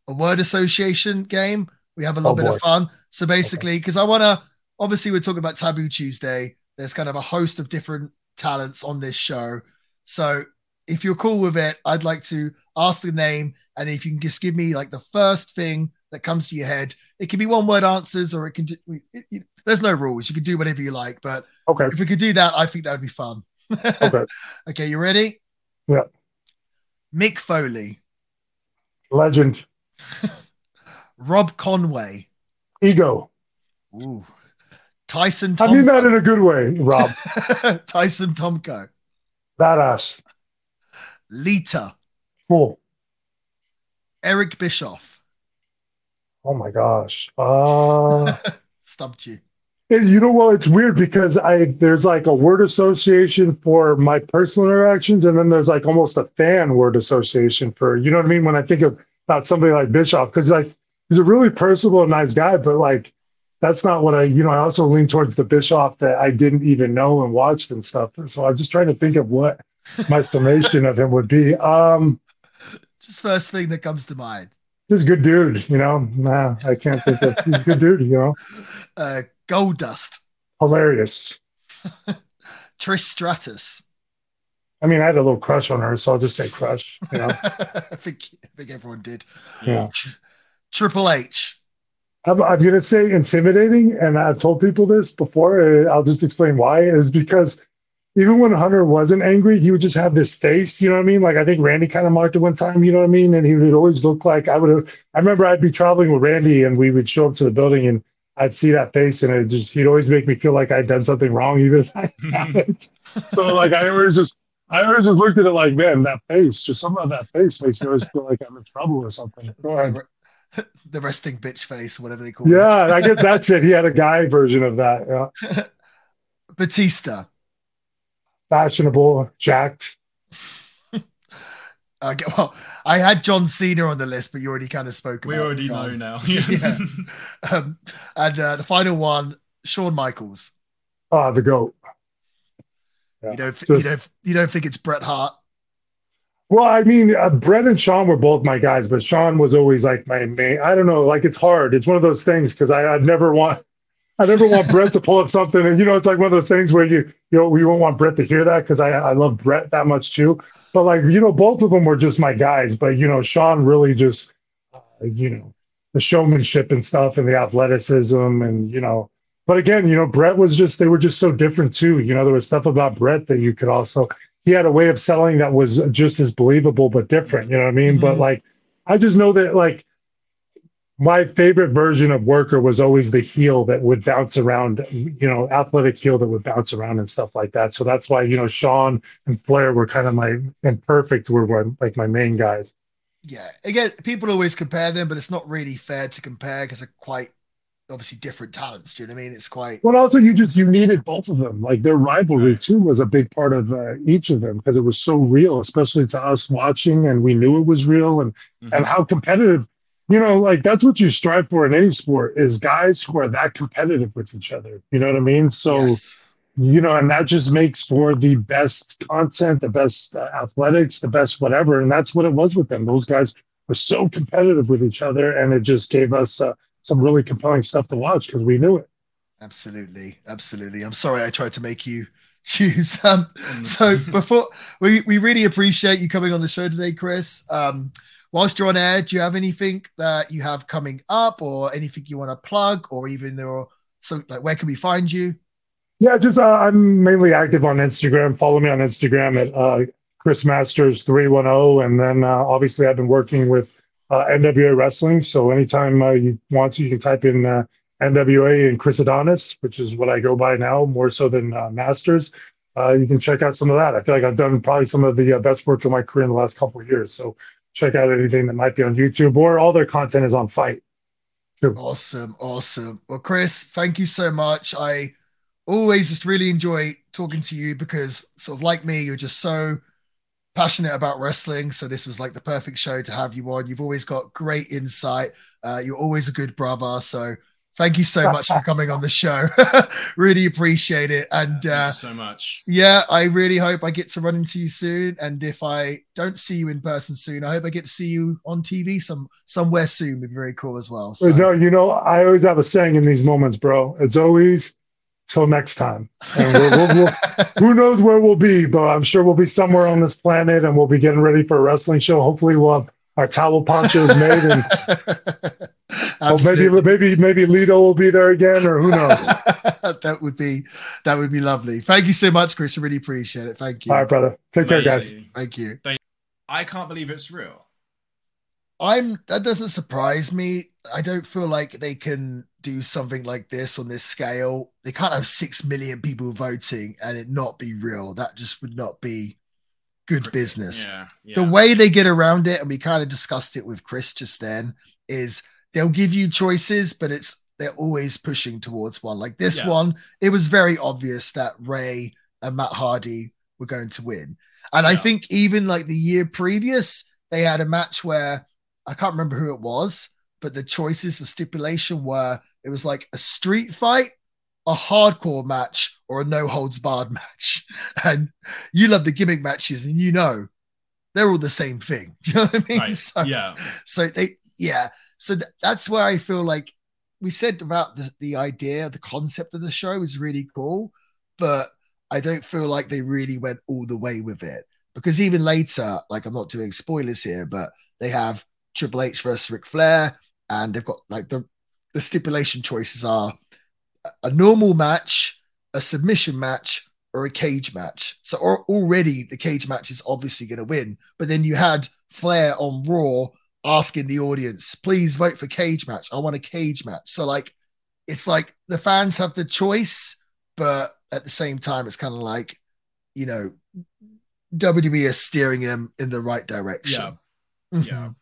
a word association game. We have a little Oh, bit boy. of fun. So basically, because I want to obviously we're talking about Taboo Tuesday. There's kind of a host of different talents on this show. So if you're cool with it, I'd like to ask the name, and if you can just give me like the first thing that comes to your head. It can be one word answers, or it can. It, it, there's no rules. You can do whatever you like, but Okay. if we could do that, I think that would be fun. Okay. okay, you ready? Yeah. Mick Foley, Legend. Rob Conway, Ego. Ooh. Tyson I mean that in a good way, Rob. Tyson Tomko, Badass. Lita, Cool. Eric Bischoff. Oh my gosh. Uh Stumped you. And you know what? It's weird because I there's like a word association for my personal interactions, and then there's like almost a fan word association for you know what I mean when I think of about somebody like Bischoff because like he's a really personable and nice guy, but like that's not what I you know I also lean towards the Bischoff that I didn't even know and watched and stuff. So I'm just trying to think of what my summation of him would be. Um, Just first thing that comes to mind. just a good dude, you know. Nah, I can't think of he's a good dude, you know. Uh, Gold Dust, Hilarious. Trish Stratus. I mean, I had a little crush on her, so I'll just say crush. You know. I think I think everyone did. Yeah. Triple H. I'm, I'm going to say intimidating, and I've told people this before. I'll just explain why. Is because even when Hunter wasn't angry, he would just have this face. You know what I mean? Like I think Randy kind of marked it one time. You know what I mean? And he would always look like I would have. I remember I'd be traveling with Randy, and we would show up to the building, and I'd see that face, and it just he'd always make me feel like I'd done something wrong, even if I hadn't. so like I always just. I always just looked at it like, man, that face, just some of that face makes me always feel like I'm in trouble or something. Go ahead. The resting bitch face, whatever they call it. Yeah, I guess that's it. He had a guy version of that. Yeah. Batista. Fashionable, jacked. Get- well, I had John Cena on the list, but you already kind of spoke We about already John. know now. Yeah. Um, and uh, the final one, Shawn Michaels. Ah, the goat. Yeah. You don't, you Just- don't, you don't think it's Bret Hart? Well, I mean, uh, Bret and Shawn were both my guys, but Shawn was always like my main. I don't know, like it's hard. It's one of those things because I I'd never want. I never want Bret to pull up something, and you know, it's like one of those things where you you know we won't want Bret to hear that because I I love Bret that much too. But like you know, both of them were just my guys. But you know, Shawn really just uh, you know the showmanship and stuff and the athleticism and you know. But again, you know, Bret was just they were just so different too. You know, there was stuff about Bret that you could also he had a way of selling that was just as believable but different. You know what I mean? But Mhm. like, I just know that like my favorite version of Worker was always the heel that would bounce around. You know, athletic heel that would bounce around and stuff like that. So that's why you know Shawn and Flair were kind of my and Perfect were one, like my main guys. Yeah. Again, people always compare them, but it's not really fair to compare because they're quite obviously different talents. Do you know what I mean? It's quite. Well, also you just you needed both of them. Like their rivalry too was a big part of uh, each of them because it was so real, especially to us watching, and we knew it was real, and Mhm. and how competitive. You know, like that's what you strive for in any sport is guys who are that competitive with each other. You know what I mean? So yes. you know, and that just makes for the best content, the best uh, athletics, the best whatever, and that's what it was with them. Those guys were so competitive with each other, and it just gave us uh, some really compelling stuff to watch because we knew it. Absolutely, absolutely. I'm sorry I tried to make you choose. Um, so before we we really appreciate you coming on the show today, Chris. Um, whilst you're on air, do you have anything that you have coming up, or anything you want to plug, or even or so like where can we find you? Yeah, just uh, I'm mainly active on Instagram. Follow me on Instagram at uh, Chris Masters three one zero, and then uh, obviously I've been working with uh, NWA Wrestling. So anytime uh, you want to, you can type in uh, NWA and Chris Adonis, which is what I go by now, more so than uh, Masters. Uh, you can check out some of that. I feel like I've done probably some of the uh, best work of my career in the last couple of years. So check out anything that might be on YouTube or all their content is on FITE. Too. Awesome, awesome. Well, Chris, thank you so much. I always just really enjoy talking to you because, sort of like me, you're just so passionate about wrestling. So this was like the perfect show to have you on. You've always got great insight. Uh, you're always a good brother. So thank you so much for coming on the show. really appreciate it. And Thank uh, you so much. yeah, I really hope I get to run into you soon. And if I don't see you in person soon, I hope I get to see you on TV some somewhere soon. Would be very cool as well. So. No, you know, I always have a saying in these moments, bro. It's always till next time. And we'll, we'll, we'll, who knows where we'll be, but I'm sure we'll be somewhere on this planet and we'll be getting ready for a wrestling show. Hopefully, we'll have our towel ponchos made and well, maybe Absolutely. maybe maybe Lido will be there again, or who knows. that would be that would be lovely. Thank you so much, Chris. I really appreciate it. Thank you. All right, brother. Take care, guys. Thank you. Thank you. I can't believe it's real. I'm that doesn't surprise me. I don't feel like they can do something like this on this scale. They can't have six million people voting and it not be real. That just would not be good business. Yeah, yeah. The way they get around it, and we kind of discussed it with Chris just then, is they'll give you choices, but it's they're always pushing towards one. Like this Yeah. one, it was very obvious that Rey and Matt Hardy were going to win. And I think even like the year previous, they had a match where I can't remember who it was, but the choices for stipulation were it was like a street fight, a hardcore match, or a no holds barred match. And you love the gimmick matches, and you know they're all the same thing. Do you know what I mean? Right. So, yeah. so they, yeah. So th- that's where I feel like we said about the, the idea, the concept of the show is really cool, but I don't feel like they really went all the way with it because even later, like I'm not doing spoilers here, but they have Triple H versus Ric Flair, and they've got like the the stipulation choices are a- normal match, a submission match, or a cage match. So al- already the cage match is obviously going to win. But then you had Flair on Raw asking the audience, please vote for cage match. I want a cage match. So like it's like the fans have the choice, but at the same time, it's kind of like, you know, WWE is steering them in the right direction. Yeah. Mhm. Yeah.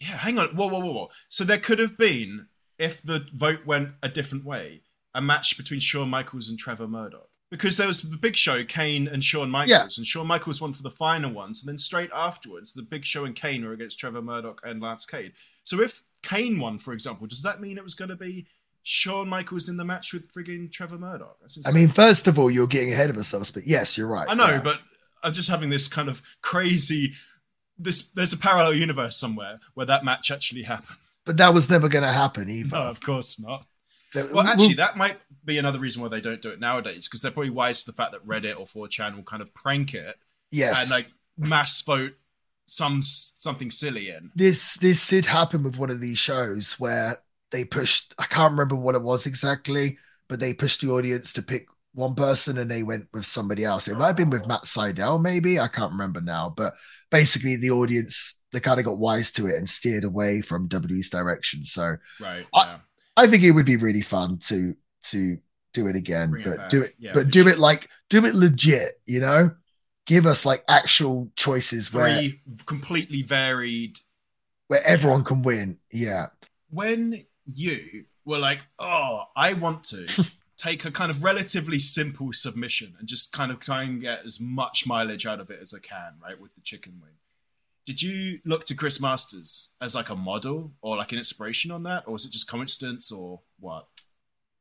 Yeah, hang on. Whoa, whoa, whoa, whoa. So there could have been, if the vote went a different way, a match between Shawn Michaels and Trevor Murdoch. Because there was the big show, Kane and Shawn Michaels, Yeah. and Shawn Michaels won for the final ones, and then straight afterwards, the big show and Kane were against Trevor Murdoch and Lance Cade. So if Kane won, for example, does that mean it was going to be Shawn Michaels in the match with frigging Trevor Murdoch? I mean, first of all, you're getting ahead of ourselves, but yes, you're right. I know, Yeah. but I'm just having this kind of crazy. This there's a parallel universe somewhere where that match actually happened. but that was never going to happen either. No, of course not. Well, actually, that might be another reason why they don't do it nowadays because they're probably wise to the fact that Reddit or 4chan will kind of prank it yes, and like mass vote some something silly in. this this did happen with one of these shows where they pushed. I can't remember what it was exactly, but they pushed the audience to pick one person and they went with somebody else. It might have been with Matt Seidel, maybe I can't remember now. But basically, the audience they kind of got wise to it and steered away from WWE's direction. So Right. Yeah. I think it would be really fun to to do it again, Bring but back. do it, Yeah, but do sure. it like do it legit. You know, give us like actual choices where completely varied. where everyone can win. Yeah. When you were like, oh, I want to take a kind of relatively simple submission and just kind of try and get as much mileage out of it as I can, right, with the chicken wing. Did you look to Chris Masters as like a model or like an inspiration on that, or was it just coincidence or what?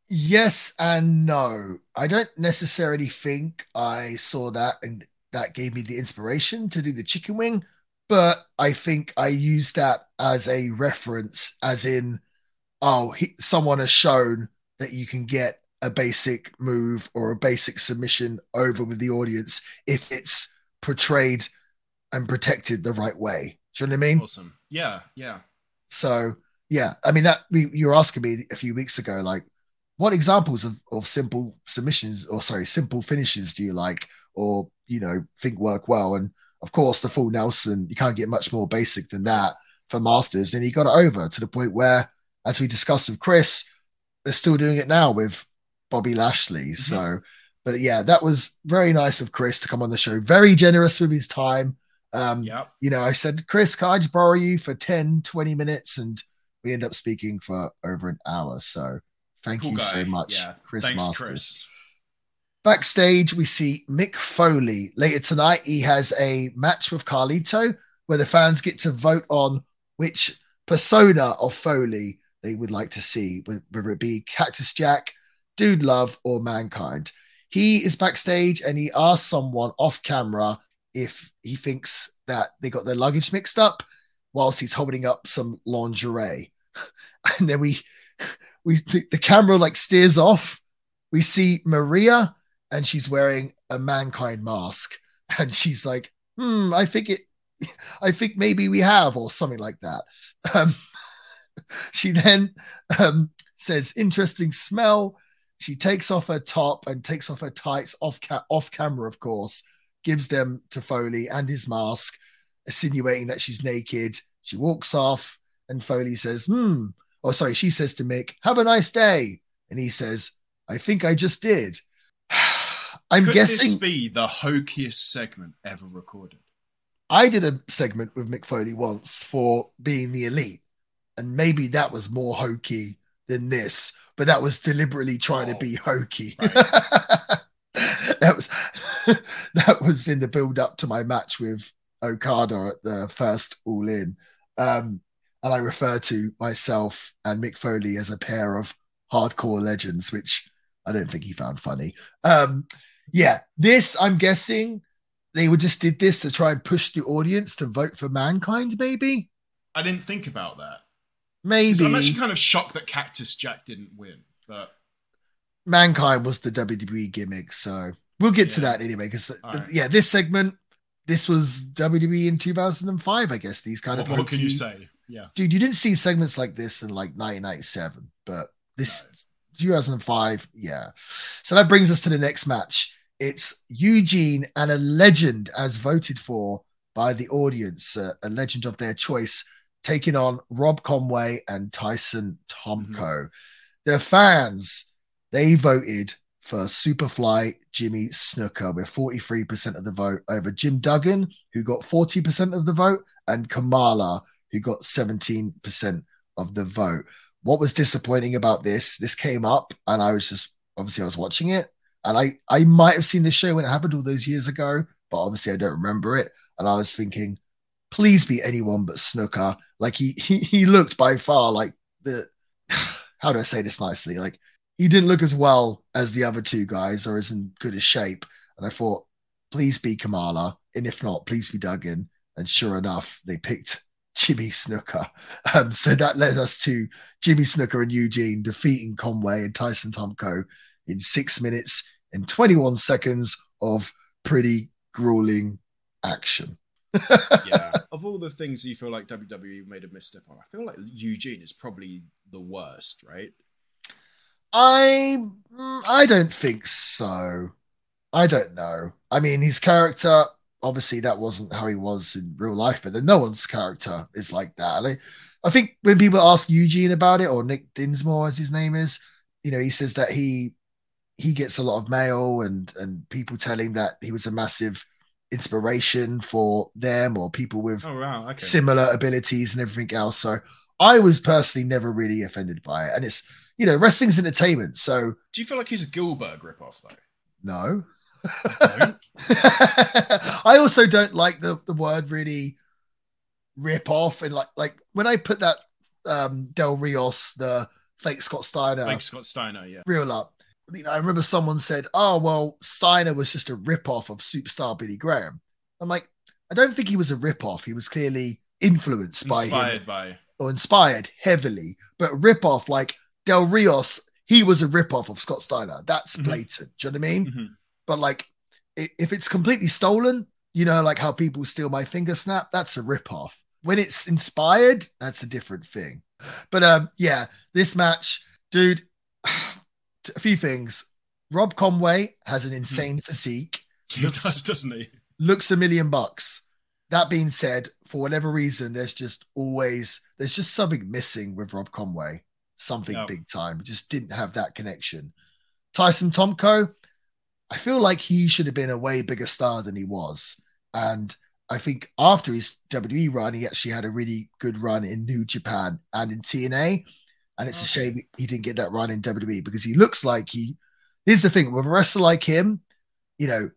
Yes and no. I don't necessarily think I saw that and that gave me the inspiration to do the chicken wing, but I think I used that as a reference, as in, oh, he, someone has shown that you can get a basic move or a basic submission over with the audience if it's portrayed and protected the right way. Do you know what I mean? Awesome. Yeah, yeah. So yeah, I mean that you were asking me a few weeks ago, like what examples of, of simple submissions or sorry, simple finishes do you like or you know think work well? And of course, the full Nelson, you can't get much more basic than that for Masters, and he got it over to the point where, as we discussed with Chris, they're still doing it now with Bobby Lashley. Mm-hmm. So, but yeah, that was very nice of Chris to come on the show. Very generous with his time. Um, yep. You know, I said, Chris, can I just borrow you for 10, 20 minutes? And we end up speaking for over an hour. So thank cool you guy. so much, yeah. Chris Thanks, Masters. Chris. Backstage, we see Mick Foley. Later tonight, he has a match with Carlito where the fans get to vote on which persona of Foley they would like to see, whether it be Cactus Jack, Dude Love, or Mankind. He is backstage and he asks someone off camera if he thinks that they got their luggage mixed up whilst he's holding up some lingerie. And then we we the camera like steers off. We see Maria and she's wearing a mankind mask. And she's like, hmm, I think it I think maybe we have, or something like that. Um, she then um, says, interesting smell. She takes off her top and takes off her tights off ca- off camera, of course, gives them to Foley and his mask, insinuating that she's naked. She walks off, and Foley says, "Hmm." Oh, sorry. She says to Mick, "Have a nice day," and he says, "I think I just did." I'm Could guessing this be the hokiest segment ever recorded. I did a segment with Mick Foley once for being the elite, and maybe that was more hokey than this, but that was deliberately trying oh, to be hokey. Right. that was that was in the build up to my match with Okada at the first All In, um, and I refer to myself and Mick Foley as a pair of hardcore legends, which I don't think he found funny. Um, yeah, this I'm guessing they would just did this to try and push the audience to vote for mankind, maybe. I didn't think about that. Maybe I'm actually kind of shocked that Cactus Jack didn't win, but mankind was the WWE gimmick, so we'll get yeah. to that anyway. Because right. yeah, this segment, this was WWE in 2005, I guess. These kind what, of what can you say? Yeah, dude, you didn't see segments like this in like 1997, but this no. 2005, yeah. So that brings us to the next match. It's Eugene and a legend as voted for by the audience, uh, a legend of their choice taking on Rob Conway and Tyson Tomko. Mm-hmm. The fans, they voted for Superfly Jimmy Snuka with 43% of the vote over Jim Duggan, who got 40% of the vote, and Kamala, who got 17% of the vote. What was disappointing about this, this came up, and I was just obviously I was watching it, and I I might have seen this show when it happened all those years ago, but obviously I don't remember it. And I was thinking, please be anyone but Snuka. Like he he he looked by far like the how do I say this nicely? Like he didn't look as well as the other two guys or as in good a shape. And I thought, please be Kamala. And if not, please be Duggan. And sure enough, they picked Jimmy Snuka. Um, so that led us to Jimmy Snuka and Eugene defeating Conway and Tyson Tomko in six minutes and 21 seconds of pretty grueling action yeah. Of all the things you feel like WWE made a misstep on, I feel like Eugene is probably the worst, right? I mm, I don't think so. I don't know. I mean, his character obviously that wasn't how he was in real life, but then no one's character is like that. I, I think when people ask Eugene about it, or Nick Dinsmore as his name is, you know, he says that he he gets a lot of mail and and people telling that he was a massive inspiration for them or people with oh, wow. okay. similar abilities and everything else. So I was personally never really offended by it. And it's, you know, wrestling's entertainment. So Do you feel like he's a Gilbert ripoff though? no. I also don't like the, the word really rip off and like like when I put that um Del Rios, the fake Scott Steiner Like Scott Steiner, yeah. Real up. You know, I remember someone said, "Oh well, Steiner was just a rip-off of superstar Billy Graham." I'm like, I don't think he was a rip-off. He was clearly influenced by him Inspired by or inspired heavily, but rip-off like Del Rios, he was a rip-off of Scott Steiner. That's Mhm. blatant. Do you know what I mean? Mhm. But like, if it's completely stolen, you know, like how people steal my finger snap, that's a rip-off. When it's inspired, that's a different thing. But um, yeah, this match, dude, a few things. Rob Conway has an insane physique, he does, doesn't he? looks a million bucks. That being said, for whatever reason, there's just always there's just something missing with Rob Conway. Something big time. Just didn't have that connection. Tyson Tomko, I feel like he should have been a way bigger star than he was. And I think after his WWE run, he actually had a really good run in New Japan and in TNA. And it's a shame he didn't get that run in WWE because he looks like he. Here's the thing with a wrestler like him, you know,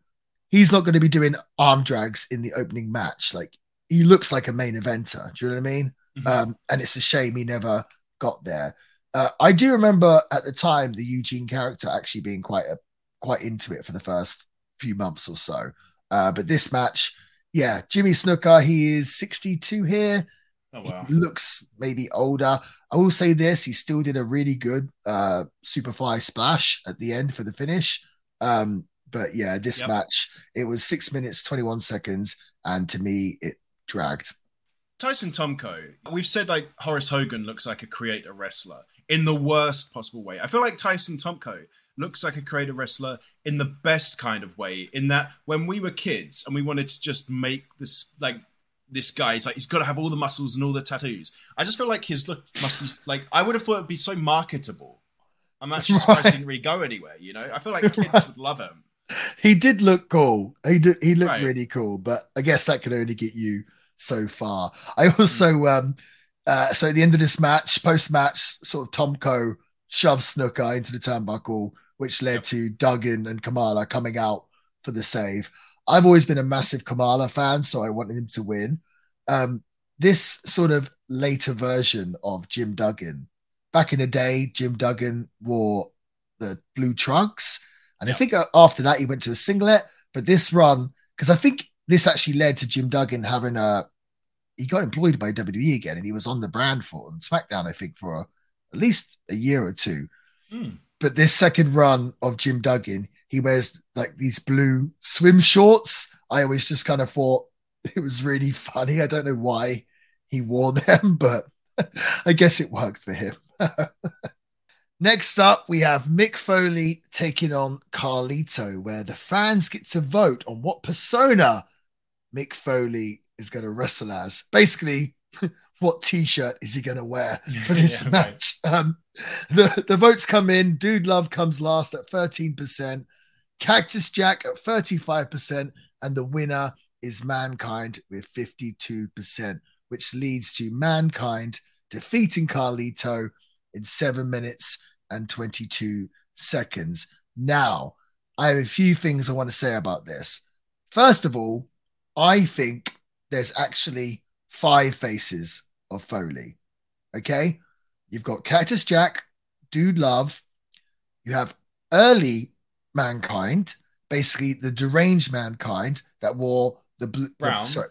he's not going to be doing arm drags in the opening match. Like he looks like a main eventer. Do you know what I mean? Mhm. Um, and it's a shame he never got there. Uh, I do remember at the time the Eugene character actually being quite a, quite into it for the first few months or so. Uh, but this match, yeah, Jimmy Snuka, he is 62 here. Oh wow. He looks maybe older. I will say this: he still did a really good uh, Superfly splash at the end for the finish. Um, but yeah, this Yep. match it was six minutes twenty one seconds, and to me it dragged. Tyson Tomko, we've said like Horace Hogan looks like a creator wrestler in the worst possible way. I feel like Tyson Tomko looks like a creator wrestler in the best kind of way. In that when we were kids and we wanted to just make this like this guy, he's like he's got to have all the muscles and all the tattoos. I just feel like his look must be like I would have thought it'd be so marketable. I'm actually surprised Right. it didn't really go anywhere. You know, I feel like kids Right. would love him. He did look cool. He did, he looked Right. really cool, but I guess that can only get you so far. I also um uh so at the end of this match, post match, sort of Tomko shoves Snuka into the turnbuckle, which led Yep. to Duggan and Kamala coming out for the save. I've always been a massive Kamala fan, so I wanted him to win. Um, this sort of later version of Jim Duggan. Back in the day, Jim Duggan wore the blue trunks. And I think uh, after that, he went to a singlet. But this run, because I think this actually led to Jim Duggan having a. He got employed by WWE again, and he was on the brand for on SmackDown, I think, for a, at least a year or two. Hmm. But this second run of Jim Duggan, he wears like these blue swim shorts. I always just kind of thought it was really funny. I don't know why he wore them, but I guess it worked for him. Next up, we have Mick Foley taking on Carlito, where the fans get to vote on what persona Mick Foley is going to wrestle as. Basically, what t-shirt is he going to wear for this Yeah, right. match? Um, the the votes come in. Dude Love comes last at thirteen percent. Cactus Jack at thirty five percent, and the winner is Mankind with fifty two percent, which leads to Mankind defeating Carlito in seven minutes and 22 seconds. Now, I have a few things I want to say about this. First of all, I think there's actually five faces of Foley. Okay. You've got Cactus Jack, Dude Love, you have early Mankind, basically the deranged Mankind that wore the blue, the- Brown. sorry,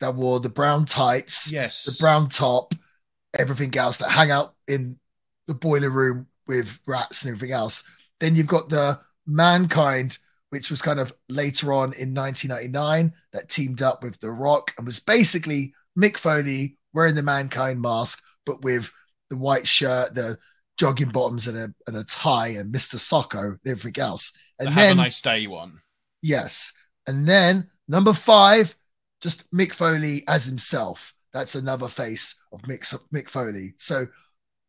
that wore the brown tights Yes, the brown top, everything else that hang out in the boiler room with rats and everything else. Then you've got the mankind, which was kind of later on in 1999 that teamed up with The Rock and was basically Mick Foley wearing the mankind mask, but with the white shirt, the jogging bottoms, and a and a tie, and Mr. Socko and everything else. the And have then a nice day one. Yes. And then number five, just Mick Foley as himself. That's another face of Mick, Mick Foley. So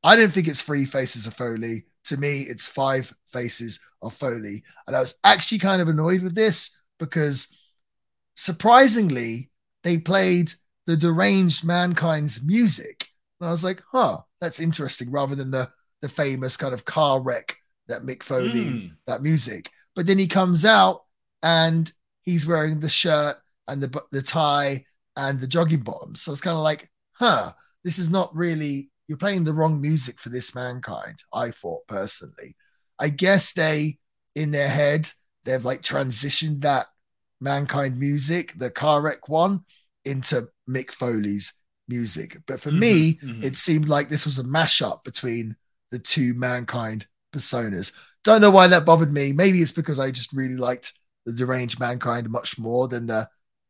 I don't think it's three faces of Foley. To me, it's five faces of Foley. And I was actually kind of annoyed with this because surprisingly, they played the deranged mankind's music And I was like, huh, that's interesting, rather than the the famous kind of car wreck that Mick Foley, Mm. that music. But then he comes out and he's wearing the shirt and the the tie and the jogging bottoms. So it's kind of like, huh, this is not really you're playing the wrong music for this mankind. I thought personally. I guess they in their head they've like transitioned that mankind music, the car wreck one, into Mick Foley's music. But for me, Mhm, mhm. it seemed like this was a mashup between the two mankind personas. Don't know why that bothered me. Maybe it's because I just really liked the deranged mankind much more than the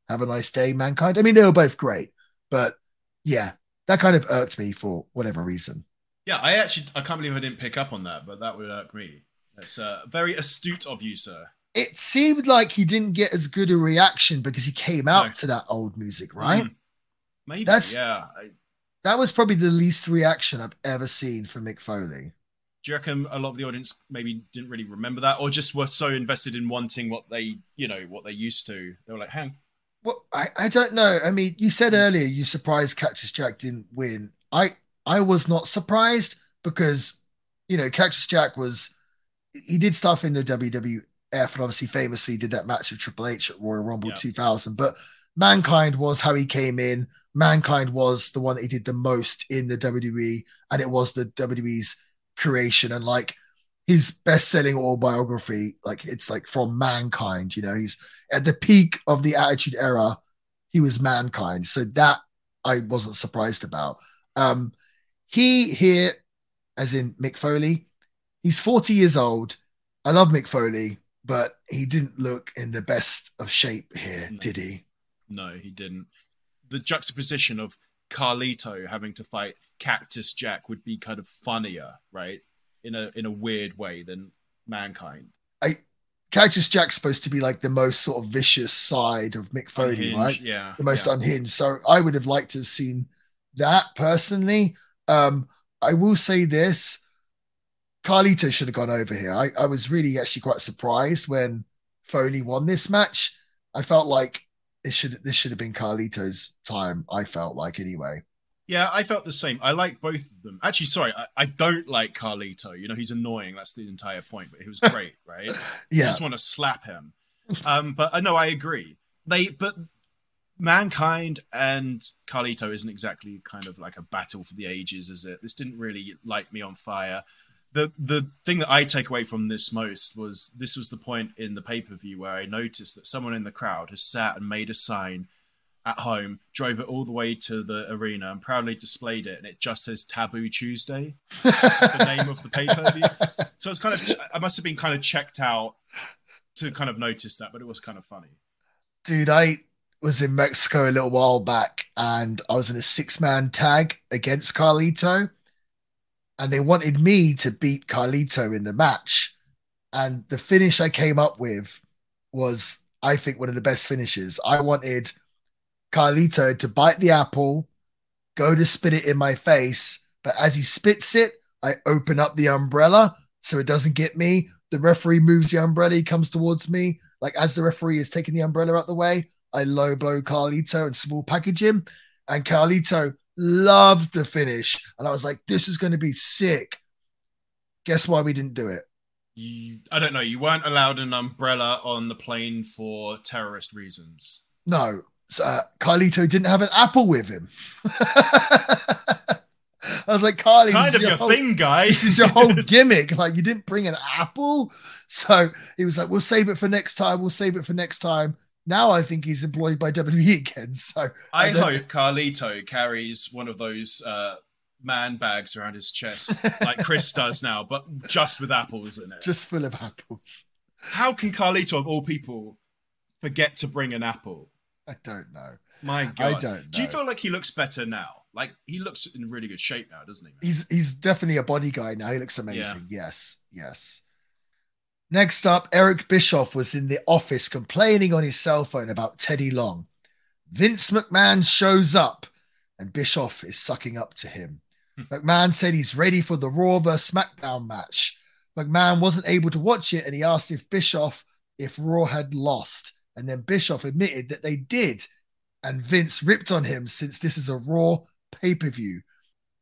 have a nice day mankind. I mean, they were both great, but yeah, that kind of irked me for whatever reason. yeah, I actually I can't believe I didn't pick up on that, but that would irk me. It's uh, very astute of you, sir. It seemed like he didn't get as good a reaction because he came out No. to that old music, right? Mm. Maybe. That's- yeah. I, That was probably the least reaction I've ever seen from Mick Foley. do you reckon a lot of the audience maybe didn't really remember that, or just were so invested in wanting what they, you know, what they used to? They were like, "Hang, Well, I, I don't know. I mean, you said hmm. earlier you surprised Cactus Jack didn't win. I I was not surprised because you know Cactus Jack was he did stuff in the WWF and obviously famously did that match with Triple H at Royal Rumble Yeah. 2000. But Mankind was how he came in. Mankind was the one that he did the most in the WWE, and it was the WWE's creation and like his best-selling autobiography. Like it's like from Mankind. You know, he's at the peak of the Attitude Era. He was Mankind, so that I wasn't surprised about. Um, he here, as in Mick Foley, he's 40 years old. I love Mick Foley, but he didn't look in the best of shape here, No. did he? no, he didn't." The juxtaposition of Carlito having to fight Cactus Jack would be kind of funnier, right? In a in a weird way than Mankind. Cactus Jack's supposed to be like the most sort of vicious side of Mick Foley, Unhinged, right? Yeah. The most yeah. unhinged. So I would have liked to have seen that personally. Um, I will say this Carlito should have gone over here. I, I was really actually quite surprised when Foley won this match. I felt like it should this should have been Carlito's time, I felt like anyway. Yeah, I felt the same. I like both of them. Actually, sorry, I, I don't like Carlito. You know, he's annoying. That's the entire point. But he was great, right? yeah. I just want to slap him. Um, but I know I agree. They, but Mankind and Carlito isn't exactly kind of like a battle for the ages, is it? This didn't really light me on fire. The the thing that I take away from this most was this was the point in the pay per view where I noticed that someone in the crowd has sat and made a sign at home, drove it all the way to the arena, and proudly displayed it, and it just says Taboo Tuesday, the name of the pay per view. So it's kind of I must have been kind of checked out to kind of notice that, but it was kind of funny. Dude, I was in Mexico a little while back and I was in a six man tag against Carlito. And they wanted me to beat Carlito in the match. And the finish I came up with was, I think, one of the best finishes. I wanted Carlito to bite the apple, go to spit it in my face. But as he spits it, I open up the umbrella so it doesn't get me. The referee moves the umbrella, he comes towards me. Like as the referee is taking the umbrella out the way, I low blow Carlito and small package him. And Carlito loved the finish. And I was like, this is going to be sick. Guess why we didn't do it? You, I don't know. You weren't allowed an umbrella on the plane for terrorist reasons. No, uh, Carlito didn't have an apple with him. I was like, Carly, It's kind this of is your whole- thing, guys. this is your whole gimmick. Like you didn't bring an apple. So he was like, we'll save it for next time. We'll save it for next time. Now I think he's employed by WWE again. So I I hope Carlito carries one of those uh, man bags around his chest like Chris does now, but just with apples in it. just full of apples. How can Carlito, of all people, forget to bring an apple? I don't know. My God. I don't know. Do you feel like he looks better now? Like he looks in really good shape now, doesn't he? He's he's definitely a body guy now. He looks amazing. Yes, yes. Next up, Eric Bischoff was in the office complaining on his cell phone about Teddy Long. Vince McMahon shows up and Bischoff is sucking up to him. Hmm. McMahon said he's ready for the Raw vs. SmackDown match. McMahon wasn't able to watch it and he asked if Bischoff if Raw had lost. And then Bischoff admitted that they did. And Vince ripped on him since this is a Raw pay per view.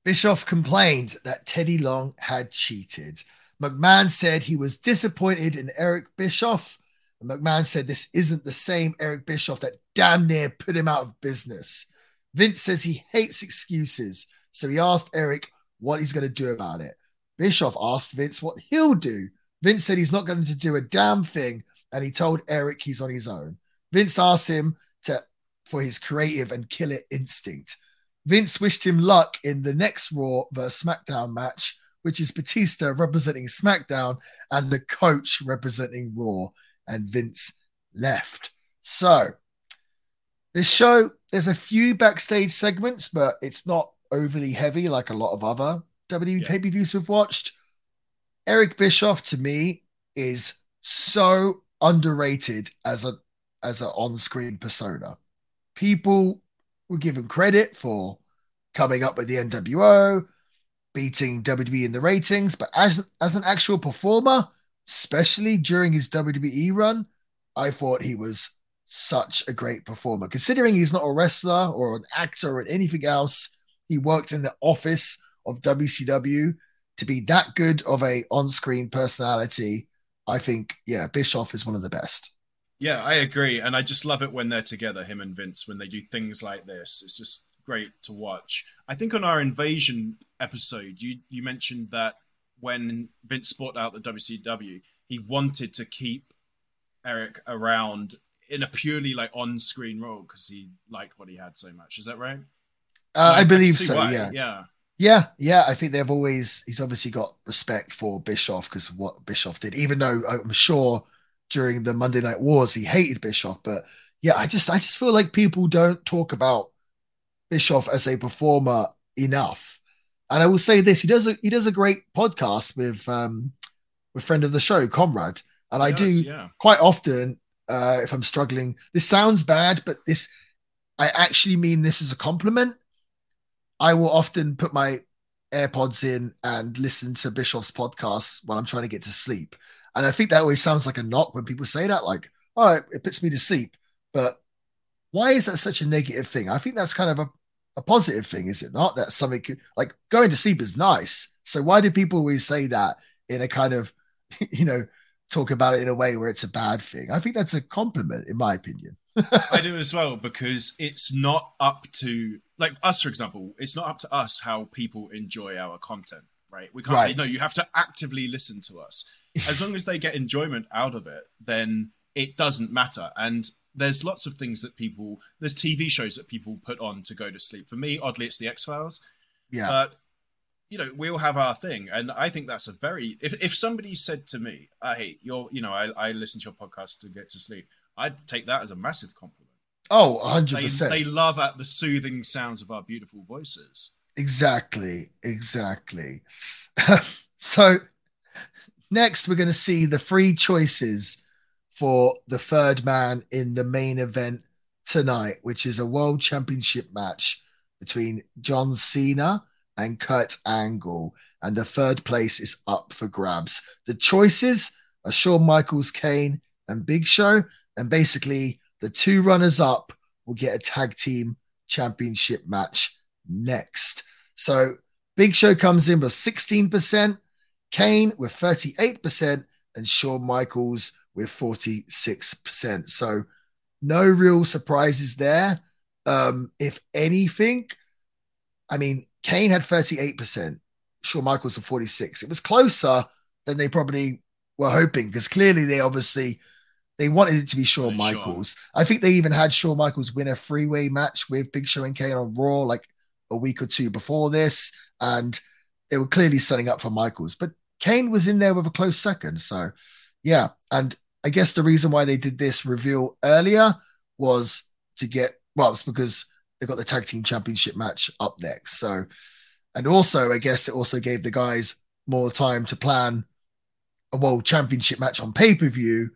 Bischoff complained that Teddy Long had cheated. McMahon said he was disappointed in Eric Bischoff. And McMahon said this isn't the same Eric Bischoff that damn near put him out of business. Vince says he hates excuses, so he asked Eric what he's going to do about it. Bischoff asked Vince what he'll do. Vince said he's not going to do a damn thing, and he told Eric he's on his own. Vince asked him to for his creative and killer instinct. Vince wished him luck in the next Raw vs SmackDown match, which is Batista representing SmackDown and the coach representing Raw, and Vince left. So, this show, there's a few backstage segments, but it's not overly heavy like a lot of other WWE Yeah. pay per views we've watched. Eric Bischoff, to me, is so underrated as a as an on-screen persona. People were given credit for coming up with the NWO, beating WWE in the ratings, but as as an actual performer, especially during his WWE run, I thought he was such a great performer. Considering he's not a wrestler or an actor or anything else, he worked in the office of WCW to be that good of a on-screen personality. I think, yeah, Bischoff is one of the best. Yeah, I agree, and I just love it when they're together, him and Vince, when they do things like this. It's just great to watch. I think on our invasion episode, you you mentioned that when Vince bought out the WCW, he wanted to keep Eric around in a purely like on-screen role because he liked what he had so much. Is that right? Uh, I can believe so. why, Yeah. yeah. Yeah, yeah, I think they've always he's obviously got respect for Bischoff because of what Bischoff did, even though I'm sure during the Monday Night Wars he hated Bischoff. But yeah, I just I just feel like people don't talk about Bischoff as a performer enough. And I will say this, he does a he does a great podcast with um with friend of the show, Conrad. And I do yeah. quite often, uh, if I'm struggling, this sounds bad, but this I actually mean this as a compliment. I will often put my AirPods in and listen to Bischoff's podcast when I'm trying to get to sleep. And I think that always sounds like a knock when people say that, like, oh, it, it puts me to sleep. But why is that such a negative thing? I think that's kind of a, a positive thing, is it not? That something could, like going to sleep is nice. So why do people always say that in a kind of, you know, talk about it in a way where it's a bad thing? I think that's a compliment, in my opinion. I do as well because it's not up to like us, for example. It's not up to us how people enjoy our content, right? We can't say no. You have to actively listen to us. As long as they get enjoyment out of it, then it doesn't matter. And there's lots of things that people, there's TV shows that people put on to go to sleep. For me, oddly, it's the X Files. Yeah. But you know, we all have our thing, and I think that's a very. If if somebody said to me, uh, "Hey, you're," you know, I, I listen to your podcast to get to sleep, I'd take that as a massive compliment. oh, 100%. they love at the soothing sounds of our beautiful voices. Exactly, exactly. so next we're going to see the three choices for the third man in the main event tonight, which is a world championship match between John Cena and Kurt Angle. And the third place is up for grabs. The choices are Shawn Michaels, Kane, and Big Show. And basically, the two runners up will get a tag team championship match next. So Big Show comes in with 16%, Kane with 38%, and Shawn Michaels with 46%. So no real surprises there. Um, if anything, I mean, Kane had 38%, Shawn Michaels with 46. It was closer than they probably were hoping because clearly they obviously they wanted it to be Shawn. Michaels. I think they even had Shawn Michaels win a three-way match with Big Show and Kane on Raw like a week or two before this, and they were clearly setting up for Michaels. But Kane was in there with a close second. So, yeah. And I guess the reason why they did this reveal earlier was to get, well, it's because they got the tag team championship match up next. So, and also, I guess it also gave the guys more time to plan a world championship match on pay per view,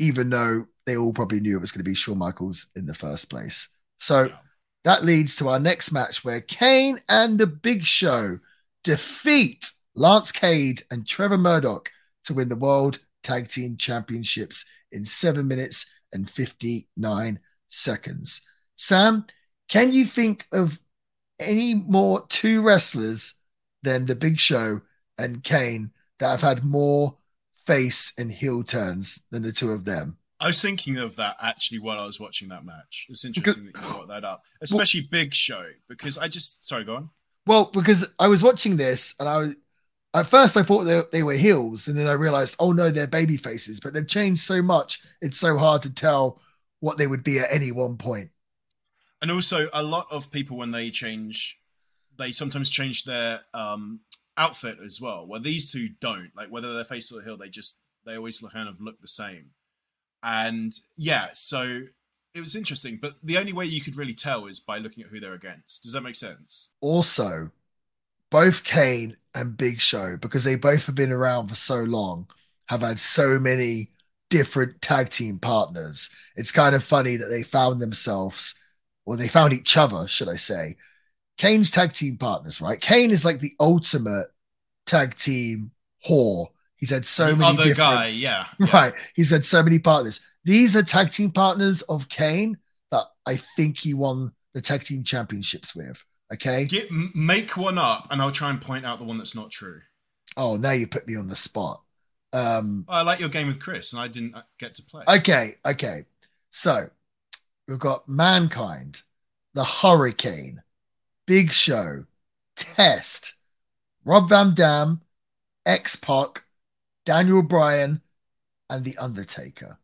even though they all probably knew it was going to be Shawn Michaels in the first place. So, Yeah. that leads to our next match where Kane and the Big Show defeat Lance Cade and Trevor Murdoch to win the World Tag Team Championships in seven minutes and 59 seconds. Sam, can you think of any more two wrestlers than the Big Show and Kane that have had more face and heel turns than the two of them. I was thinking of that actually while I was watching that match. It's interesting that you brought that up, especially Big Show, because I just sorry, go on. Well, because I was watching this and I was at first I thought they, they were heels, and then I realized, oh no, they're baby faces, but they've changed so much, it's so hard to tell what they would be at any one point. And also, a lot of people when they change, they sometimes change their um, outfit as well. Where these two don't, like whether they're face or heel, they just they always kind of look the same. And yeah, so it was interesting, but the only way you could really tell is by looking at who they're against. Does that make sense? Also, both Kane and Big Show, because they both have been around for so long, have had so many different tag team partners. It's kind of funny that they found themselves, or they found each other, should I say. Kane's tag team partners, right? Kane is like the ultimate tag team whore. He's had so the many other different, guy, yeah, yeah. right? He's had so many partners. These are tag team partners of Kane that I think he won the tag team championships with. Okay. Get, make one up, and I'll try and point out the one that's not true. Oh, now you put me on the spot. Um, I like your game with Chris, and I didn't uh, get to play. okay, okay. So we've got Mankind, the Hurricane, Big Show, Test, Rob Van Dam, X Pac, Daniel Bryan, and The Undertaker.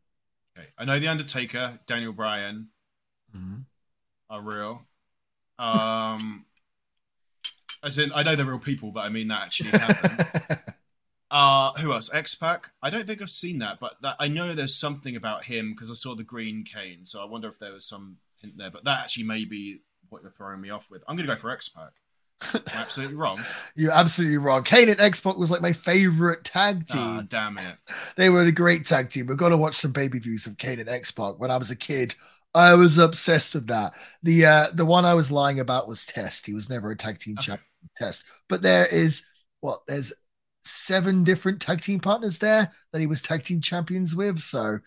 Okay. I know the Undertaker, Daniel Bryan are real. Um, as in, I know they're real people, but I mean that actually happened. Uh, who else? X Pac. I don't think I've seen that, but that I know there's something about him because I saw the green cane. So I wonder if there was some hint there. But that actually may be what you're throwing me off with. I'm gonna go for X Pac. Absolutely wrong. You're absolutely wrong. Kane and X Pac was like my favorite tag team. Ah, damn it. They were a great tag team. We've got to watch some baby views of Kane and X Pac. When I was a kid, I was obsessed with that. The uh, the one I was lying about was Test. He was never a tag team Okay. champion. Test, but there is what there's seven different tag team partners there that he was tag team champions with. So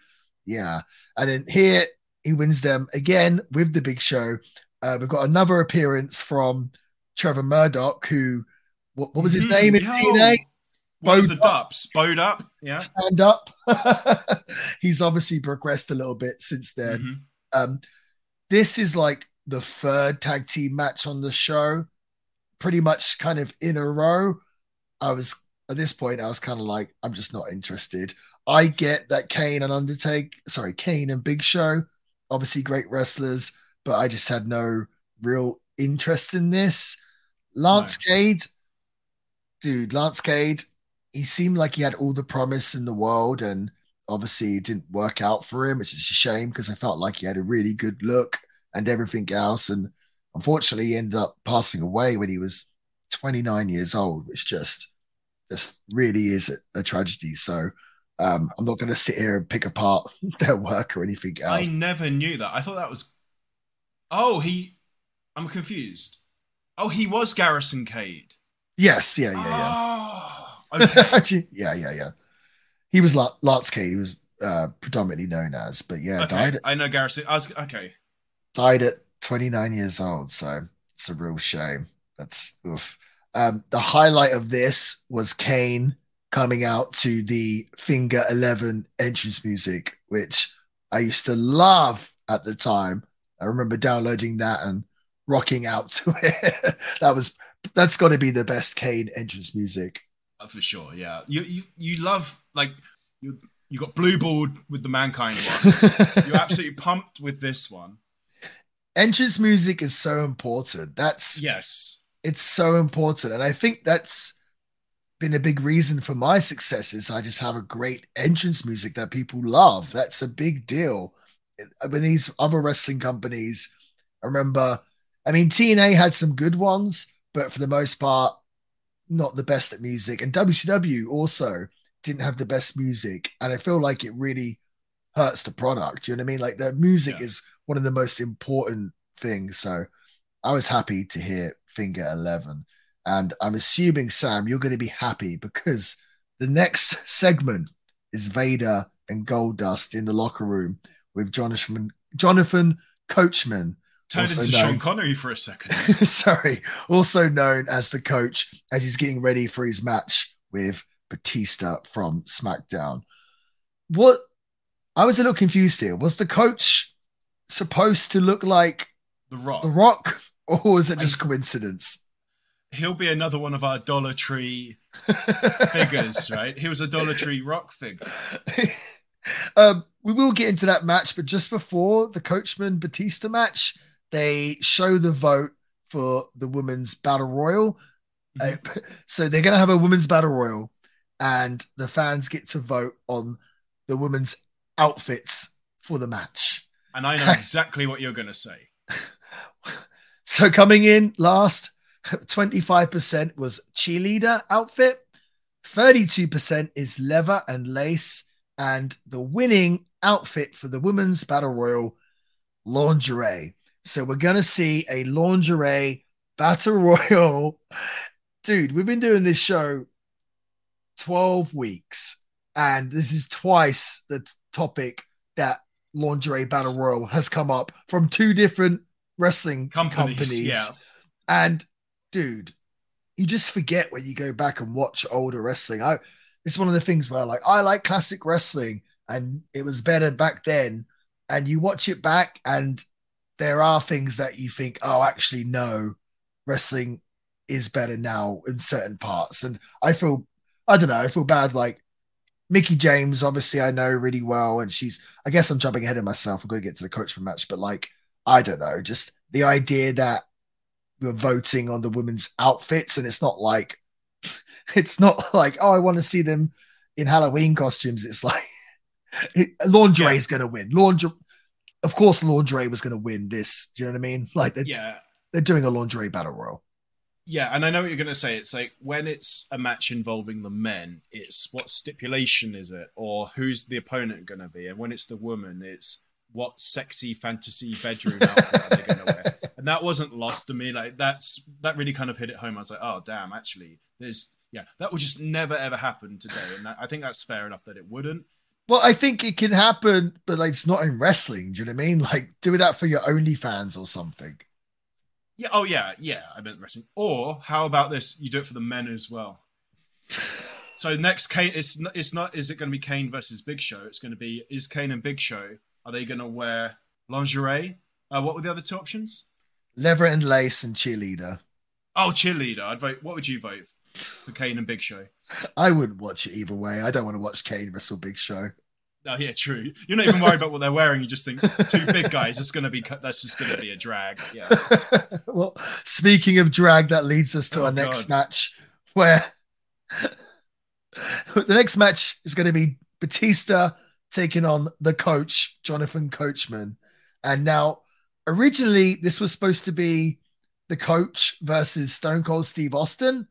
yeah, and then here he wins them again with the Big Show. Uh, we've got another appearance from Trevor Murdoch, who what, what was his Mhm. name in. TNA? Bowed the Dups. Bowed up. Yeah. stand up. He's obviously progressed a little bit since then. Mhm. Um, this is like the third tag team match on the show, pretty much kind of in a row. I was at this point, I was kind of like, I'm just not interested. I get that Kane and Undertake, sorry, Kane and Big Show, obviously great wrestlers, but I just had no real interest in this. Lance Cade, dude, Lance Cade, he seemed like he had all the promise in the world, and obviously it didn't work out for him. It's just a shame because I felt like he had a really good look and everything else. And unfortunately, he ended up passing away when he was 29 years old, which just just really is a, a tragedy. So um, I'm not going to sit here and pick apart their work or anything else. I never knew that. I thought that was. Oh, he. I'm confused. Oh, he was Garrison Cade. yes, yeah, yeah, yeah. Oh, okay. Yeah, yeah, yeah. He was La- Lance Cade. He was uh, predominantly known as, but yeah, okay. died I know Garrison. I was okay. died at 29 years old. So it's a real shame. That's oof. Um, the highlight of this was Kane coming out to the Finger 11 entrance music, which I used to love at the time. I remember downloading that and rocking out to it. that was that's got to be the best Kane entrance music. Uh, for sure. Yeah. You you you love like you you got blue balled with the mankind one. You're absolutely pumped with this one. entrance music is so important. That's Yes. it's so important and i think that's been a big reason for my successes. i just have a great entrance music that people love that's a big deal when these other wrestling companies i remember i mean tna had some good ones but for the most part not the best at music. And wcw also didn't have the best music. And i feel like it really hurts the product. You know what i mean? Like the music Yeah. is one of the most important things. So I was happy to hear Finger 11. And I'm assuming, Sam, you're going to be happy because the next segment is Vader and Goldust in the locker room with Jonathan, Jonathan Coachman Turned into known- Sean Connery for a second. sorry, also known as the coach as he's getting ready for his match with Batista from SmackDown. What I was a little confused here. Was the coach supposed to look like The Rock. The Rock, or was it just I- coincidence? He'll be another one of our Dollar Tree figures, right? He was a Dollar Tree Rock figure. um, we will get into that match, but just before the Coachman Batista match, they show the vote for the women's battle royal. Uh, so they're going to have a women's battle royal, and the fans get to vote on the women's outfits for the match. And I know exactly what you're going to say. So coming in last, 25% was cheerleader outfit, 32% is leather and lace, and the winning outfit for the women's battle royal, lingerie. So we're gonna see a lingerie battle royal. Dude, we've been doing this show 12 weeks, and this is twice the topic that lingerie battle royal has come up from two different wrestling Companies, companies. yeah. And dude, you just forget when you go back and watch older wrestling. I it's one of the things where like I like classic wrestling and it was better back then. And you watch it back and there are things that you think, oh, actually, no, wrestling is better now in certain parts. And I feel I don't know, I feel bad like Mickie James, obviously, I know really well, and she's. I guess I'm jumping ahead of myself. I'm going to get to the coachman match, but like, I don't know, just the idea that we're voting on the women's outfits, and it's not like, it's not like, oh, I want to see them in Halloween costumes. It's like, it, lingerie is going to win. Laundry, of course, Laundry was going to win this. Do you know what I mean? Like, they're, Yeah. they're doing a Laundry battle royal. Yeah, and I know what you're going to say. It's like when it's a match involving the men, it's what stipulation is it, or who's the opponent going to be, and when it's the woman, it's what sexy fantasy bedroom outfit are they going to wear. And that wasn't lost to me. Like that's that really kind of hit it home. I was like, oh damn, actually, there's yeah, that would just never ever happen today, and that, I think that's fair enough that it wouldn't. Well, I think it can happen, but like it's not in wrestling. Do you know what I mean? Like do that for your OnlyFans or something. Yeah. Oh yeah. Yeah. I meant wrestling. Or how about this? You do it for the men as well. So next, Kane. It's not. It's not. Is it going to be Kane versus Big Show? It's going to be. Is Kane and Big Show? Are they going to wear lingerie? Uh, what were the other two options? Leather and lace and cheerleader. Oh, cheerleader. I'd vote. What would you vote for Kane and Big Show? I wouldn't watch it either way. I don't want to watch Kane wrestle Big Show. Oh yeah, true. You're not even worried about what they're wearing. You just think it's two big guys. It's going to be. That's just going to be a drag. Yeah. well, speaking of drag, that leads us to Oh, our next God. match where the next match is going to be Batista taking on the coach, Jonathan Coachman. And now, originally, this was supposed to be the coach versus Stone Cold Steve Austin.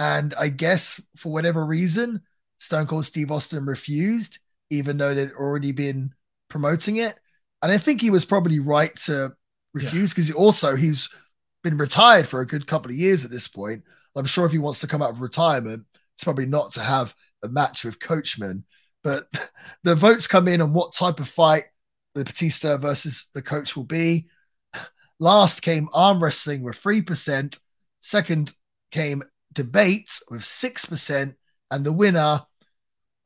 And I guess for whatever reason, Stone Cold Steve Austin refused, even though they'd already been promoting it. And I think he was probably right to refuse because he also he's been retired for a good couple of years at this point. I'm sure if he wants to come out of retirement, it's probably not to have a match with Coachman. But the votes come in on what type of fight the Batista versus the coach will be. Last came arm wrestling with 3%. Second came debate with 6%. And the winner,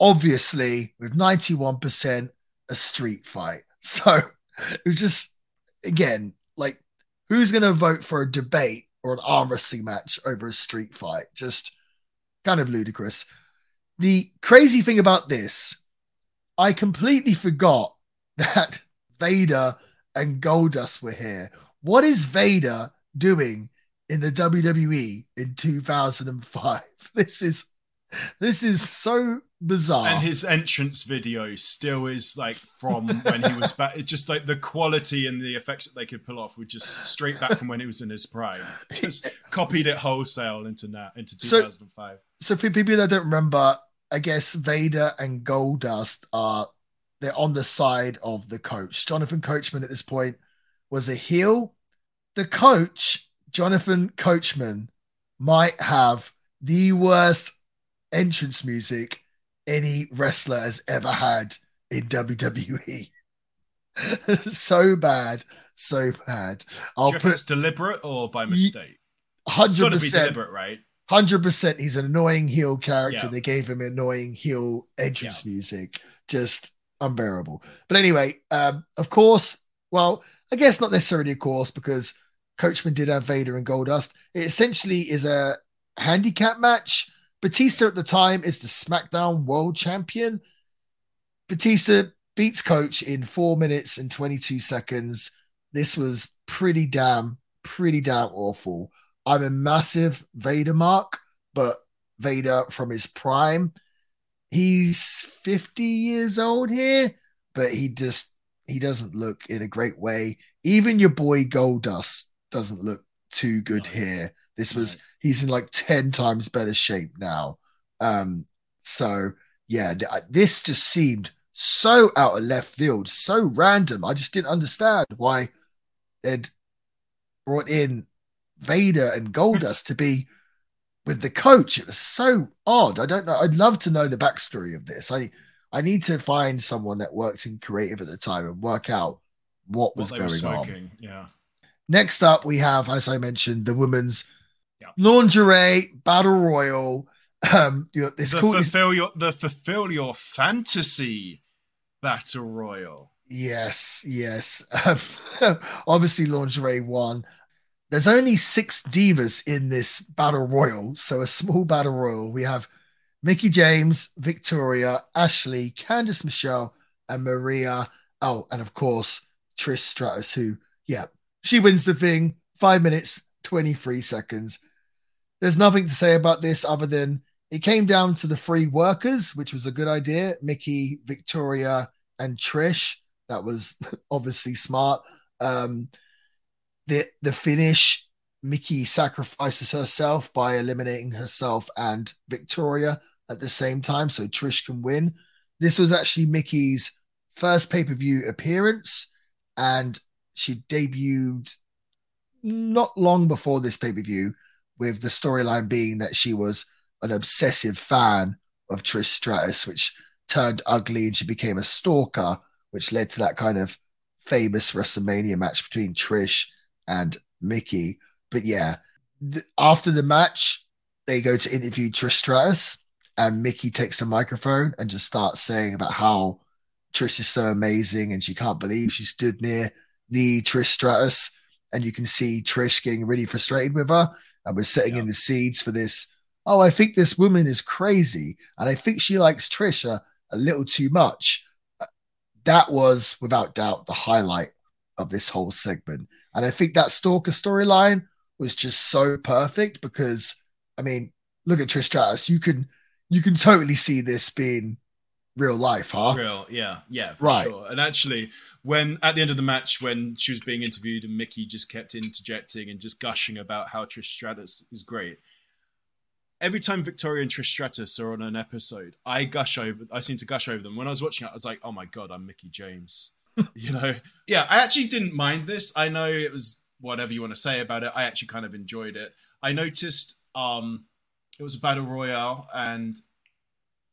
obviously, with 91%, a street fight. So it was just, again, like, who's going to vote for a debate or an arm wrestling match over a street fight? Just kind of ludicrous. The crazy thing about this, I completely forgot that Vader and Goldust were here. What is Vader doing in the WWE in 2005? This is this is so bizarre. And his entrance video still is like from when he was back. It's just like the quality and the effects that they could pull off were just straight back from when he was in his prime. Just copied it wholesale into now into So- 2005. so for people that don't remember, I guess Vader and Goldust are they're on the side of the coach. Jonathan Coachman at this point was a heel. The coach, Jonathan Coachman, might have the worst entrance music any wrestler has ever had in WWE. so bad, so bad. I'll put it's deliberate or by mistake? Hundred got to be percent, deliberate, right? hundred percent. He's an annoying heel character. Yeah. They gave him annoying heel entrance music, just unbearable. But anyway, um, of course, well, I guess not necessarily, of course, because Coachman did have Vader and Goldust. It essentially is a handicap match. Batista at the time is the SmackDown World Champion. Batista beats Coach in four minutes and 22 seconds. This was pretty damn, pretty damn awful. I'm a massive Vader mark, but Vader from his prime. He's 50 years old here, but he just he doesn't look in a great way. Even your boy Goldust doesn't look too good No. here. This was No. he's in like 10 times better shape now. Um so yeah, th- this just seemed so out of left field, so random. I just didn't understand why they'd brought in Vader and Goldust to be with the coach. It was so odd. I don't know. I'd love to know the backstory of this. I I need to find someone that worked in creative at the time and work out what was What they going on. Yeah. Next up, we have, as I mentioned, the women's Yeah. lingerie battle royal. Um, you know, it's the called. it's- fulfill your the fulfill your fantasy battle royal. Yes, yes. Um, obviously, lingerie won. There's only six divas in this battle royal, so a small battle royal. We have Mickie James, Victoria, Ashley, Candice Michelle, and Maria. Oh, and of course, Trish Stratus, who, yeah, she wins the thing. Five minutes, 23 seconds. There's nothing to say about this other than it came down to the three workers, which was a good idea Mickie, Victoria, and Trish. That was obviously smart. Um, the the finish, Mickie sacrifices herself by eliminating herself and Victoria at the same time, so Trish can win. This was actually Mickie's first pay per view appearance, and she debuted not long before this pay per view, with the storyline being that she was an obsessive fan of Trish Stratus, which turned ugly and she became a stalker, which led to that kind of famous WrestleMania match between Trish and Mickie. But yeah, th- after the match, they go to interview Trish Stratus, and Mickie takes the microphone and just starts saying about how Trish is so amazing and she can't believe she stood near the Trish Stratus. And you can see Trish getting really frustrated with her and was setting Yeah. in the seeds for this. Oh, I think this woman is crazy, and I think she likes Trisha a, a little too much. Uh, That was without doubt the highlight of this whole segment. And I think that Stalker storyline was just so perfect because I mean, look at Trish Stratus. You can you can totally see this being real life, huh? Real, yeah, yeah, for Right. sure. And actually, when at the end of the match, when she was being interviewed and Mickie just kept interjecting and just gushing about how Trish Stratus is great. Every time Victoria and Trish Stratus are on an episode, I gush over. I seem to gush over them. When I was watching it, I was like, "Oh my god, I'm Mickie James." you know, yeah. I actually didn't mind this. I know it was whatever you want to say about it. I actually kind of enjoyed it. I noticed um, it was a battle royale, and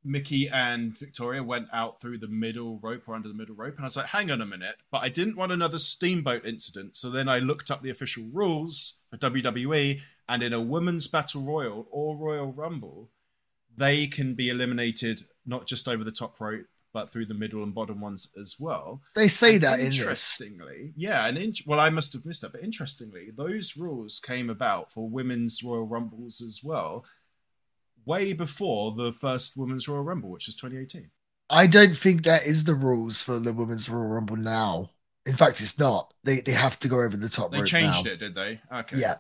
Mickie and Victoria went out through the middle rope or under the middle rope, and I was like, "Hang on a minute!" But I didn't want another steamboat incident, so then I looked up the official rules for WWE, and in a women's battle royal or Royal Rumble, they can be eliminated not just over the top rope, but through the middle and bottom ones as well. They say And that in interestingly, yeah, and in, well, I must have missed that, but interestingly, those rules came about for women's Royal Rumbles as well, way before the first women's Royal Rumble, which is 2018. I don't think that is the rules for the women's Royal Rumble now. In fact, it's not. They they have to go over the top They changed now. it, did they? Okay. Yeah,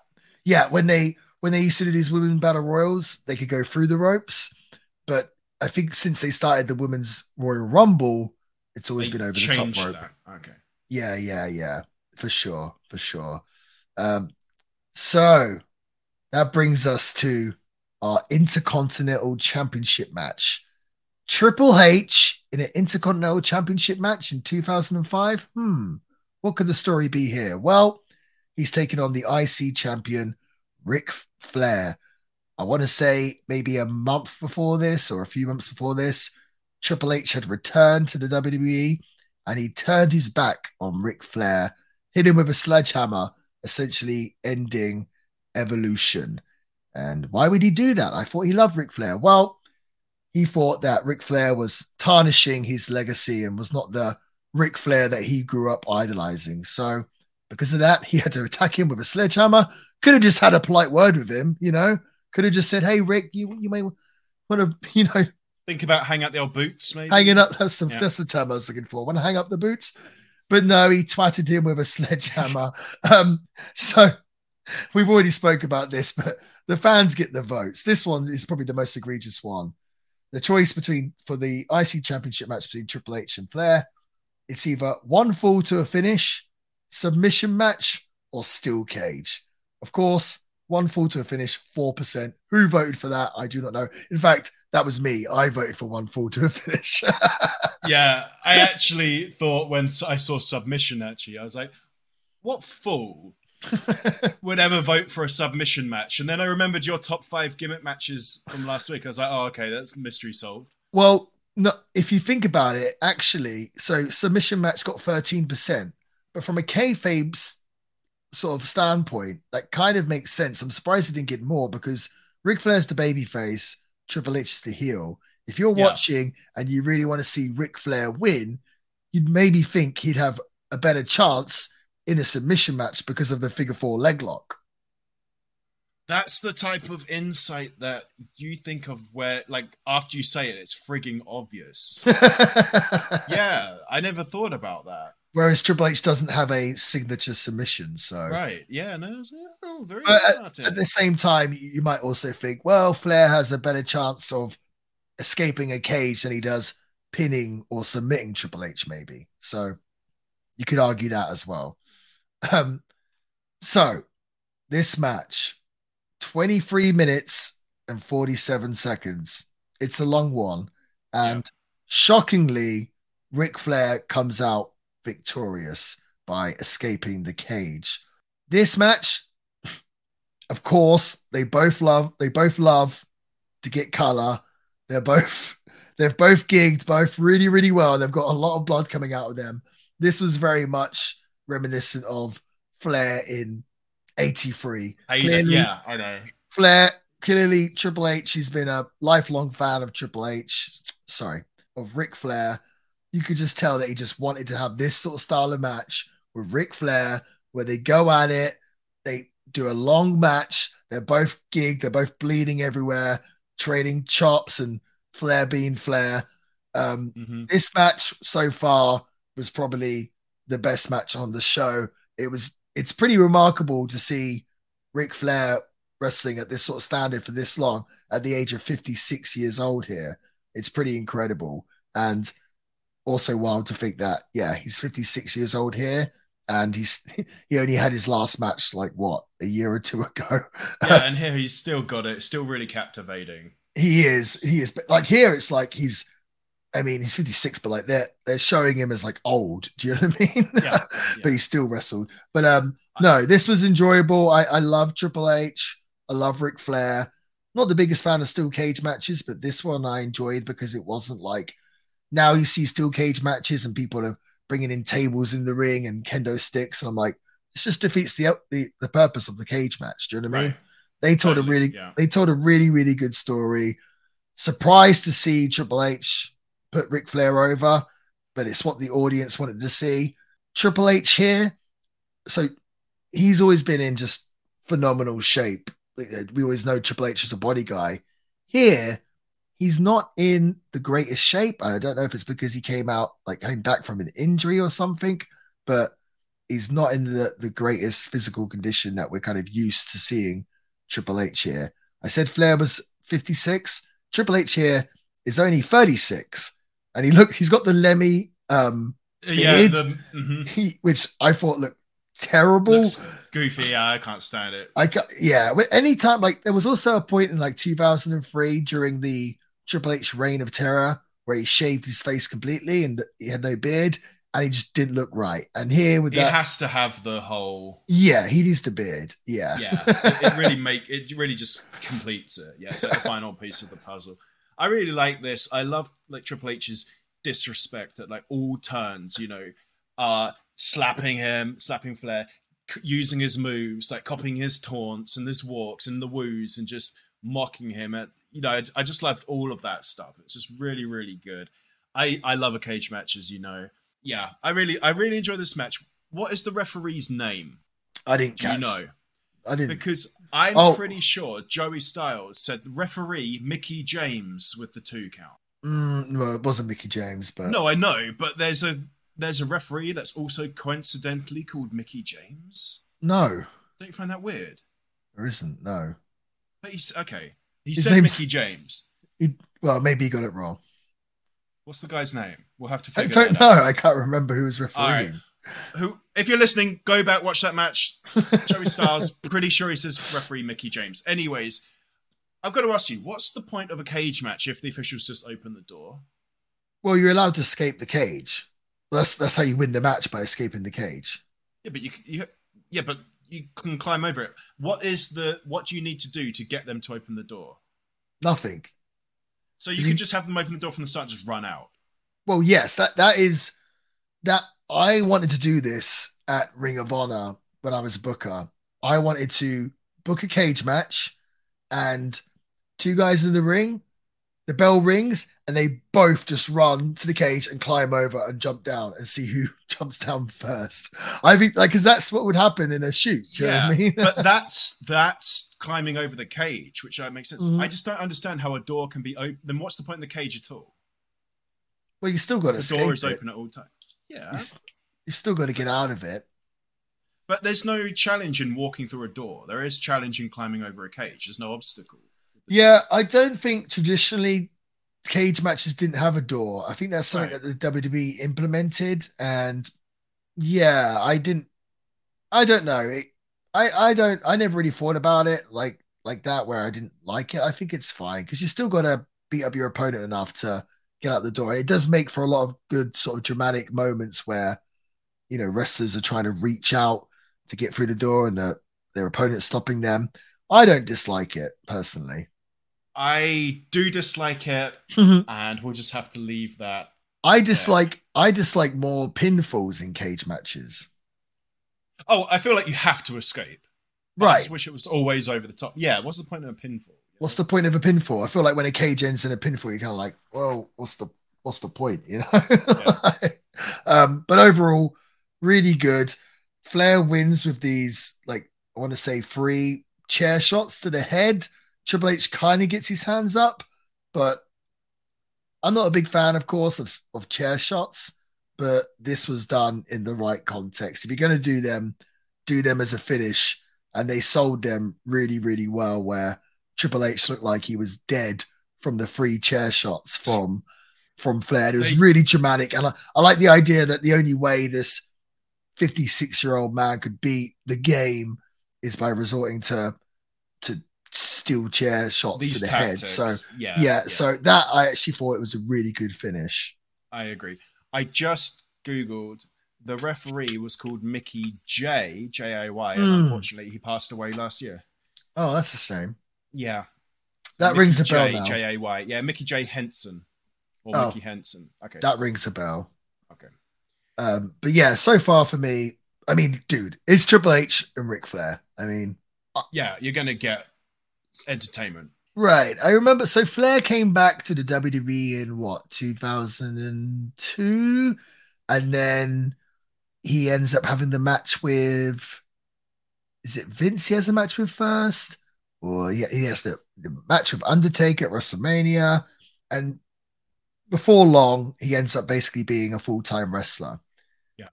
yeah. When they when they used to do these women battle royals, they could go through the ropes. But I think since they started the women's Royal Rumble, it's always They been over the top rope. that. Okay. Yeah, yeah, yeah. For sure, for sure. Um, so that brings us to our Intercontinental Championship match. Triple H in an Intercontinental Championship match in 2005. Hmm, what could the story be here? Well, he's taking on the IC champion, Ric Flair. I want to say maybe a month before this or a few months before this, Triple H had returned to the WWE and he turned his back on Ric Flair, hit him with a sledgehammer, essentially ending evolution. And why would he do that? I thought he loved Ric Flair. Well, he thought that Ric Flair was tarnishing his legacy and was not the Ric Flair that he grew up idolizing. So, because of that, he had to attack him with a sledgehammer. Could have just had a polite word with him, you know. Could have just said, "Hey, Ric, you you may want to, you know, Think about hang out the old boots, maybe. hanging up." That's, the Yeah. that's the term I was looking for. Want to hang up the boots? But no, he twatted him with a sledgehammer. um, so we've already spoke about this, but the fans get the votes. This one is probably the most egregious one. The choice between for the IC Championship match between Triple H and Flair, it's either one fall to a finish, submission match, or steel cage. Of course, one fall to a finish, four percent. Who voted for that? I do not know. In fact, that was me. I voted for one fall to a finish. Yeah, I actually thought when I saw submission, actually, I was like, what fool would ever vote for a submission match? And then I remembered your top five gimmick matches from last week. I was like, oh, okay, that's mystery solved. Well, no, if you think about it, actually, so submission match got 13%, but from a kayfabe sort of standpoint, that kind of makes sense. I'm surprised it didn't get more because Ric Flair's the babyface, Triple H is the heel. If you're Yeah. watching and you really want to see Ric Flair win, you'd maybe think he'd have a better chance in a submission match because of the figure four leg lock. That's the type of insight that you think of where, like, after you say it, it's frigging obvious. yeah, I never thought about that. Whereas Triple H doesn't have a signature submission, so Right. Yeah, no, oh, very But smart. at eh? the same time, you you might also think, well, Flair has a better chance of escaping a cage than he does pinning or submitting Triple H, maybe. So you could argue that as well. Um, so this match, 23 minutes and 47 seconds. It's a long one. And shockingly, Ric Flair comes out victorious by escaping the cage. This match, of course, they both love they both love to get color. They're both they've both gigged both really, really well. They've got a lot of blood coming out of them. This was very much reminiscent of Flair in 83. Hey, Clearly, yeah, I know. Flair, clearly Triple H, he's been a lifelong fan of Triple H, sorry, of Ric Flair. You could just tell that he just wanted to have this sort of style of match with Ric Flair, where they go at it, they do a long match, they're both gig, they're both bleeding everywhere, trading chops and Flair being Flair. Um, Mhm. this match so far was probably the best match on the show. It was it's pretty remarkable to see Ric Flair wrestling at this sort of standard for this long at the age of 56 years old here. It's pretty incredible. And also wild to think that, yeah, he's 56 years old here and he's he only had his last match like what, a year or two ago. Yeah, and here he's still got it. Still really captivating. He is. He is. But like here, it's like he's. I mean, he's 56, but like they're they're showing him as like old. Do you know what I mean? Yeah, but he still wrestled. But um, no, this was enjoyable. I I love Triple H. I love Ric Flair. Not the biggest fan of steel cage matches, but this one I enjoyed because it wasn't like now you see steel cage matches and people are bringing in tables in the ring and kendo sticks, and I'm like, this just defeats the the, the purpose of the cage match. Do you know what I mean? Right. They told a really yeah. they told a really really good story. Surprised to see Triple H put Ric Flair over, but it's what the audience wanted to see. Triple H here, so he's always been in just phenomenal shape. Uh, we always know Triple H is a body guy. Here, he's not in the greatest shape. And I don't know if it's because he came out like came back from an injury or something, but he's not in the, the greatest physical condition that we're kind of used to seeing Triple H here. I said Flair was 56. Triple H here is only 36. And he look he's got the Lemmy um Yeah, Beard. the, mhm. he, which I thought looked terrible. looks goofy. Yeah, I can't stand it. I ca- yeah, anytime like there was also a point in like 2003 during the Triple H reign of terror where he shaved his face completely and he had no beard and he just didn't look right. And here with that. He that, has to have the whole. yeah, he needs the beard. Yeah, Yeah, it, it really make it really just completes it. Yeah, it's like the final piece of the puzzle. I really like this. I love like Triple H's disrespect at like all turns. You know, uh, slapping him, slapping Flair, using his moves, like copying his taunts and his walks and the woos, and just mocking him. At you know, I, I just loved all of that stuff. It's just really, really good. I I love a cage match, as you know. Yeah, I really I really enjoy this match. What is the referee's name? I didn't Do you know? I didn't. Because I'm Oh. pretty sure Joey Styles said referee Mickey James with the two count. Mm, no, it wasn't Mickey James, but No, I know, but there's a there's a referee that's also coincidentally called Mickey James. no, Don't you find that weird? there isn't. No. But he's okay. He His said Mickey James. He, well, maybe he got it wrong. What's the guy's name? We'll have to I don't know. out. I can't remember who was refereeing. Who, if you're listening, go back watch that match. Joey Styles, pretty sure he says referee Mickey James. Anyways, I've got to ask you, what's the point of a cage match if the officials just open the door? Well, you're allowed to escape the cage. That's that's how you win the match by escaping the cage. Yeah, but you, you yeah, but you can climb over it. What is the what do you need to do to get them to open the door? Nothing. So you You- can just have them open the door from the start, and just run out. Well, yes, that that is that I wanted to do this at Ring of Honor when I was a booker. I wanted to book a cage match and two guys in the ring, the bell rings, and they both just run to the cage and climb over and jump down and see who jumps down first. I think like because that's what would happen in a shoot. Do you know what I mean? but that's that's climbing over the cage, which uh, makes sense. Mhm. I just don't understand how a door can be open. Then what's the point in the cage at all? well, you still got to The door is it. open at all times. Yeah, You s- You've still got to get out of it. but there's no challenge in walking through a door. There is challenge in climbing over a cage. There's no obstacle. Yeah, I don't think traditionally cage matches didn't have a door. I think that's something Right. that the WWE implemented, and yeah, I didn't. I don't know. It, I I don't. I never really thought about it like like that where I didn't like it. I think it's fine because you still got to beat up your opponent enough to get out the door. And it does make for a lot of good sort of dramatic moments where you know wrestlers are trying to reach out to get through the door and the their opponent stopping them. I don't dislike it personally. I do dislike it, mm-hmm. and we'll just have to leave that. I dislike I dislike more pinfalls in cage matches. Oh, I feel like you have to escape. Right. I Right. just wish it was always over the top. Yeah, what's the point of a pinfall? What's the point of a pinfall? I feel like when a cage ends in a pinfall, you're kind of like, well, what's the what's the point? You know. um, but overall, really good. Flair wins with these, like I want to say, three chair shots to the head. Triple H kind of gets his hands up, but I'm not a big fan, of course, of, of chair shots. But this was done in the right context. If you're going to do them, do them as a finish. And they sold them really, really well. Where Triple H looked like he was dead from the free chair shots from from Flair. It was really dramatic, and I, I like the idea that the only way this 56 year old man could beat the game is by resorting to to steel chair shots These to the tactics. head. So yeah, yeah, so that I actually thought it was a really good finish. I agree. I just googled the referee was called Mickey J J A Y, and Hmm. unfortunately he passed away last year. Oh, that's a shame. Yeah, That Mickey rings a bell J now. J A Y. Yeah, Mickey J Henson or Oh. Mickey Henson. Okay, That rings a bell. okay. Um, but yeah, so far for me, I mean, dude, it's Triple H and Ric Flair. I mean, Yeah, you're gonna get entertainment. Right. I remember. So Flair came back to the WWE in what, 2002? And then he ends up having the match with, is it Vince he has a match with first? Or yeah, he has the, the match with Undertaker at WrestleMania. And before long, he ends up basically being a full time wrestler. Yeah.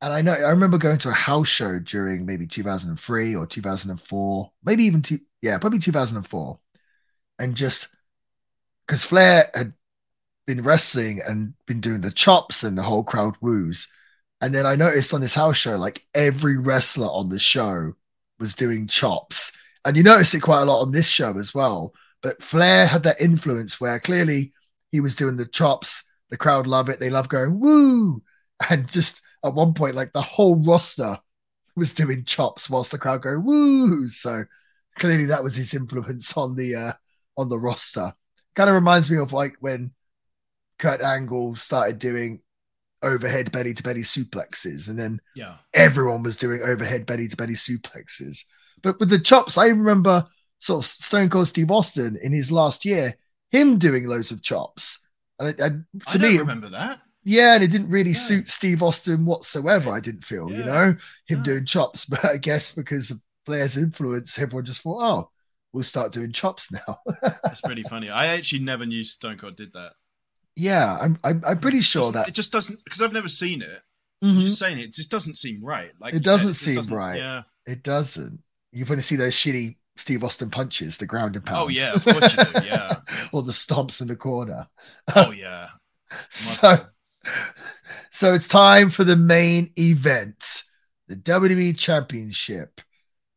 And I know, I remember going to a house show during maybe 2003 or 2004, maybe even two, yeah, probably 2004. And just because Flair had been wrestling and been doing the chops and the whole crowd woos. And then I noticed on this house show, like every wrestler on the show was doing chops. And you notice it quite a lot on this show as well. But Flair had that influence where clearly he was doing the chops. The crowd love it. They love going woo. And just at one point, like the whole roster was doing chops whilst the crowd go woo. So clearly that was his influence on the uh on the roster. Kind of reminds me of like when Kurt Angle started doing overhead belly to belly suplexes, and then Yeah. everyone was doing overhead belly to belly suplexes. But with the chops, I remember sort of Stone Cold Steve Austin in his last year, him doing loads of chops. And, and I to don't me, remember that. yeah, and it didn't really No. suit Steve Austin whatsoever. I didn't feel, you know, him No. doing chops. But I guess because of Flair's influence, everyone just thought, oh, we'll start doing chops now. That's pretty funny. I actually never knew Stone Cold did that. yeah, I'm, I'm, I'm pretty sure that it just doesn't because I've never seen it. Mhm. Just saying it, just doesn't seem right. Like It doesn't just seem doesn't- right. Yeah. it doesn't. You're going to see those shitty Steve Austin punches, the ground and pound. Oh yeah, of course you do. Yeah. or the stomps in the corner. Oh yeah. So, so it's time for the main event, the WWE Championship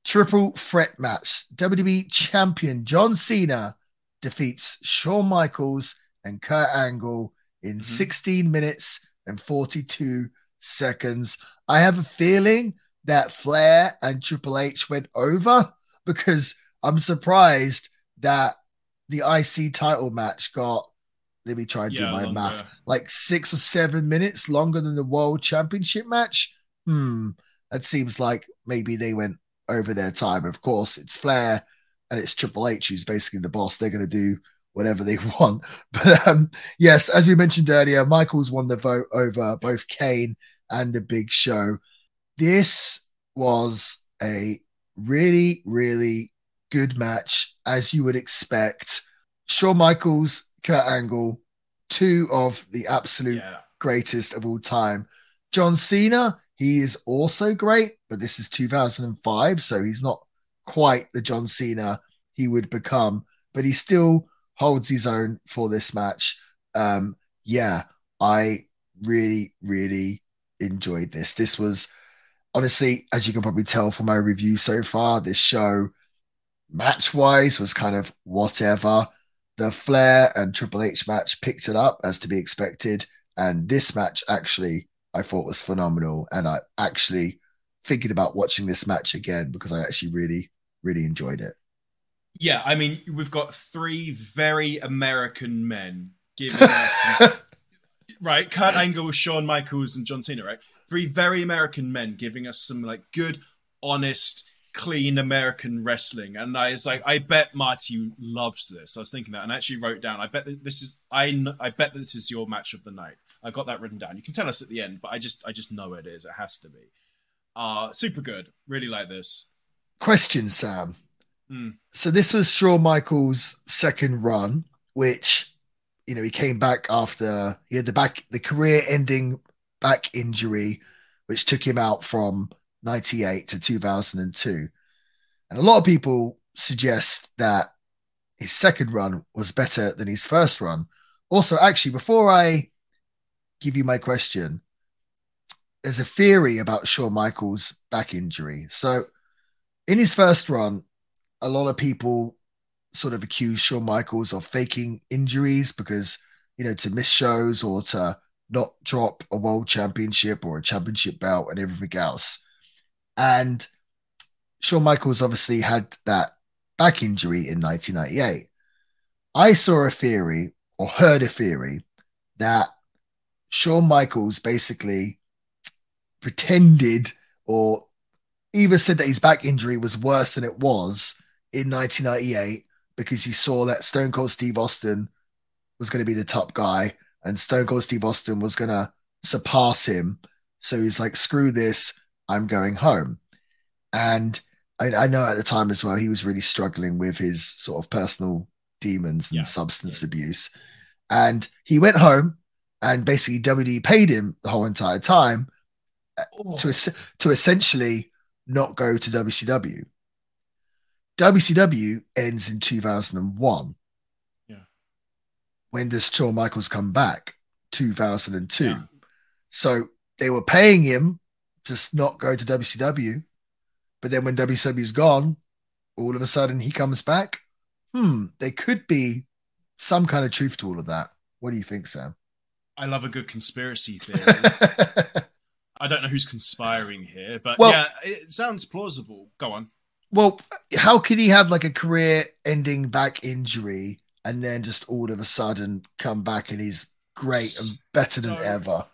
triple threat match. WWE Champion John Cena defeats Shawn Michaels and Kurt Angle in Mhm. 16 minutes and 42 seconds. I have a feeling that Flair and Triple H went over because I'm surprised that the IC title match got. Let me try and do my longer. math like six or seven minutes longer than the world championship match. Hmm, that seems like maybe they went over their time. Of course, it's Flair and it's Triple H who's basically the boss. They're going to do whatever they want. But um, yes, as we mentioned earlier, Michaels won the vote over both Kane and the Big Show. This was a really, really good match, as you would expect. Shawn Michaels, Kurt Angle, two of the absolute Yeah. greatest of all time. John Cena, he is also great, but this is 2005, so he's not quite the John Cena he would become, but he still holds his own for this match. Um, yeah, I really, really enjoyed this. This was honestly, as you can probably tell from my review so far, this show match wise was kind of whatever. The Flair and Triple H match picked it up as to be expected. And this match actually I thought was phenomenal. And I actually thinking about watching this match again because I actually really, really enjoyed it. Yeah, I mean, we've got three very American men giving us some, right. Kurt Angle, with Shawn Michaels, and John Cena. Right, three very American men giving us some like good, honest, clean American wrestling. And I was like, I bet Marty loves this. I was thinking that, and I actually wrote down. I bet that this is. I I bet that this is your match of the night. I got that written down. You can tell us at the end, but I just I just know it is. It has to be. Uh super good. Really like this. Question, Sam. Hmm. So this was Shawn Michaels' second run, which you know he came back after he had the back the career-ending back injury, which took him out from '98 to 2002. And a lot of people suggest that his second run was better than his first run. Also, actually, before I give you my question, there's a theory about Shawn Michaels' back injury. So, in his first run, a lot of people sort of accuse Shawn Michaels of faking injuries because, you know, to miss shows or to not drop a world championship or a championship belt and everything else. And Shawn Michaels obviously had that back injury in 1998. I saw a theory or heard a theory that Shawn Michaels basically pretended or either said that his back injury was worse than it was in 1998 because he saw that Stone Cold Steve Austin was going to be the top guy and Stone Cold Steve Austin was going to surpass him. So he's like, screw this, I'm going home. And I, I know at the time as well, he was really struggling with his sort of personal demons and Yeah. substance abuse. And he went home and basically WWE paid him the whole entire time uh, to oh. to essentially not go to WCW. WCW ends in 2001. Yeah. When does Shawn Michaels come back? 2002. Yeah. So they were paying him to not go to WCW, but then when WCW's gone, all of a sudden he comes back. Hmm, there could be some kind of truth to all of that. What do you think, Sam? I love a good conspiracy theory. I don't know who's conspiring here, but Well- yeah, it sounds plausible. Go on. Well, how could he have like a career ending back injury and then just all of a sudden come back and he's great and better than So- ever.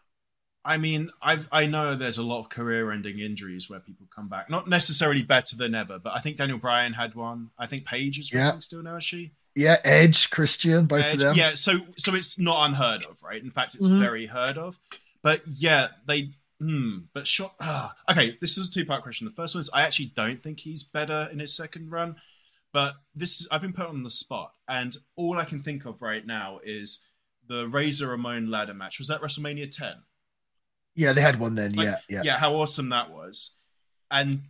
I mean, I I know there's a lot of career-ending injuries where people come back, not necessarily better than ever, but I think Daniel Bryan had one. I think Paige is Yeah. wrestling still now, is she? Yeah, Edge, Christian, both Edge, of them. Yeah, so so it's not unheard of, right? In fact, it's Mhm. very heard of. But yeah, they. Hmm, but sure. Ah, okay, this is a two-part question. The first one is I actually don't think he's better in his second run, but this is I've been put on the spot, and all I can think of right now is the Razor Ramon ladder match. Was that WrestleMania 10? Yeah, they had one then. Like, yeah, yeah. yeah, how awesome that was. And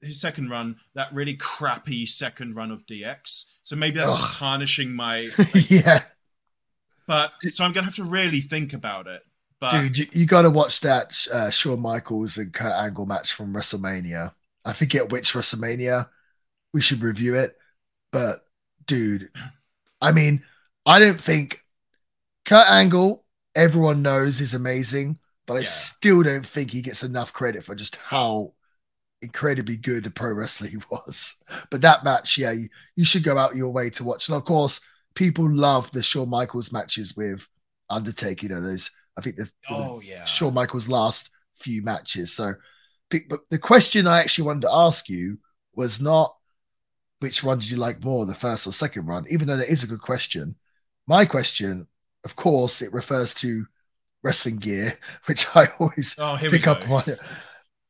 his second run, that really crappy second run of DX. So maybe that's Ugh. just tarnishing my. yeah. But so I'm gonna have to really think about it. But Dude, you, you got to watch that uh, Shawn Michaels and Kurt Angle match from WrestleMania. I forget which WrestleMania. We should review it. But, dude, I mean, I don't think Kurt Angle, everyone knows, is amazing, but I Yeah. still don't think he gets enough credit for just how incredibly good a pro wrestler he was. But that match, yeah, you, you should go out your way to watch. And of course, people love the Shawn Michaels matches with Undertaker. You know, those I think the, oh yeah, Shawn Michaels' last few matches. So, but the question I actually wanted to ask you was not which one did you like more, the first or second run, even though that is a good question. My question, of course, it refers to wrestling gear, which I always Oh, pick up on.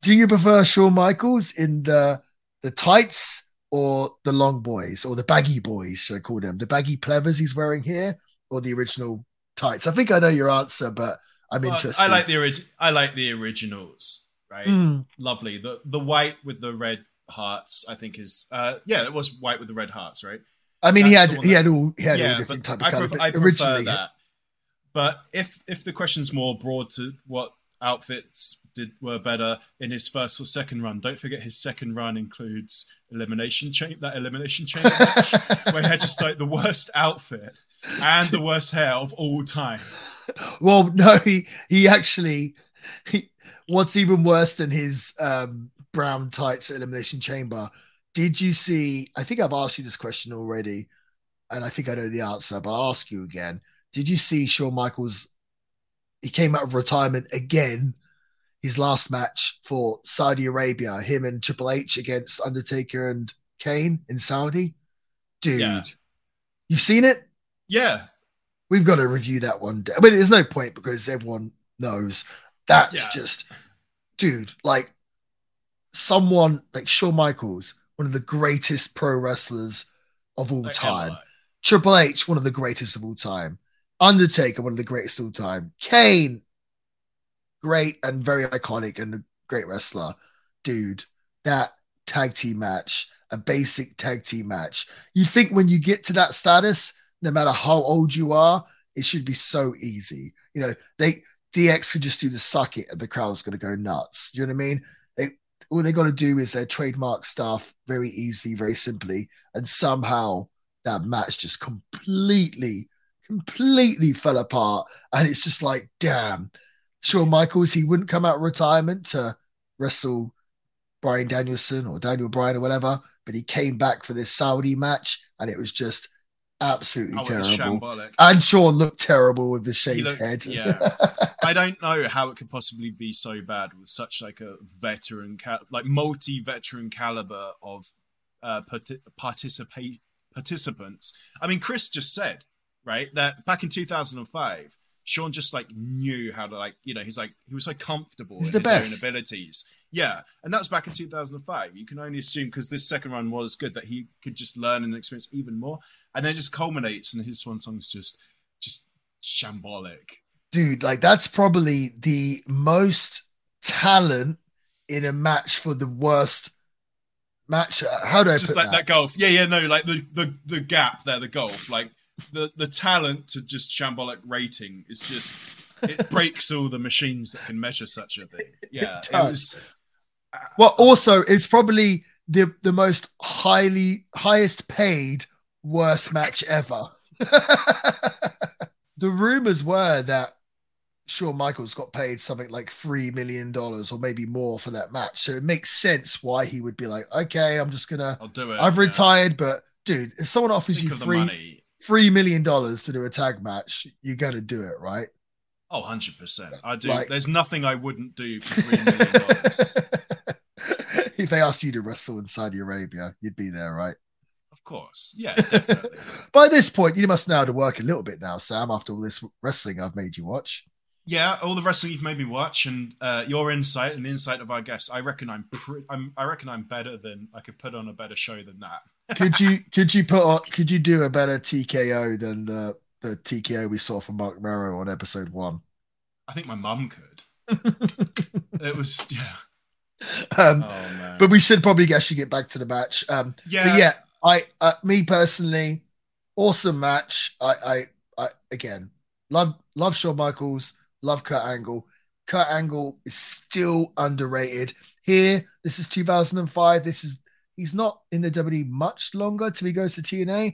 Do you prefer Shawn Michaels in the the tights or the long boys or the baggy boys, should I call them? The baggy plevers he's wearing here or the original tights? I think I know your answer, but I'm Well, interested. I like the orig- I like the originals. Right, Mm. lovely. The the white with the red hearts. I think is uh yeah, it was white with the red hearts, right? I mean, he had he that- had all he had all different type of I, colors. pref- but I prefer originally, that. But if if the question's more broad to what outfits did were better in his first or second run, don't forget his second run includes elimination chamber that elimination chamber match where he had just like the worst outfit and the worst hair of all time. well, no, he he actually he, what's even worse than his um, brown tights Elimination Chamber. Did you see? I think I've asked you this question already, and I think I know the answer, but I'll ask you again. Did you see Shawn Michaels? He came out of retirement again. His last match for Saudi Arabia, him and Triple H against Undertaker and Kane in Saudi. Dude, Yeah. you've seen it? Yeah, We've got to review that one day. I mean, there's no point because everyone knows that's Yeah. just, dude, like someone like Shawn Michaels, one of the greatest pro wrestlers of all time. Triple H, one of the greatest of all time. Undertaker, one of the greatest of all time. Kane, great and very iconic and a great wrestler. Dude, that tag team match, a basic tag team match. You'd think when you get to that status, no matter how old you are, it should be so easy. You know, they DX could just do the suck it and the crowd's gonna go nuts. You know what I mean? They all they gotta do is their trademark stuff very easily, very simply, and somehow that match just completely, completely fell apart. And it's just like, damn, Shawn Michaels, he wouldn't come out of retirement to wrestle Brian Danielson or Daniel Bryan or whatever, but he came back for this Saudi match and it was just absolutely Oh, terrible. And Shawn looked terrible with the He shaved looks- head. yeah. I don't know how it could possibly be so bad with such like a veteran, like multi-veteran caliber of uh, parti- participate participants. I mean, Chris just said right that back in 2005, Shawn just like knew how to like you know he's like he was so comfortable He's in the his best. own abilities. Yeah, and that's back in 2005. You can only assume because this second run was good that he could just learn and experience even more, and then it just culminates and his swan song's just just shambolic. Dude, like that's probably the most talent in a match for the worst match. How do I just like that? that? golf. Yeah, yeah, no, like the the the gap there, the golf, like the the talent to just shambolic rating is just it breaks all the machines that can measure such a thing. Yeah, it, does. was. Uh, well, also, it's probably the the most highly highest paid worst match ever. the rumors were that Shawn Michaels got paid something like three million dollars or maybe more for that match. So it makes sense why he would be like, okay, I'm just gonna I'll do it. I've yeah. retired, but dude, if someone offers Think you of the three money. Three million dollars to do a tag match, you're gonna do it, right? Oh, 100%. I do. Like- There's nothing I wouldn't do for $3 million. if they asked you to wrestle in Saudi Arabia, you'd be there, right? of course. Yeah, definitely. By this point, you must know how to work a little bit now, Sam, after all this wrestling I've made you watch. yeah, all the wrestling you've made me watch and uh, your insight and the insight of our guests, I reckon I'm, pre- I'm I reckon I'm better than I could put on a better show than that. Could you could you put on could you do a better TKO than the the TKO we saw from Marc Mero on episode one? I think my mum could. It was yeah. Um, Oh man. but we should probably actually get back to the match. Um, yeah, But yeah, I uh, me personally, awesome match. I, I I again love love Shawn Michaels, love Kurt Angle. Kurt Angle is still underrated. Here, this is 2005. This is he's not in the WWE much longer till he goes to TNA.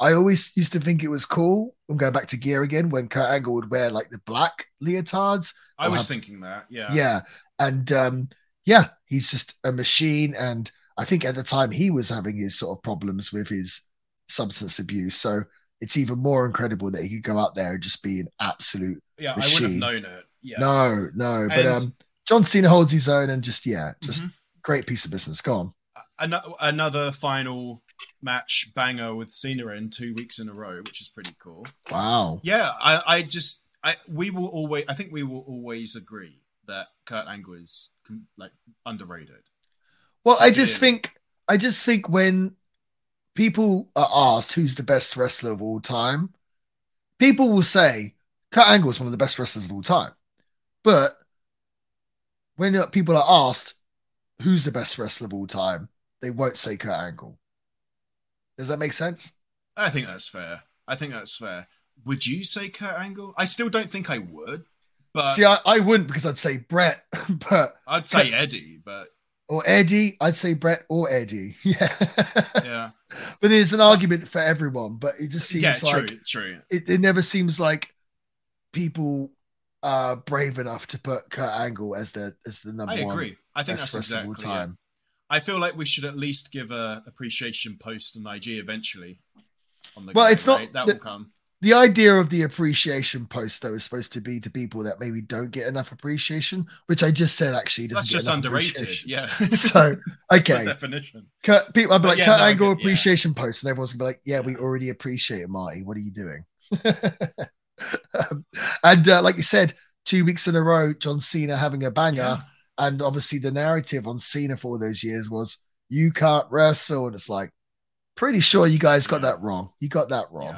I always used to think it was cool. I'm going back to gear again when Kurt Angle would wear like the black leotards. I was have- thinking that. Yeah. Yeah. And um, yeah, he's just a machine. And I think at the time he was having his sort of problems with his substance abuse. So it's even more incredible that he could go out there and just be an absolute Yeah, I would have known it. Yeah. no, no. But And- um, John Cena holds his own and just yeah, just Mhm. great piece of business. Go on. Ano- another final match banger with Cena in two weeks in a row, which is pretty cool. Wow. Yeah, I, I just, I, we will always, I think we will always agree that Kurt Angle is like underrated. Well, I Severely. just think I just think when people are asked who's the best wrestler of all time, people will say Kurt Angle is one of the best wrestlers of all time. But when uh, people are asked who's the best wrestler of all time, they won't say Kurt Angle. Does that make sense? I think that's fair. I think that's fair. Would you say Kurt Angle? I still don't think I would, but See, I, I wouldn't because I'd say Bret, but I'd say Eddie. But or Eddie, I'd say Bret or Eddie. Yeah. yeah, but there's an argument for everyone, but it just seems yeah, like true, true. it, it never seems like people are brave enough to put Kurt Angle as the as the number I one I agree. I think that's exactly time. I feel like we should at least give a appreciation post on IG eventually. On the Well, go, it's not right? that the- will come. The idea of the appreciation post though is supposed to be to people that maybe don't get enough appreciation, which I just said actually doesn't That's just underrated. Yeah. So okay, definition. Kurt, people, I'd be But like yeah, Kurt no, Angle get- yeah. appreciation post, and everyone's gonna be like, "Yeah, we already appreciate it, Marty. What are you doing?" Um, and uh, like you said, two weeks in a row, John Cena having a banger. Yeah. And obviously, the narrative on Cena for all those years was you can't wrestle. And it's like, pretty sure you guys got Yeah. that wrong. You got that wrong.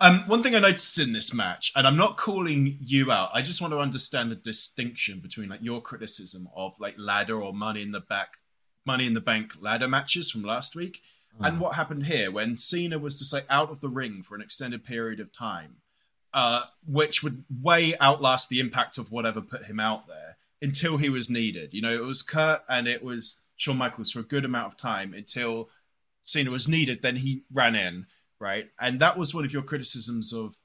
Um, one thing I noticed in this match, and I'm not calling you out, I just want to understand the distinction between like your criticism of like ladder or money in the back, money in the bank ladder matches from last week, Mm. and what happened here when Cena was just like out of the ring for an extended period of time, uh, which would way outlast the impact of whatever put him out there until he was needed. You know, it was Kurt and it was Shawn Michaels for a good amount of time until Cena was needed. Then he ran in, right? And that was one of your criticisms of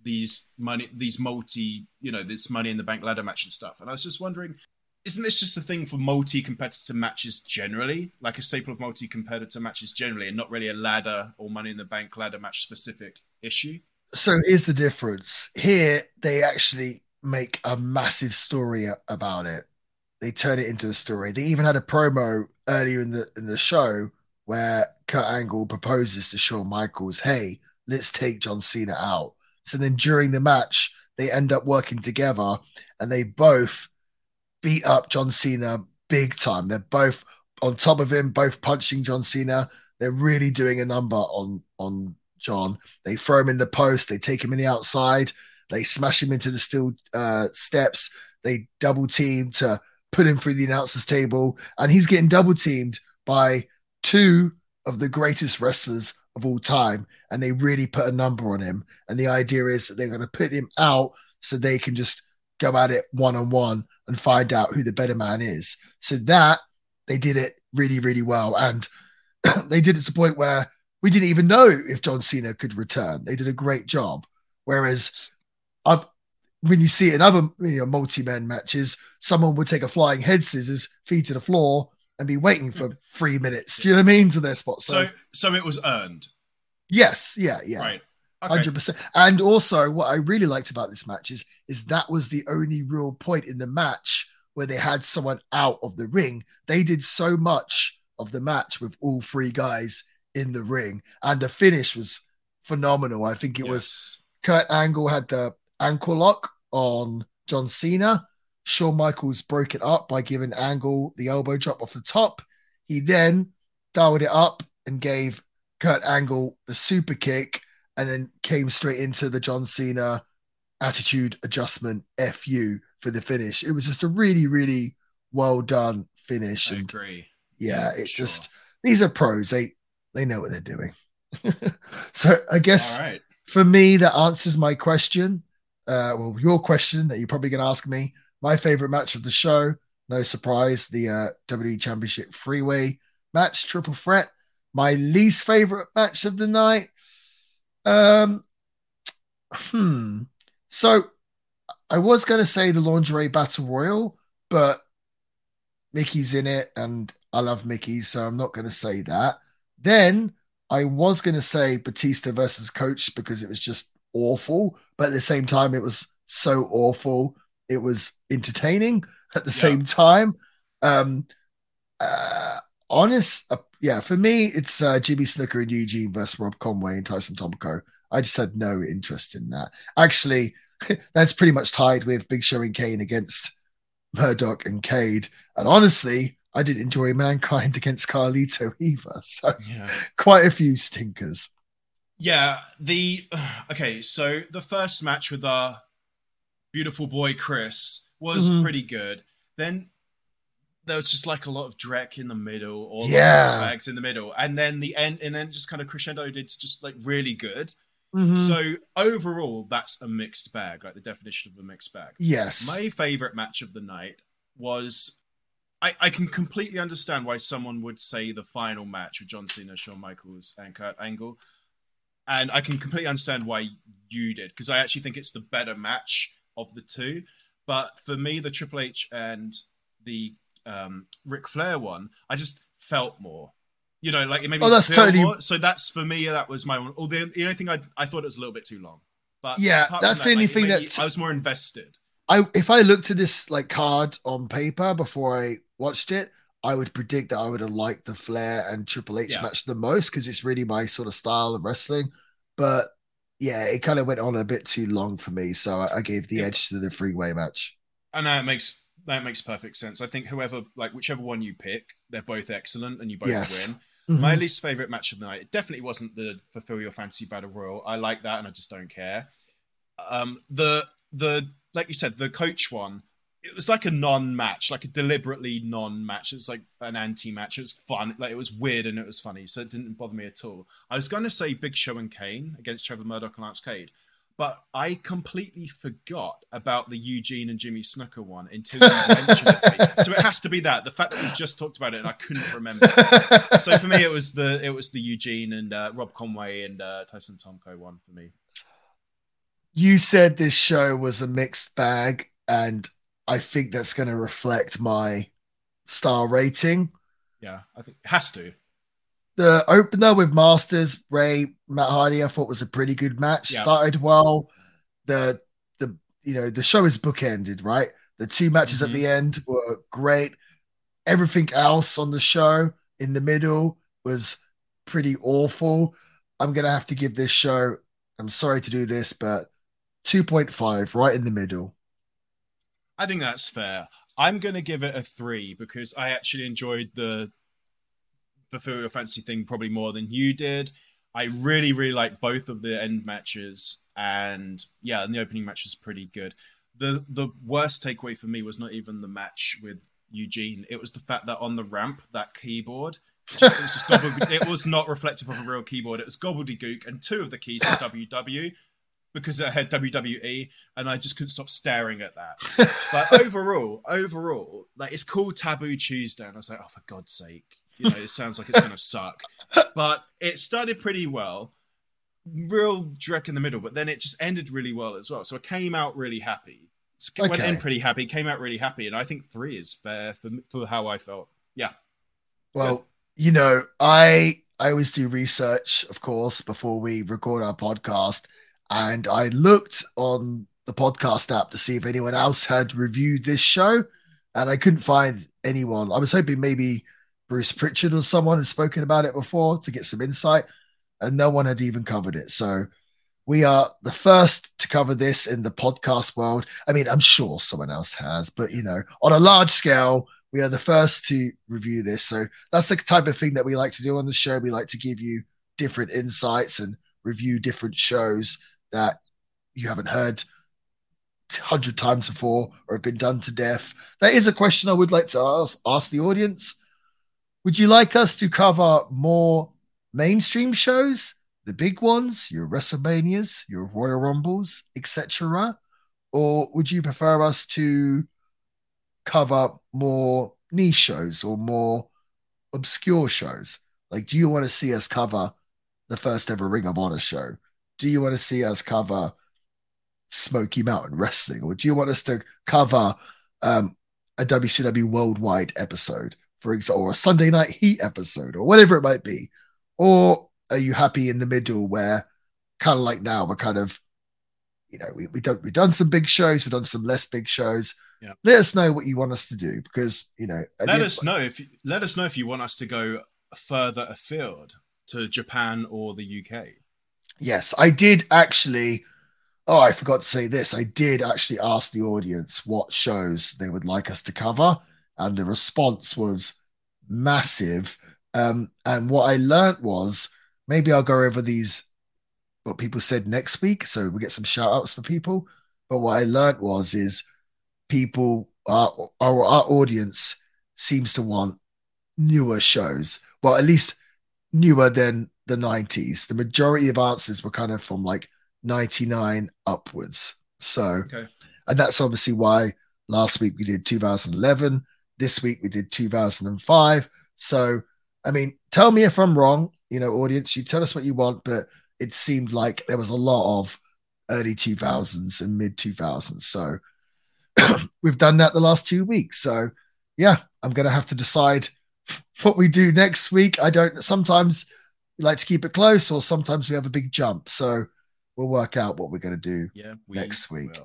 these money, these multi, you know, this money in the bank ladder match and stuff. And I was just wondering, isn't this just a thing for multi-competitor matches generally, like a staple of multi-competitor matches generally, and not really a ladder or money in the bank ladder match specific issue? So here's the difference. Here, they actually make a massive story about it. They turn it into a story. They even had a promo earlier in the in the show where Kurt Angle proposes to Shawn Michaels, "Hey, let's take John Cena out." So then during the match, they end up working together, and they both beat up John Cena big time. They're both on top of him, both punching John Cena. They're really doing a number on on John. They throw him in the post. They take him in the outside. They smash him into the steel uh, steps. They double team to put him through the announcers table, and he's getting double teamed by two of the greatest wrestlers of all time. And they really put a number on him. And the idea is that they're going to put him out so they can just go at it one on one and find out who the better man is. So that they did it really, really well, and they did it to the point where we didn't even know if John Cena could return. They did a great job. Whereas, I, when you see it in other you know, multi-man matches, someone would take a flying head scissors, feet to the floor, and be waiting for three minutes. Do you know what I mean? To their spot. So, So, so it was earned, yes, yeah, yeah. right? Hundred percent. And also, what I really liked about this match is is that was the only real point in the match where they had someone out of the ring. They did so much of the match with all three guys in the ring, and the finish was phenomenal. I think it Yes. was Kurt Angle had the ankle lock on John Cena. Shawn Michaels broke it up by giving Angle the elbow drop off the top. He then dialed it up and gave Kurt Angle the super kick and then came straight into the John Cena attitude adjustment FU for the finish. It was just a really, really well done finish. I And agree. yeah, for it sure. just these are pros. They they know what they're doing. so I guess right. for me, that answers my question. Uh, well, your question that you're probably going to ask me. My favorite match of the show, no surprise, the uh, WWE Championship freeway match, triple threat. My least favorite match of the night. Um, hmm. So I was going to say the lingerie battle royal, but Mickie's in it, and I love Mickey, so I'm not going to say that. Then I was going to say Batista versus Coach because it was just awful, but at the same time, it was so awful. It was entertaining at the Yeah. same time. Um, uh, honest, uh, yeah, for me, it's uh, Jimmy Snuka and Eugene versus Rob Conway and Tyson Tomko. I just had no interest in that. Actually, that's pretty much tied with Big Show and Kane against Murdoch and Cade. And honestly, I didn't enjoy Mankind against Carlito either. So Yeah. quite a few stinkers. Yeah, the okay, so the first match with our beautiful boy Chris was Mhm. pretty good. Then there was just like a lot of Drek in the middle, or Yeah. bags in the middle, and then the end, and then just kind of crescendoed to just like really good. Mhm. So overall, that's a mixed bag, like the definition of a mixed bag. yes. My favorite match of the night was. I, I can completely understand why someone would say the final match with John Cena, Shawn Michaels, and Kurt Angle. And I can completely understand why you did, because I actually think it's the better match of the two. But for me, the Triple H and the um, Ric Flair one, I just felt more. You know, like it made me Oh, that's feel totally- more. So that's for me, that was my one. Although the only thing I, I thought it was a little bit too long. But Yeah, that's that, the only like, thing that I was more invested. I if I looked at this like card on paper before I watched it, I would predict that I would have liked the Flair and Triple H Yeah. match the most because it's really my sort of style of wrestling. But yeah, it kind of went on a bit too long for me, so I, I gave the Yeah. edge to the freeway match. And that makes that makes perfect sense. I think whoever like whichever one you pick, they're both excellent and you both Yes. win. Mm-hmm. My least favorite match of the night, it definitely wasn't the fulfill your fantasy battle royal. I like that and I just don't care. Um the the like you said, the coach one, it was like a non-match, like a deliberately non-match. It was like an anti-match. It was fun, like it was weird and it was funny, so it didn't bother me at all. I was gonna say Big Show and Kane against Trevor Murdoch and Lance Cade. But I completely forgot about the Eugene and Jimmy Snooker one until you mentioned it. So it has to be that. The fact that we just talked about it and I couldn't remember. So for me, it was the it was the Eugene and uh, Rob Conway and uh, Tyson Tomko one for me. you said this show was a mixed bag, and I think that's going to reflect my star rating. Yeah, I think it has to. the opener with Masters, Ray, Matt Hardy, I thought was a pretty good match. Yeah. Started well. The the you know the show is bookended, right? The two matches at Mhm. the end were great. Everything else on the show in the middle was pretty awful. I'm gonna have to give this show. I'm sorry to do this, but 2.5, right in the middle. I think that's fair. I'm going to give it a three because I actually enjoyed the fulfill your fancy thing probably more than you did. I really, really like both of the end matches, and yeah, and the opening match was pretty good. the The worst takeaway for me was not even the match with Eugene; it was the fact that on the ramp, that keyboard. Just, it, was just gobbled- it was not reflective of a real keyboard. It was gobbledygook, and two of the keys were WW because it had WWE, and I just couldn't stop staring at that but overall, overall, like it's called Taboo Tuesday, and I was like, oh, for God's sake, you know, it sounds like it's gonna suck. But it started pretty well, real dreck in the middle, but then it just ended really well as well. So I came out really happy. Went Okay. in pretty happy, came out really happy, and I think three is fair for for how I felt. Yeah, Well, you know, I I always do research, of course, before we record our podcast. And I looked on the podcast app to see if anyone else had reviewed this show, and I couldn't find anyone. I was hoping maybe Bruce Pritchard or someone had spoken about it before to get some insight, and no one had even covered it. So we are the first to cover this in the podcast world. I mean, I'm sure someone else has, but you know, on a large scale, we are the first to review this. So that's the type of thing that we like to do on the show. We like to give you different insights and review different shows that you haven't heard hundred times before or have been done to death. That is a question I would like to ask ask the audience. Would you like us to cover more mainstream shows, the big ones, your WrestleManias, your Royal Rumbles, etc., or would you prefer us to cover more niche shows or more obscure shows? Like, do you want to see us cover the first ever Ring of Honor show? Do you want to see us cover Smoky Mountain Wrestling, or do you want us to cover um, a WCW Worldwide episode, for example, or a Sunday Night Heat episode, or whatever it might be? Or are you happy in the middle where, kind of like now, we're kind of, you know, we, we don't we've done some big shows, we've done some less big shows. Yeah. Let us know what you want us to do because you know. Let us know if let us know if you want us to go further afield to Japan or the UK. Yes, I did actually Oh, I forgot to say this. I did actually ask the audience what shows they would like us to cover, and the response was massive. Um, and what I learned was maybe I'll go over these what people said next week, so we get some shout outs for people. But what I learned was is people our, our our audience seems to want newer shows. Well, at least newer than the 90s. The majority of answers were kind of from like 99 upwards. So, Okay. and that's obviously why last week we did 2011. This week we did 2005. So, I mean, tell me if I'm wrong, you know, audience, you tell us what you want, but it seemed like there was a lot of early 2000s and mid 2000s. So, we've done that the last two weeks. So, yeah, I'm going to have to decide what we do next week. I don't, sometimes we like to keep it close, or sometimes we have a big jump. So, we'll work out what we're going to do Yeah, we next week.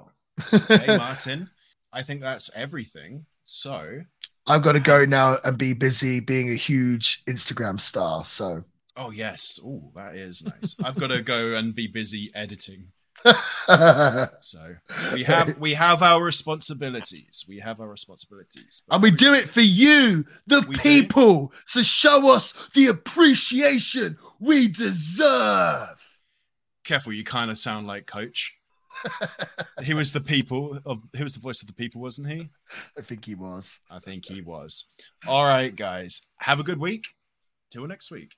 Hey, Martin, I think that's everything. So, I've got to go now and be busy being a huge Instagram star. So, oh yes, oh that is nice. I've got to go and be busy editing. So we have we have our responsibilities. We have our responsibilities. and we do it for you, the We do. people, to show us the appreciation we deserve. Careful, you kind of sound like Coach. he was the people of he was the voice of the people, wasn't he? I think he was. I think he was. All right, guys. Have a good week. Till next week.